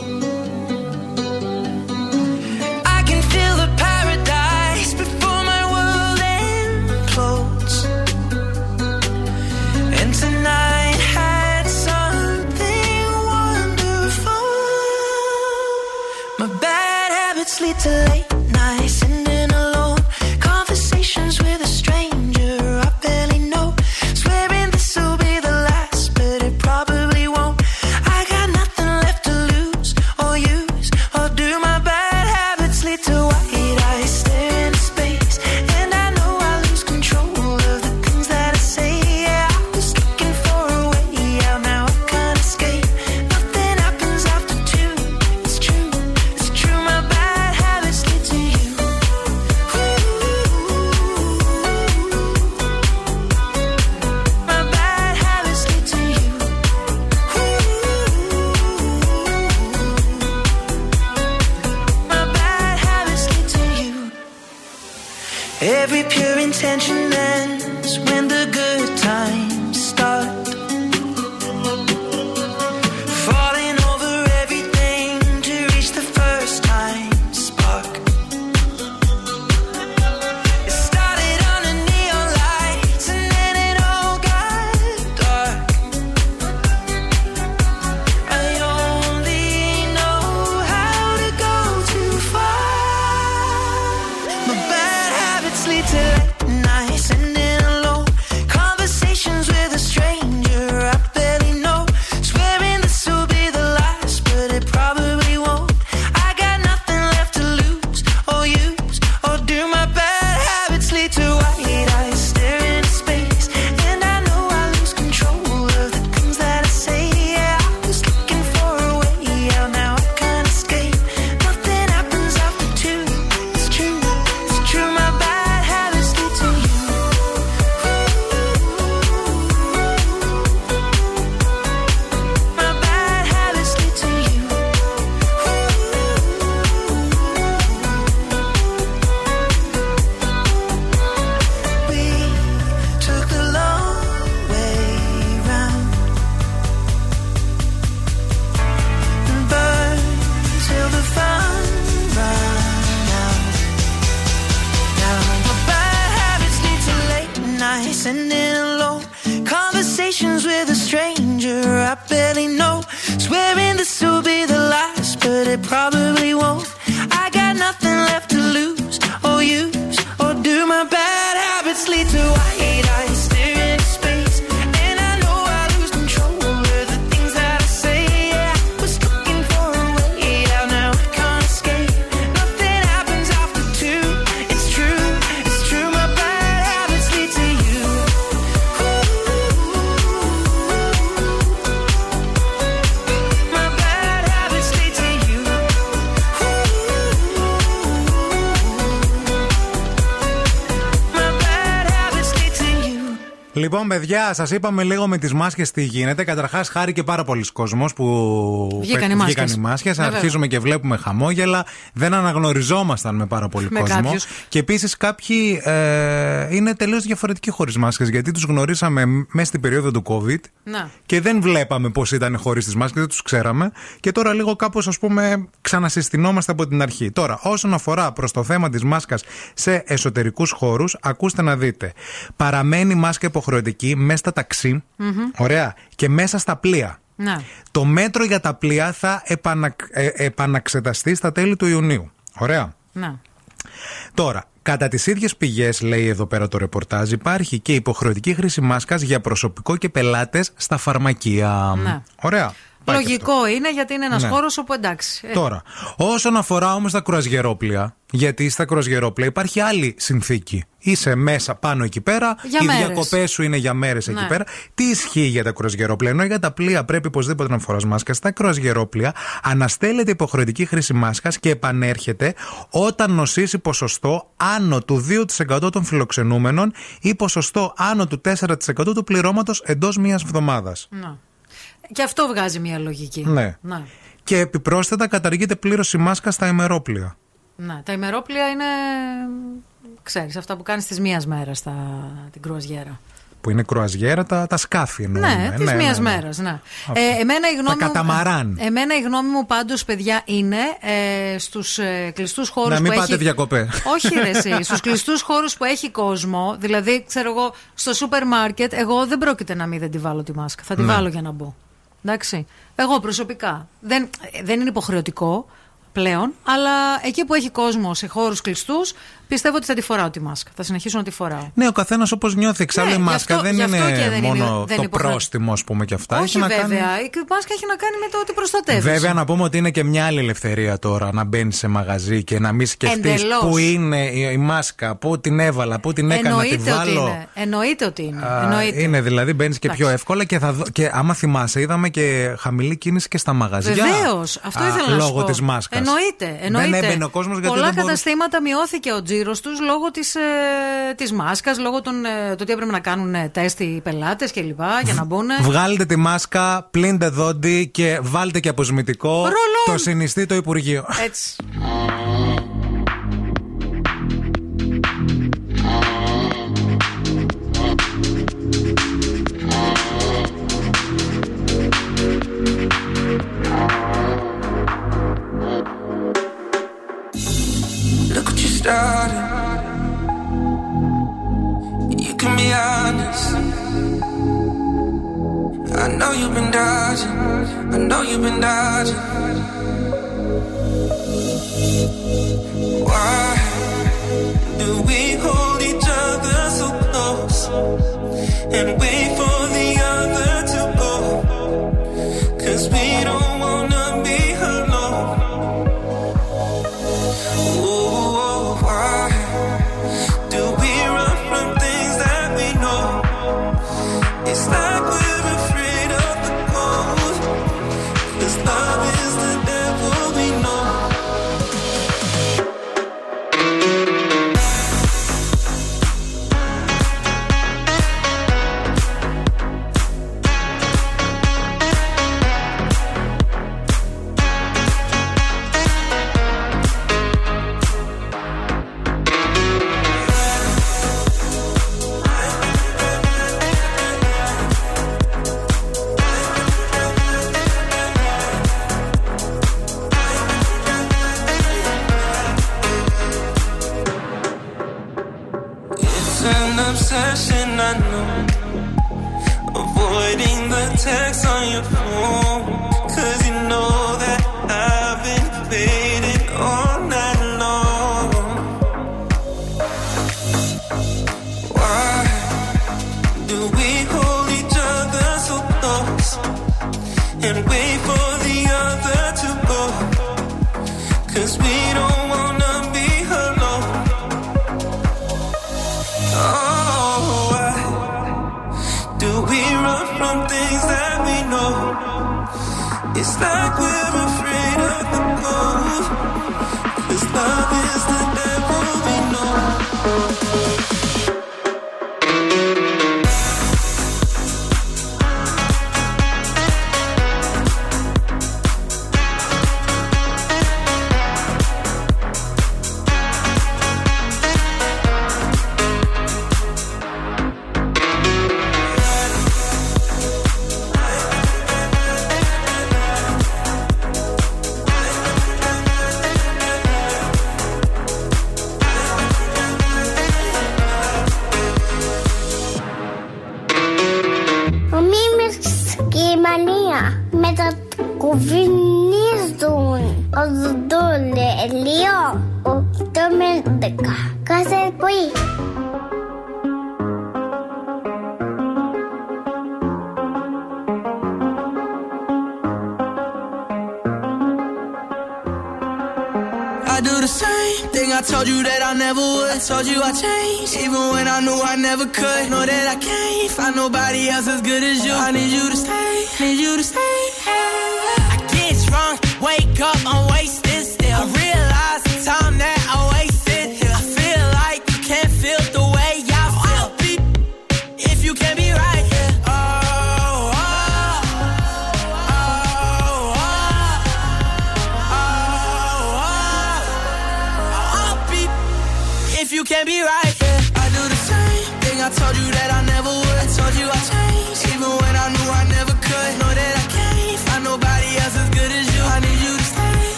Λοιπόν, παιδιά, σας είπαμε λίγο με τις μάσκες τι γίνεται. Καταρχάς, χάρη και πάρα πολλοί κόσμος που Βγήκαν οι μάσκες. βγήκαν οι μάσκες. Ναι, βέβαια. Αρχίζουμε και βλέπουμε χαμόγελα. Δεν αναγνωριζόμασταν με πάρα πολύ Με κόσμο. κάποιους. Και επίσης κάποιοι ε, είναι τελείως διαφορετικοί χωρίς μάσκες. Γιατί τους γνωρίσαμε μέσα στην περίοδο του COVID Να. και δεν βλέπαμε πώς ήταν χωρίς τις μάσκες, δεν τους ξέραμε. Και τώρα λίγο κάπως, ας πούμε, ξανασυστηνόμαστε από την αρχή. Τώρα, όσον αφορά προς το θέμα της μάσκας σε εσωτερικούς χώρους, ακούστε να δείτε. Παραμένει μάσκα υποχρεωτική μέσα στα ταξί. Μμμ. Ωραία. Και μέσα στα πλοία. Να. Το μέτρο για τα πλοία θα επανα, ε, επαναξεταστεί στα τέλη του Ιουνίου. Ωραία. Να. Τώρα, κατά τις ίδιες πηγές, λέει εδώ πέρα το ρεπορτάζ, υπάρχει και υποχρεωτική χρήση μάσκας για προσωπικό και πελάτες στα φαρμακεία. Ναι. Ωραία. Πάει και Λογικό είναι γιατί είναι ένας Ναι. χώρος όπου εντάξει. ε, Τώρα, όσον αφορά όμως τα κρουαζιερόπλια, γιατί στα κρουαζιερόπλια υπάρχει άλλη συνθήκη. Είσαι μέσα πάνω εκεί πέρα, Για οι μέρες. διακοπές σου είναι για μέρες εκεί Ναι. πέρα. Τι ισχύει για τα κρουαζιερόπλια, ενώ για τα πλοία πρέπει οπωσδήποτε να φοράς μάσκα. Στα κρουαζιερόπλια αναστέλλεται υποχρεωτική χρήση μάσκας και επανέρχεται όταν νοσήσει ποσοστό άνω του 2% των φιλοξενούμενων ή ποσοστό άνω του 4% του πληρώματος εντός μία εβδομάδας. Να. Και αυτό βγάζει μια λογική. Ναι. Να. Και επιπρόσθετα καταργείται πλήρως η μάσκα στα ημερόπλια. Να. Τα ημερόπλια είναι. Ξέρεις, αυτά που κάνεις τις μίας μέρας στα... την κρουαζιέρα. Που είναι κρουαζιέρα, τα, τα σκάφη εννοούμε. Ναι, της μίας μέρας. Ναι. Ε, εμένα η γνώμη Τα μου- καταμαράν. Εμένα η γνώμη μου πάντως, παιδιά, είναι ε, στους ε, κλειστούς χώρους Να που μην έχει. πάτε διακοπέ. Όχι, ρε, εσύ. Στους κλειστούς χώρους που έχει κόσμο, δηλαδή, ξέρω εγώ, στο σούπερ μάρκετ, εγώ δεν πρόκειται να μην δεν τη βάλω τη μάσκα. Θα τη Ναι. βάλω για να μπω. Εντάξει. Εγώ προσωπικά. Δεν, ε, δεν είναι υποχρεωτικό πλέον, αλλά εκεί που έχει κόσμο σε χώρους κλειστούς, πιστεύω ότι θα τη φοράω τη μάσκα. Θα συνεχίσω να τη φοράω. Ναι, ο καθένας όπως νιώθει. Εξάλλου Ναι, η γι' μάσκα αυτό- δεν γι' αυτό είναι και δεν μόνο είναι- δεν το είναι υποχρεω- πρόστιμο, ας πούμε, και αυτά. Όχι, Έχει να βέβαια. κάνει- Η μάσκα έχει να κάνει με το ότι προστατεύεις. Βέβαια, να πούμε ότι είναι και μια άλλη ελευθερία τώρα να μπαίνεις σε μαγαζί και να μην σκεφτείς Εντελώς. πού είναι η, η μάσκα, πού την έβαλα, πού την έκανα, να τη Εννοείται ότι βάλω. είναι. Εννοείται ότι είναι. Α, Εννοείται. είναι δηλαδή, μπαίνεις και Εντάξει. πιο εύκολα και, θα, δω- και άμα θυμάσαι, είδαμε και χαμηλή κίνηση και στα μαγαζιά. Βεβαίως, αυτό Α, ήθελα να σου Λόγω πω. της μάσκας. Εννοείται. εννοείται. Δεν έμπαινε ο κόσμος γιατί Πολλά δεν μπορούσε. καταστήματα μειώθηκε ο τζίρο τους λόγω της ε, της μάσκας, λόγω των, ε, του ότι έπρεπε να κάνουν ε, τεστ οι πελάτες κλπ. για να μπουν. Βγάλετε τη μάσκα, πλύντε δόντι και βάλτε και αποσμητικό. Ρολόν. Το συνιστεί το Υπουργείο. Έτσι. Look you can be honest. I know you've been dodging. I know you've been dodging. Why do we hold each other so close and wait Text on your phone. Cause you know that I've been waiting all night long. Why do we hold each other so close and wait for the other to go? Cause we don't It's like we're afraid of the cold.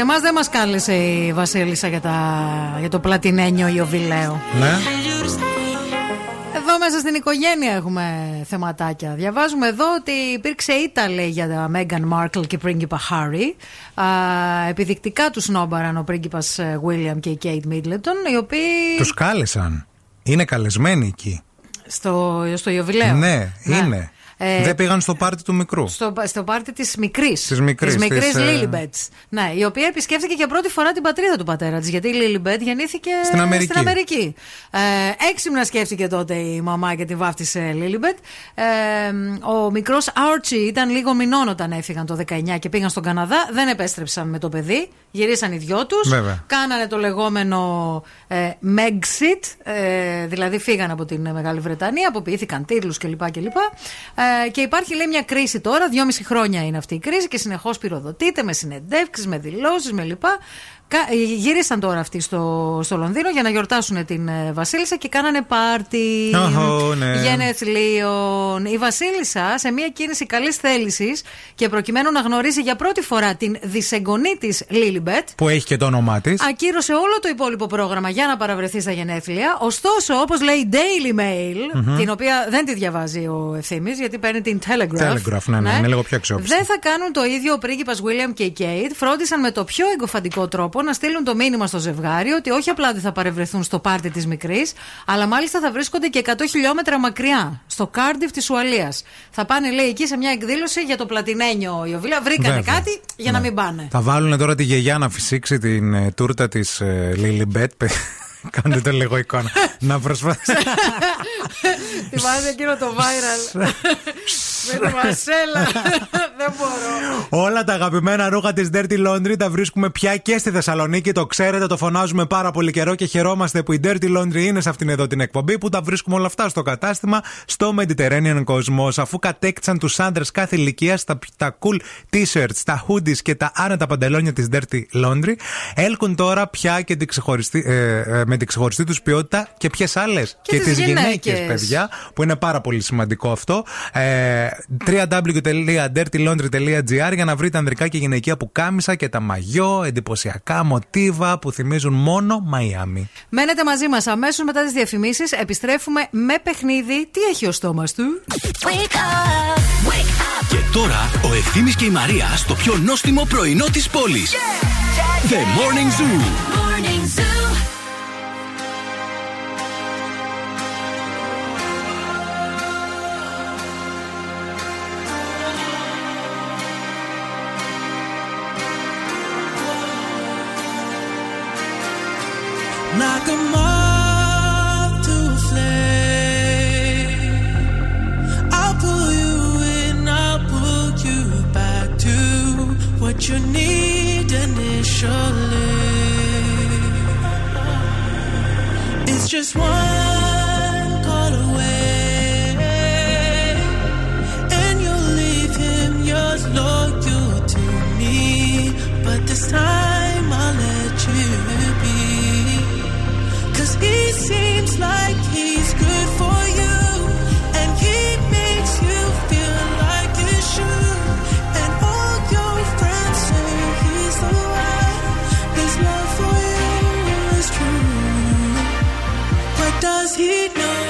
Εμάς δεν μας κάλεσε η Βασίλισσα για, τα, για το πλατινένιο Ιωβιλέο. Ναι. Εδώ μέσα στην οικογένεια έχουμε θεματάκια. Διαβάζουμε εδώ ότι υπήρξε ήττα λέει για τα Μέγαν Μάρκλ και πρίγκιπα Χάρι. Επιδεικτικά τους σνόμπαραν ο πρίγκιπας Βίλιαμ και η Κέιτ Μίτλετον, οι οποίοι. Τους κάλεσαν. Είναι καλεσμένοι εκεί. Στο, στο Ιωβιλέο. Ναι, είναι. Ε, Δεν πήγαν στο πάρτι του μικρού. Στο, στο πάρτι της μικρής. Της μικρής, Της μικρής της, ε, Λίλιμπετ. Ναι, η οποία επισκέφθηκε για πρώτη φορά την πατρίδα του πατέρα της. Γιατί η Λίλιμπετ γεννήθηκε Στην Αμερική. Αμερική. Ε, έξυπνα σκέφτηκε τότε η μαμά και τη βάφτισε Λίλιμπετ. Ε, ο μικρός Άρτσι ήταν λίγο μηνών όταν έφυγαν το 19 και πήγαν στον Καναδά. Δεν επέστρεψαν με το παιδί. Γυρίσαν οι δυο τους. Βέβαια. Κάνανε το λεγόμενο ε, Megxit, ε, δηλαδή φύγαν από την Μεγάλη Βρετανία, αποποιήθηκαν τίτλους κλπ. κλπ. Ε, και υπάρχει λέει μια κρίση τώρα, δυόμιση χρόνια είναι αυτή η κρίση και συνεχώς πυροδοτείται με συνεντεύξεις, με δηλώσεις, με λοιπά. Κα- ε, Γύρισαν τώρα αυτοί στο, στο Λονδίνο για να γιορτάσουν την ε, Βασίλισσα και κάνανε πάρτι Αχω, ναι. γενεθλίων. Η Βασίλισσα, σε μια κίνηση καλής θέλησης και προκειμένου να γνωρίσει για πρώτη φορά την δισεγγονή της Λίλιμπετ, Που έχει και το όνομά της. ακύρωσε όλο το υπόλοιπο πρόγραμμα για να παραβρεθεί στα γενέθλια. Ωστόσο, όπως λέει η Daily Mail, Μμμ. την οποία δεν τη διαβάζει ο Ευθύμης, γιατί παίρνει την Telegraph. Telegraph, ναι, ναι, είναι λίγο πιο αξιόπιστη. Δεν θα κάνουν το ίδιο ο πρίγκιπας William και η Kate. Φρόντισαν με το πιο εκκωφαντικό τρόπο να στείλουν το μήνυμα στο ζευγάρι ότι όχι απλά δεν θα παρευρεθούν στο πάρτι της μικρής, αλλά μάλιστα θα βρίσκονται και 100 χιλιόμετρα μακριά, στο Κάρντιφ της Ουαλίας. Θα πάνε, λέει, εκεί σε μια εκδήλωση για το πλατινένιο Ιωβηλαίο. Βρήκανε Βέβαια. κάτι για να μην πάνε. Θα βάλουν τώρα τη γιαγιά να φυσήξει την ε, τούρτα της Λίλιμπετ. Κάντε το λίγο εικόνα. να προσπαθήσει. Θυμάσαι εκείνο το viral. Με τη Μασέλα. Δεν μπορώ. Όλα τα αγαπημένα ρούχα της Dirty Laundry τα βρίσκουμε πια και στη Θεσσαλονίκη. Το ξέρετε, το φωνάζουμε πάρα πολύ καιρό και χαιρόμαστε που η Dirty Laundry είναι σε αυτήν εδώ την εκπομπή που τα βρίσκουμε όλα αυτά στο κατάστημα στο Mediterranean Cosmos. Αφού κατέκτησαν τους άντρε κάθε ηλικία τα, τα cool t-shirts, τα hoodies και τα άνετα παντελόνια της Dirty Laundry, έλκουν τώρα πια και την ξεχωριστή, ε, ε, με την ξεχωριστή τους ποιότητα και ποιες άλλες. Και τις τις γυναίκες. παιδιά, που είναι πάρα πολύ σημαντικό αυτό. Ε, www.dirtylaundry.gr για να βρείτε ανδρικά και γυναικεία που κάμισα και τα μαγιό, εντυπωσιακά μοτίβα που θυμίζουν μόνο Μαϊάμι. Μένετε μαζί μας αμέσως μετά τις διαφημίσεις. Επιστρέφουμε με παιχνίδι. Τι έχει ο στόμας του; Και τώρα ο Ευθύμης και η Μαρία στο πιο νόστιμο πρωινό της πόλης. The Morning Zoo. Like what you need initially. It's just one call away, and you'll leave him yours loyal to me. But this time I'll let you be. Cause he seems like he's good for he'd know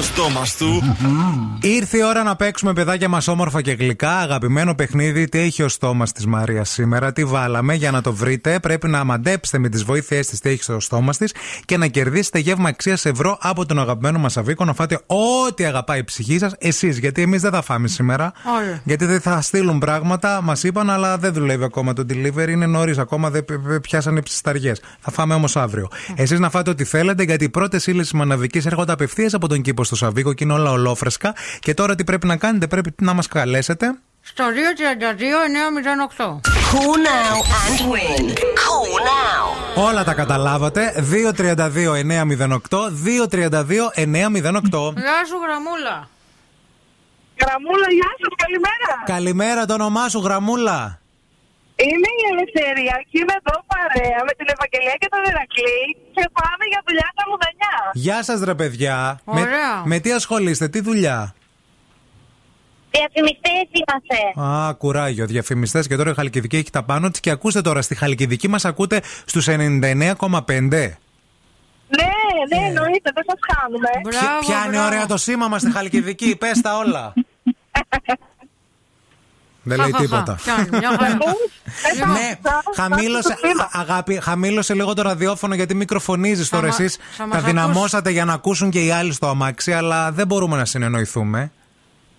ο στόμα του. Ήρθε η ώρα να παίξουμε παιδάκια μας όμορφα και γλυκά. Αγαπημένο παιχνίδι, τι έχει ο στόμας της Μαρίας σήμερα, τι βάλαμε. Για να το βρείτε, πρέπει να μαντέψετε με τις βοήθειές της τι έχει στο στόμα της και να κερδίσετε γεύμα αξίας ευρώ από τον αγαπημένο μας Αβίκο. Να φάτε ό,τι αγαπάει η ψυχή σας, εσείς. Γιατί εμείς δεν θα φάμε σήμερα. Ωραία. Γιατί δεν θα στείλουν πράγματα, μας είπαν, αλλά δεν δουλεύει ακόμα το delivery. Είναι νωρίς ακόμα, δεν π- π- πιάσανε οι ψισταριές. Θα φάμε όμως αύριο. Εσείς να φάτε ό,τι θέλετε, γιατί οι πρώτες ύλες της Μαναβικής έρχονται απευθείας από τον κήπο στο Σαββίκο και είναι όλα ολόφρεσκα. Και τώρα τι πρέπει να κάνετε, πρέπει να μας καλέσετε. Στο 232-908. Call now and win. Call now. Όλα τα καταλάβατε. 232-908, 232-908. Γεια σου, γραμμούλα. Γραμμούλα, γεια σας, καλημέρα. Καλημέρα, το όνομά σου, γραμμούλα. Είμαι η Ελευθερία και είμαι εδώ παρέα με την Ευαγγελία και τον Ηρακλή και πάμε για δουλειά στα μουδανιά. Γεια σας, ρε παιδιά. Με, Ωραία. με τι ασχολείστε, τι δουλειά; Διαφημιστές είμαστε. Α, κουράγιο. Διαφημιστές και τώρα η Χαλκιδική έχει τα πάνω της. Και ακούστε τώρα, στη Χαλκιδική μας ακούτε στους 99,5. Ναι, ναι, εννοείται, δεν σας χάνουμε. Ποια- Ποια είναι ωραία το σήμα μας στη Χαλκιδική, πες τα όλα. Δεν λέει τίποτα. Ναι, χαμήλωσε, α- αγάπη, χαμήλωσε λίγο το ραδιόφωνο γιατί μικροφωνίζεις τώρα μα- εσείς. θα μας Τα ακούσει. δυναμώσατε για να ακούσουν και οι άλλοι στο αμάξι, αλλά δεν μπορούμε να συνεννοηθούμε.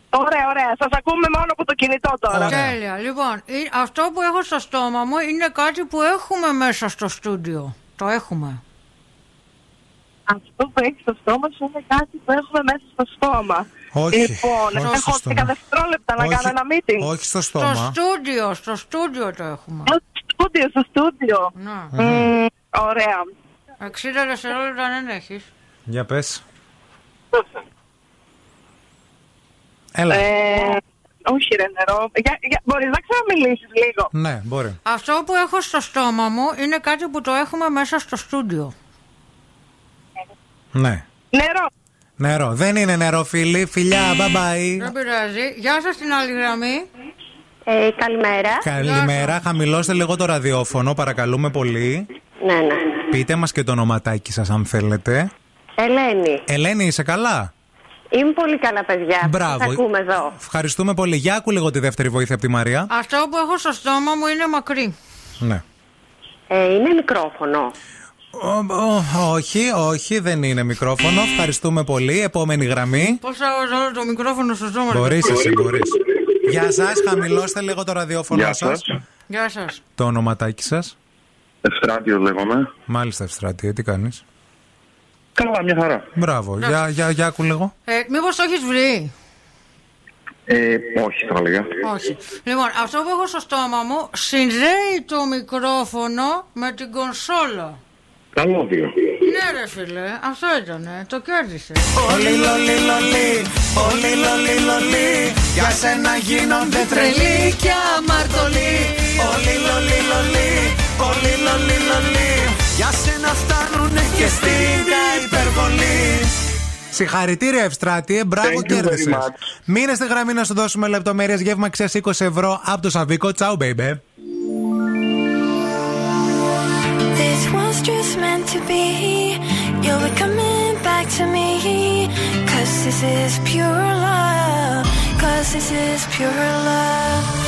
Ωραία, ωραία. Σας ακούμε μόνο από το κινητό τώρα. Τέλεια. Λοιπόν, ε, αυτό που έχω στο στόμα μου είναι κάτι που έχουμε μέσα στο στούντιο. Το έχουμε. Αυτό που έχει στο στόμα σου είναι κάτι που έχουμε μέσα στο στόμα. Όχι, Λοιπόν, όχι στο έχω στόμα. 10 δευτερόλεπτα να Όχι, κάνω ένα meeting. όχι στο Στο στόμα. στούντιο, στο στούντιο το έχουμε. Στο στούντιο, στο στούντιο. Ναι. Μμμ, ωραία. 60 δευτερόλεπτα δεν έχεις. Για πες. Έλα. Ε, όχι ρε νερό. Για, για, μπορείς να ξαναμιλήσεις λίγο. Ναι, μπορεί. Αυτό που έχω στο στόμα μου είναι κάτι που το έχουμε μέσα στο στούντιο. Ναι. Νερό. Νερό. Δεν είναι νερό, φίλοι. Φιλιά, bye bye. Δεν πειράζει. Γεια σας την άλλη γραμμή. Ε, καλημέρα. Καλημέρα. Χαμηλώστε λίγο το ραδιόφωνο, παρακαλούμε πολύ. Ναι, ναι. Πείτε μας και το ονοματάκι σας αν θέλετε. Ελένη. Ελένη, είσαι καλά; Είμαι πολύ καλά, παιδιά. Μπράβο. Σας ακούμε εδώ. Ευχαριστούμε πολύ. Για άκου λίγο τη δεύτερη βοήθεια από τη Μαρία. Αυτό που έχω στο στόμα μου είναι μακρύ. Ναι. Ε, είναι μικρόφωνο. Ο- ο- όχι, όχι, δεν είναι μικρόφωνο. Ευχαριστούμε πολύ. Επόμενη γραμμή. Πώ θα βάλω το μικρόφωνο στο στόμα Μπορείς, εσύ μπορείς. Γεια σας, χαμηλώστε λίγο το ραδιόφωνο Γεια σας. σας. Γεια σας. Το ονοματάκι σας. Ευστράτιο λέγομαι. Μάλιστα, Ευστράτιο, τι κάνεις; Καλά, μια χαρά. Μπράβο, για, για, για άκου λίγο. Ε, μήπως το έχεις βρει; Ε, όχι, θα έλεγα. Όχι. Λοιπόν, αυτό που έχω στο στόμα μου συνδέει το μικρόφωνο με την κονσόλα. Καλώδιο. Ναι ρε φίλε, αυτό ήταν, το κέρδισε. Όλοι λολί λολί, όλοι λολί λολί Για σένα γίνονται τρελοί και αμαρτωλοί Όλοι λολί λολί, όλοι λολί λολί Για σένα φτάνουνε και στην υπερβολή Συγχαρητήρια, Ευστράτιε. Μπράβο, Thank you very κέρδισες. much. Μείνε στη γραμμή να σου δώσουμε λεπτομέρειες γεύμα αξία 20 ευρώ από το Σαββίκο. Τσάου, baby. Just meant to be. You'll be coming back to me. Cause this is pure love. Cause this is pure love.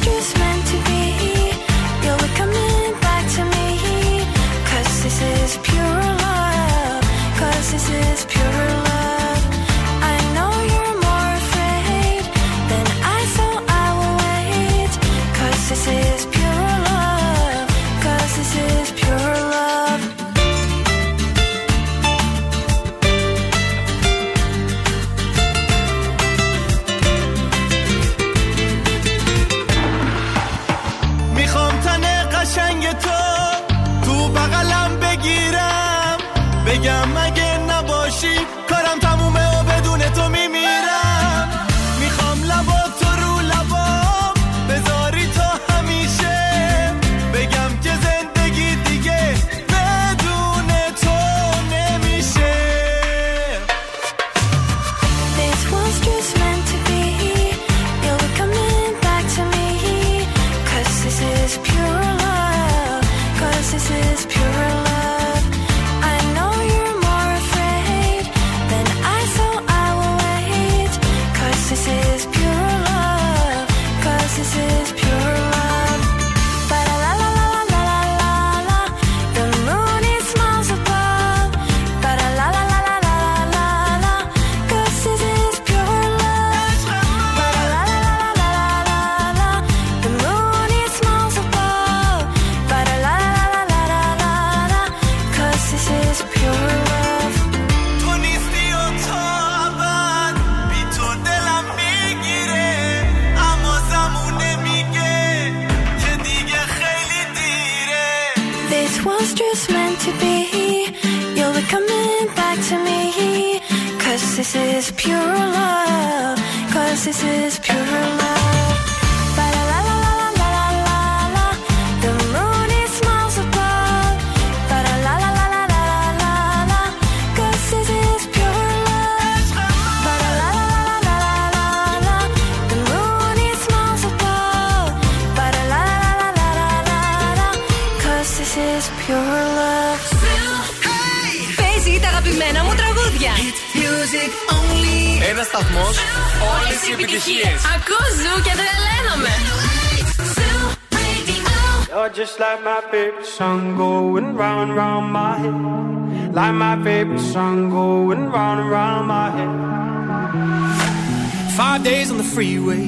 just me.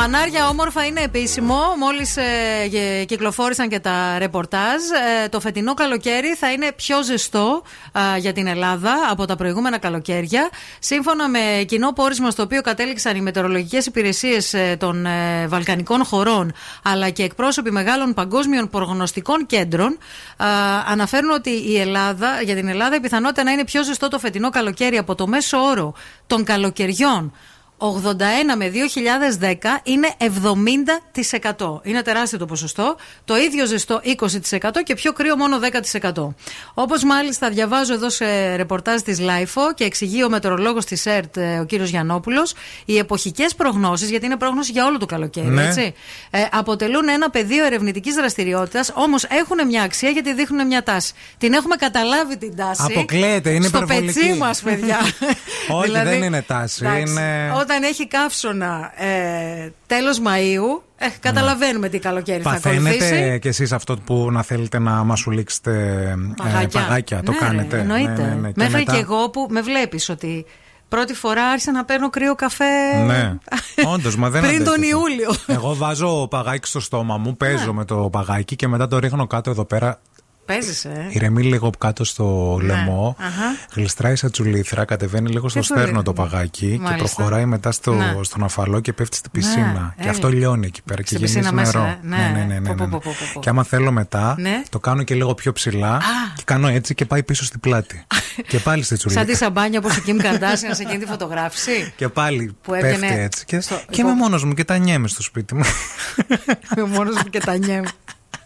μανάρια όμορφα είναι επίσημο. Μόλις ε, κυκλοφόρησαν και τα ρεπορτάζ. Ε, το φετινό καλοκαίρι θα είναι πιο ζεστό ε, για την Ελλάδα από τα προηγούμενα καλοκαίρια. Σύμφωνα με κοινό πόρισμα στο οποίο κατέληξαν οι μετεωρολογικές υπηρεσίες ε, των ε, Βαλκανικών χωρών αλλά και εκπρόσωποι μεγάλων παγκόσμιων προγνωστικών κέντρων, αναφέρουν ότι η Ελλάδα, για την Ελλάδα η πιθανότητα να είναι πιο ζεστό το φετινό καλοκαίρι από το μέσο όρο των καλοκαιριών 81 με 2010 είναι 70%. Είναι τεράστιο το ποσοστό. Το ίδιο ζεστό 20% και πιο κρύο μόνο 10%. Όπως μάλιστα διαβάζω εδώ σε ρεπορτάζ της LiFO και εξηγεί ο μετεωρολόγος της ΕΡΤ, ε, ο κύριος Γιαννόπουλος, οι εποχικές προγνώσεις, γιατί είναι πρόγνωση για όλο το καλοκαίρι, Ναι. έτσι, ε, αποτελούν ένα πεδίο ερευνητικής δραστηριότητας, όμως έχουν μια αξία γιατί δείχνουν μια τάση. Την έχουμε καταλάβει την τάση. Αποκλείεται, είναι Στο υπερβολική. πετσί μας, παιδιά. Όχι, Δηλαδή, δεν είναι τάση. εντάξει, Είναι... Όταν έχει καύσωνα ε, τέλος Μαΐου, ε, καταλαβαίνουμε τι καλοκαίρι θα Παθαίνετε ακολουθήσει. κι εσείς αυτό που να θέλετε να μασουλήξετε ε, Παγάκια. παγάκια. Το Ναι, ρε, κάνετε. εννοείται. Ναι, ναι, ναι. Και Μέχρι μετά- και εγώ που με βλέπεις ότι πρώτη φορά άρχισα να παίρνω κρύο καφέ. Ναι, όντως, μα δεν Πριν τον αντέχετε. Ιούλιο. Εγώ βάζω παγάκι στο στόμα μου, παίζω Ναι. με το παγάκι και μετά το ρίχνω κάτω εδώ πέρα. Παίζεις, ε; Ηρεμεί λίγο κάτω στο Ναι. λαιμό, Αχα. γλιστράει σαν τσουλήθρα, κατεβαίνει λίγο στο Ποιο στέρνο τσουλήθρα; το παγάκι και Μάλιστα. προχωράει μετά στο, Ναι. στον αφαλό και πέφτει στην πισίνα. ε. Και αυτό λιώνει εκεί πέρα και Στην γεμίζει πισίνα μέσα, νερό. ε. Ναι. ναι, ναι, ναι, Πω, ναι, πω, ναι. πω, πω, πω. Και άμα θέλω μετά, Ναι. το κάνω και λίγο πιο ψηλά και κάνω έτσι και πάει πίσω στην πλάτη. και πάλι στη Σαν τη τσουλήθρα. σαμπάνια όπως η Kim Kardashian σε εκείνη τη φωτογράφηση. Και πάλι Που έβγαινε πέφτει έτσι. Και, στο- και είμαι μόνος μου και τα νιέμαι στο σπίτι μου. Με μόνος μου και τα νιέμ.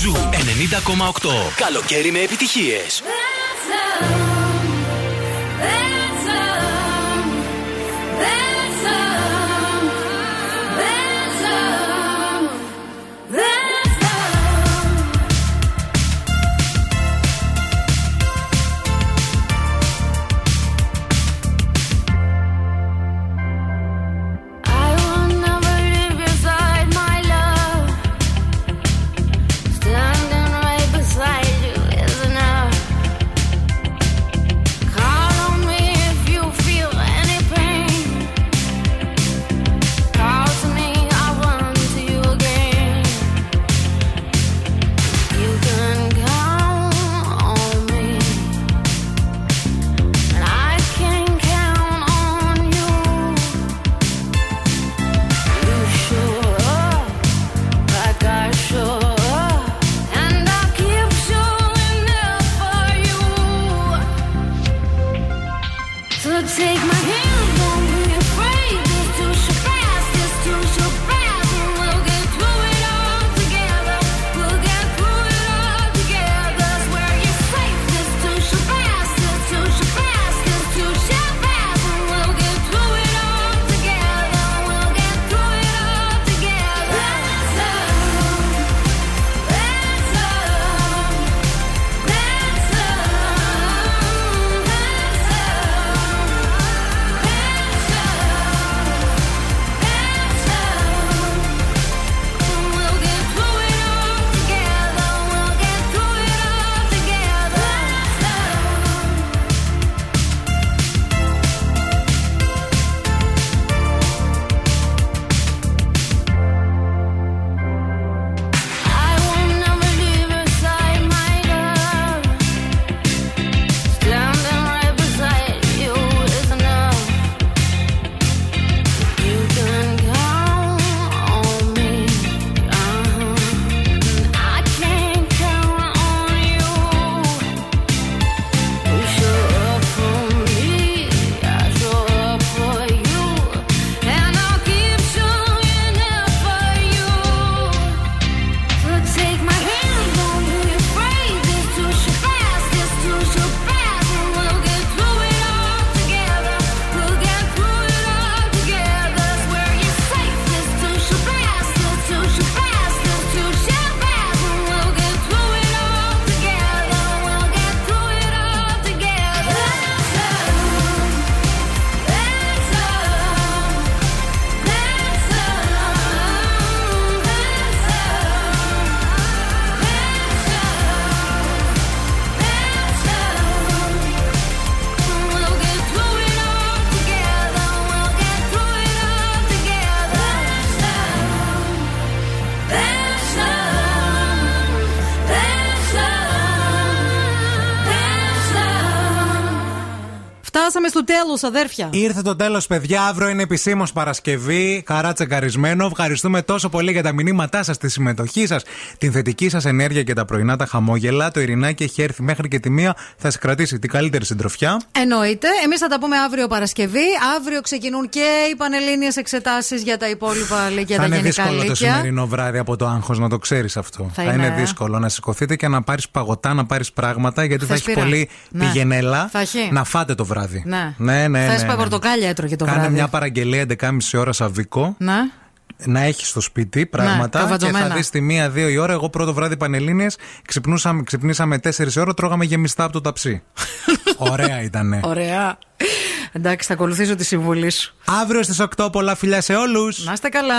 Ζου 90,8. Καλοκαίρι με επιτυχίες. Τέλος, αδέρφια. Ήρθε το τέλος, παιδιά. Αύριο είναι επισήμως Παρασκευή. Χαρά τσεκαρισμένο. Ευχαριστούμε τόσο πολύ για τα μηνύματά σας, τη συμμετοχή σας, την θετική σας ενέργεια και τα πρωινά τα χαμόγελα. Το Ειρηνάκι έχει έρθει μέχρι και τη μία. Θα σας κρατήσει την καλύτερη συντροφιά. Εννοείται. Εμείς θα τα πούμε αύριο Παρασκευή. Αύριο ξεκινούν και οι πανελλήνιες εξετάσεις για τα υπόλοιπα λύκεια, θα τα είναι γενικά δύσκολο το λύκεια. σημερινό βράδυ από το άγχος, να το ξέρεις αυτό. Θα είναι. είναι, ε. δύσκολο να σηκωθείτε και να πάρεις παγωτά, να πάρεις πράγματα, γιατί θα έχει Θεσπειρά. πολύ Ναι. πηγενέλα Θα έχει. να φάτε το βράδυ. Ναι. Ναι, ναι. Θες ναι, ναι. πορτοκάλια έτρωγε το Κάνε βράδυ. μια παραγγελία 11.30 ώρα σαβικό. Ναι. Να έχει στο σπίτι πράγματα και καβατζωμένα. θα δεις τη μία-δύο η ώρα. Εγώ πρώτο βράδυ πανελλήνιες ξυπνούσαμε, ξυπνήσαμε 4 ώρα, τρώγαμε γεμιστά από το ταψί. Ωραία ήτανε. Ωραία. Εντάξει, θα ακολουθήσω τη συμβουλή σου. Αύριο στις 8 πολλά φιλιά σε όλους. Να είστε καλά.